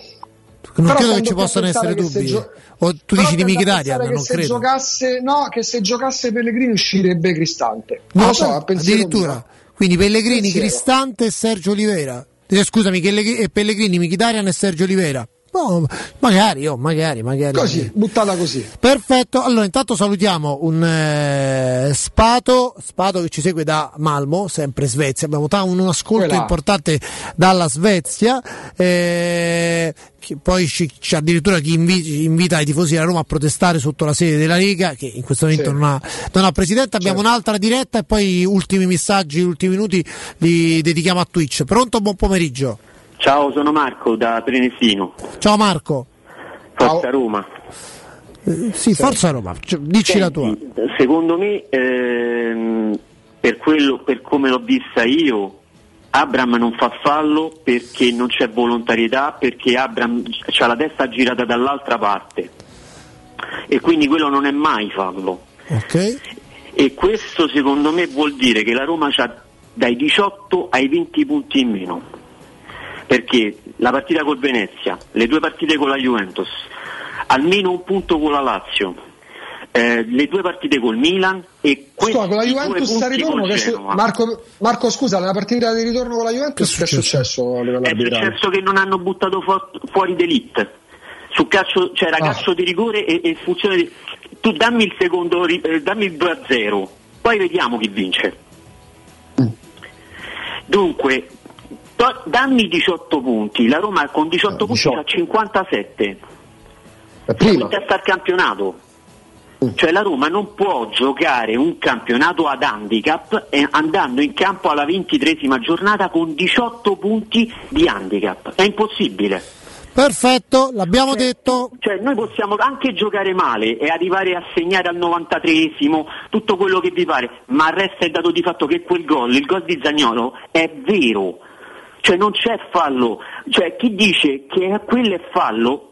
Non Però credo che ci possano essere dubbi. Gio- o tu dici di Mkhitaryan, non se credo. Giocasse, no, che se giocasse Pellegrini uscirebbe Cristante. Non lo so, addirittura. Mio. Quindi Pellegrini, pensiero. Cristante e Sergio Oliveira. Eh, scusami, Pellegrini, Mkhitaryan e Sergio Oliveira. Oh, magari, oh, magari, magari. Così, buttata così. Perfetto. Allora, intanto salutiamo un eh, Spato, Spato che ci segue da Malmo, sempre Svezia. Abbiamo un, un ascolto Quella. importante dalla Svezia. Eh, poi ci, c'è addirittura chi invi- invita i tifosi della Roma a protestare sotto la sede della Lega, che in questo momento sì. non, ha, non, ha, presidente. Abbiamo certo. un'altra diretta e poi ultimi messaggi, ultimi minuti li dedichiamo a Twitch. Pronto? Buon pomeriggio. Ciao, sono Marco da Prenesino. Ciao Marco. Forza Ciao. Roma. Eh, sì, Forza Roma, dici Senti, la tua. Secondo me, ehm, per, quello, per come l'ho vista io, Abram non fa fallo perché non c'è volontarietà, perché Abram ha la testa girata dall'altra parte e quindi quello non è mai fallo. Okay. E questo secondo me vuol dire che la Roma ha dai 18 ai 20 punti in meno perché la partita col Venezia, le due partite con la Juventus, almeno un punto con la Lazio, eh, le due partite col Milan e scusa, con la Juventus a ritorno che su... Marco, Marco, scusa, nella partita di ritorno con la Juventus che è successo? È successo che non hanno buttato fu- fuori D'Elite su calcio, c'era cioè ah. calcio di rigore e, e funzione di... tu dammi il secondo eh, dammi il 2 a 0 poi vediamo chi vince mm. dunque dammi 18 punti, la Roma con 18 eh, punti 18. ha 57. Siamo in testa al campionato. Cioè la Roma non può giocare un campionato ad handicap andando in campo alla ventitresima giornata con 18 punti di handicap. È impossibile. Perfetto, l'abbiamo cioè, detto. Cioè, noi possiamo anche giocare male e arrivare a segnare al 93esimo tutto quello che vi pare, ma resta il dato di fatto che quel gol, il gol di Zagnolo, è vero. Cioè non c'è fallo, cioè chi dice che quello è fallo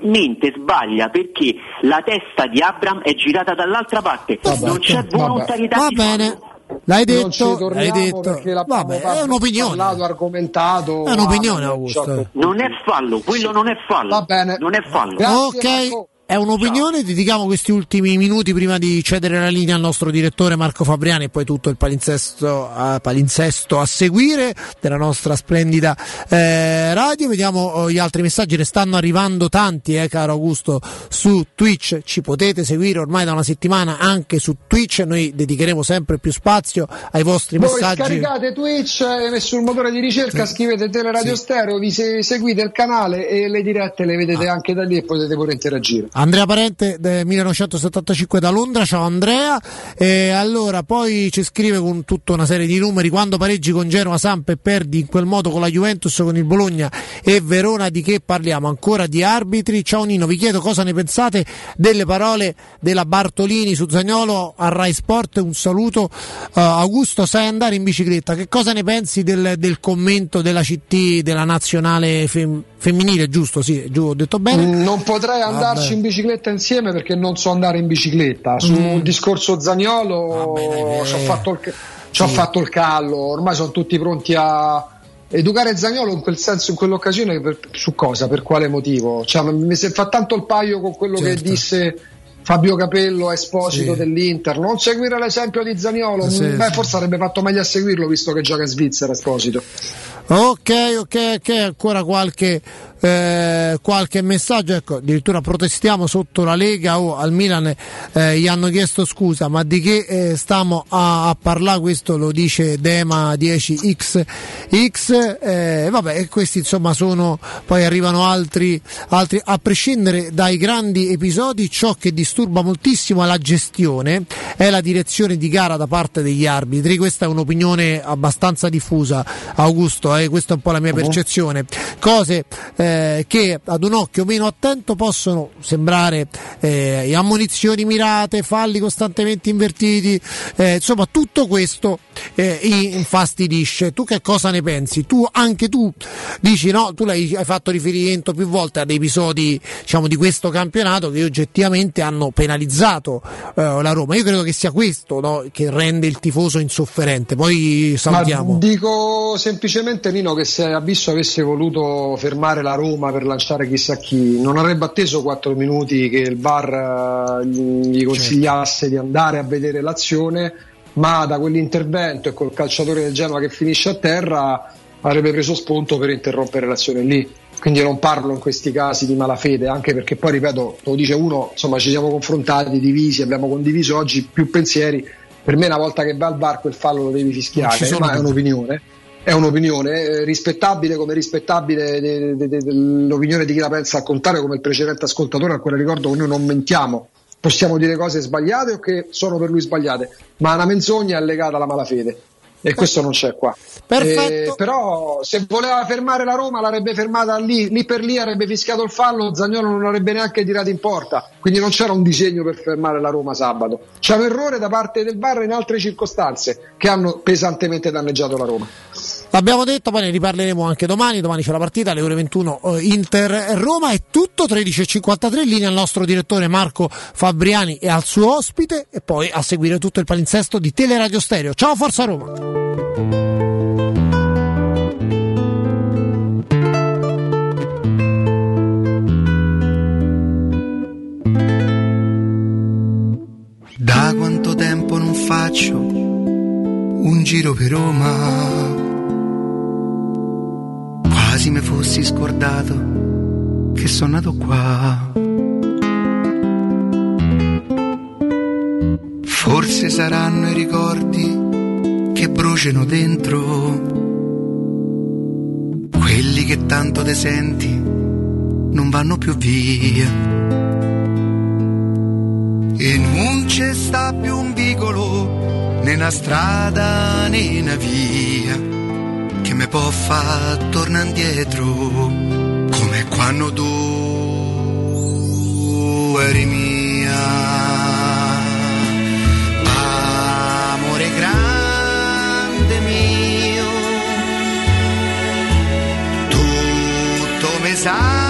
mente, sbaglia perché la testa di Abram è girata dall'altra parte, vabbè, non c'è volontarietà Va di bene. fallo. L'hai detto, l'hai detto. Vabbè, è un'opinione. parlato, argomentato. È un'opinione, ah, Augusto. Non è fallo, quello non è fallo. Va bene. Non è fallo. Grazie, ok, Marco. È un'opinione, dedichiamo questi ultimi minuti prima di cedere la linea al nostro direttore Marco Fabriani e poi tutto il palinsesto a, palinsesto a seguire della nostra splendida eh, radio. Vediamo oh, gli altri messaggi, ne stanno arrivando tanti, eh, caro Augusto, su Twitch. Ci potete seguire ormai da una settimana anche su Twitch, noi dedicheremo sempre più spazio ai vostri Voi messaggi. scaricate Twitch e sul motore di ricerca scrivete Teleradio Stereo, vi se- seguite il canale e le dirette le vedete Ah. anche da lì e potete pure interagire. Andrea Parente del 1975 da Londra, ciao Andrea. E allora poi ci scrive con tutta una serie di numeri: quando pareggi con Genova, Samp e perdi in quel modo con la Juventus, con il Bologna e Verona, di che parliamo? Ancora di arbitri? Ciao Nino, vi chiedo cosa ne pensate delle parole della Bartolini su Zagnolo a Rai Sport. Un saluto. Uh, Augusto, sai andare in bicicletta? Che cosa ne pensi del, del commento della CT della nazionale fem- femminile? Giusto, sì, giù, ho detto bene. Mm, Non potrei andarci Vabbè. in bicicletta insieme perché non so andare in bicicletta. Sul Mm. discorso Zagnolo ci ho eh. fatto, il- Sì. fatto il callo, ormai sono tutti pronti a educare Zagnolo in quel senso, in quell'occasione, per- su cosa, per quale motivo? Cioè, mi si fa tanto il paio con quello che Certo. disse Fabio Capello a Esposito Sì. dell'Inter, non seguire l'esempio di Zagnolo, Sì, Mm, beh, sì. forse avrebbe fatto meglio a seguirlo visto che gioca in Svizzera Esposito. Ok, ok, ok, ancora qualche, eh, qualche messaggio, ecco, addirittura protestiamo sotto la Lega o al Milan eh, gli hanno chiesto scusa, ma di che eh, stiamo a, a parlare? Questo lo dice Dema 10XX, eh, vabbè, questi insomma sono, poi arrivano altri, altri, a prescindere dai grandi episodi, ciò che disturba moltissimo è la gestione, è la direzione di gara da parte degli arbitri, questa è un'opinione abbastanza diffusa, Augusto, eh, questa è un po' la mia percezione, cose eh, che ad un occhio meno attento possono sembrare eh, ammonizioni mirate, falli costantemente invertiti, eh, insomma tutto questo eh, infastidisce. Tu che cosa ne pensi? Tu anche tu dici no, tu l'hai, hai fatto riferimento più volte ad episodi diciamo, di questo campionato che oggettivamente hanno penalizzato eh, la Roma. Io credo che sia questo no, che rende il tifoso insofferente. Poi salutiamo. Ma dico semplicemente Nino che se Abisso avesse voluto fermare la Roma per lanciare chissà chi, non avrebbe atteso 4 minuti che il VAR eh, gli consigliasse di andare a vedere l'azione, ma da quell'intervento e col calciatore del Genoa che finisce a terra avrebbe preso spunto per interrompere l'azione lì. Quindi non parlo in questi casi di malafede, anche perché poi ripeto, lo dice uno, insomma ci siamo confrontati, divisi, abbiamo condiviso oggi più pensieri. Per me una volta che va al VAR quel fallo lo devi fischiare, ma è un'opinione è un'opinione eh, rispettabile come rispettabile de- de- de- l'opinione di chi la pensa al contrario come il precedente ascoltatore al quale ricordo che noi non mentiamo. Possiamo dire cose sbagliate o che sono per lui sbagliate ma una menzogna è legata alla malafede. E questo non c'è qua. Perfetto. Eh, però se voleva fermare la Roma l'avrebbe fermata lì, lì per lì avrebbe fischiato il fallo Zagnolo non avrebbe neanche tirato in porta. Quindi non c'era un disegno per fermare la Roma sabato. C'è un errore da parte del VAR in altre circostanze che hanno pesantemente danneggiato la Roma L'abbiamo detto, poi ne riparleremo anche domani. Domani c'è la partita alle ore 21 eh, Inter Roma. È tutto 13.53 in linea al nostro direttore Marco Fabriani e al suo ospite. E poi a seguire tutto il palinsesto di Teleradio Stereo. Ciao Forza Roma! Da quanto tempo non faccio un giro per Roma? Quasi mi fossi scordato che sono nato qua. Forse saranno i ricordi che bruciano dentro, quelli che tanto te senti non vanno più via. e non c'è sta più un vicolo né una strada né una via mi può far tornare indietro come quando tu eri mia. Amore grande mio tutto mi sa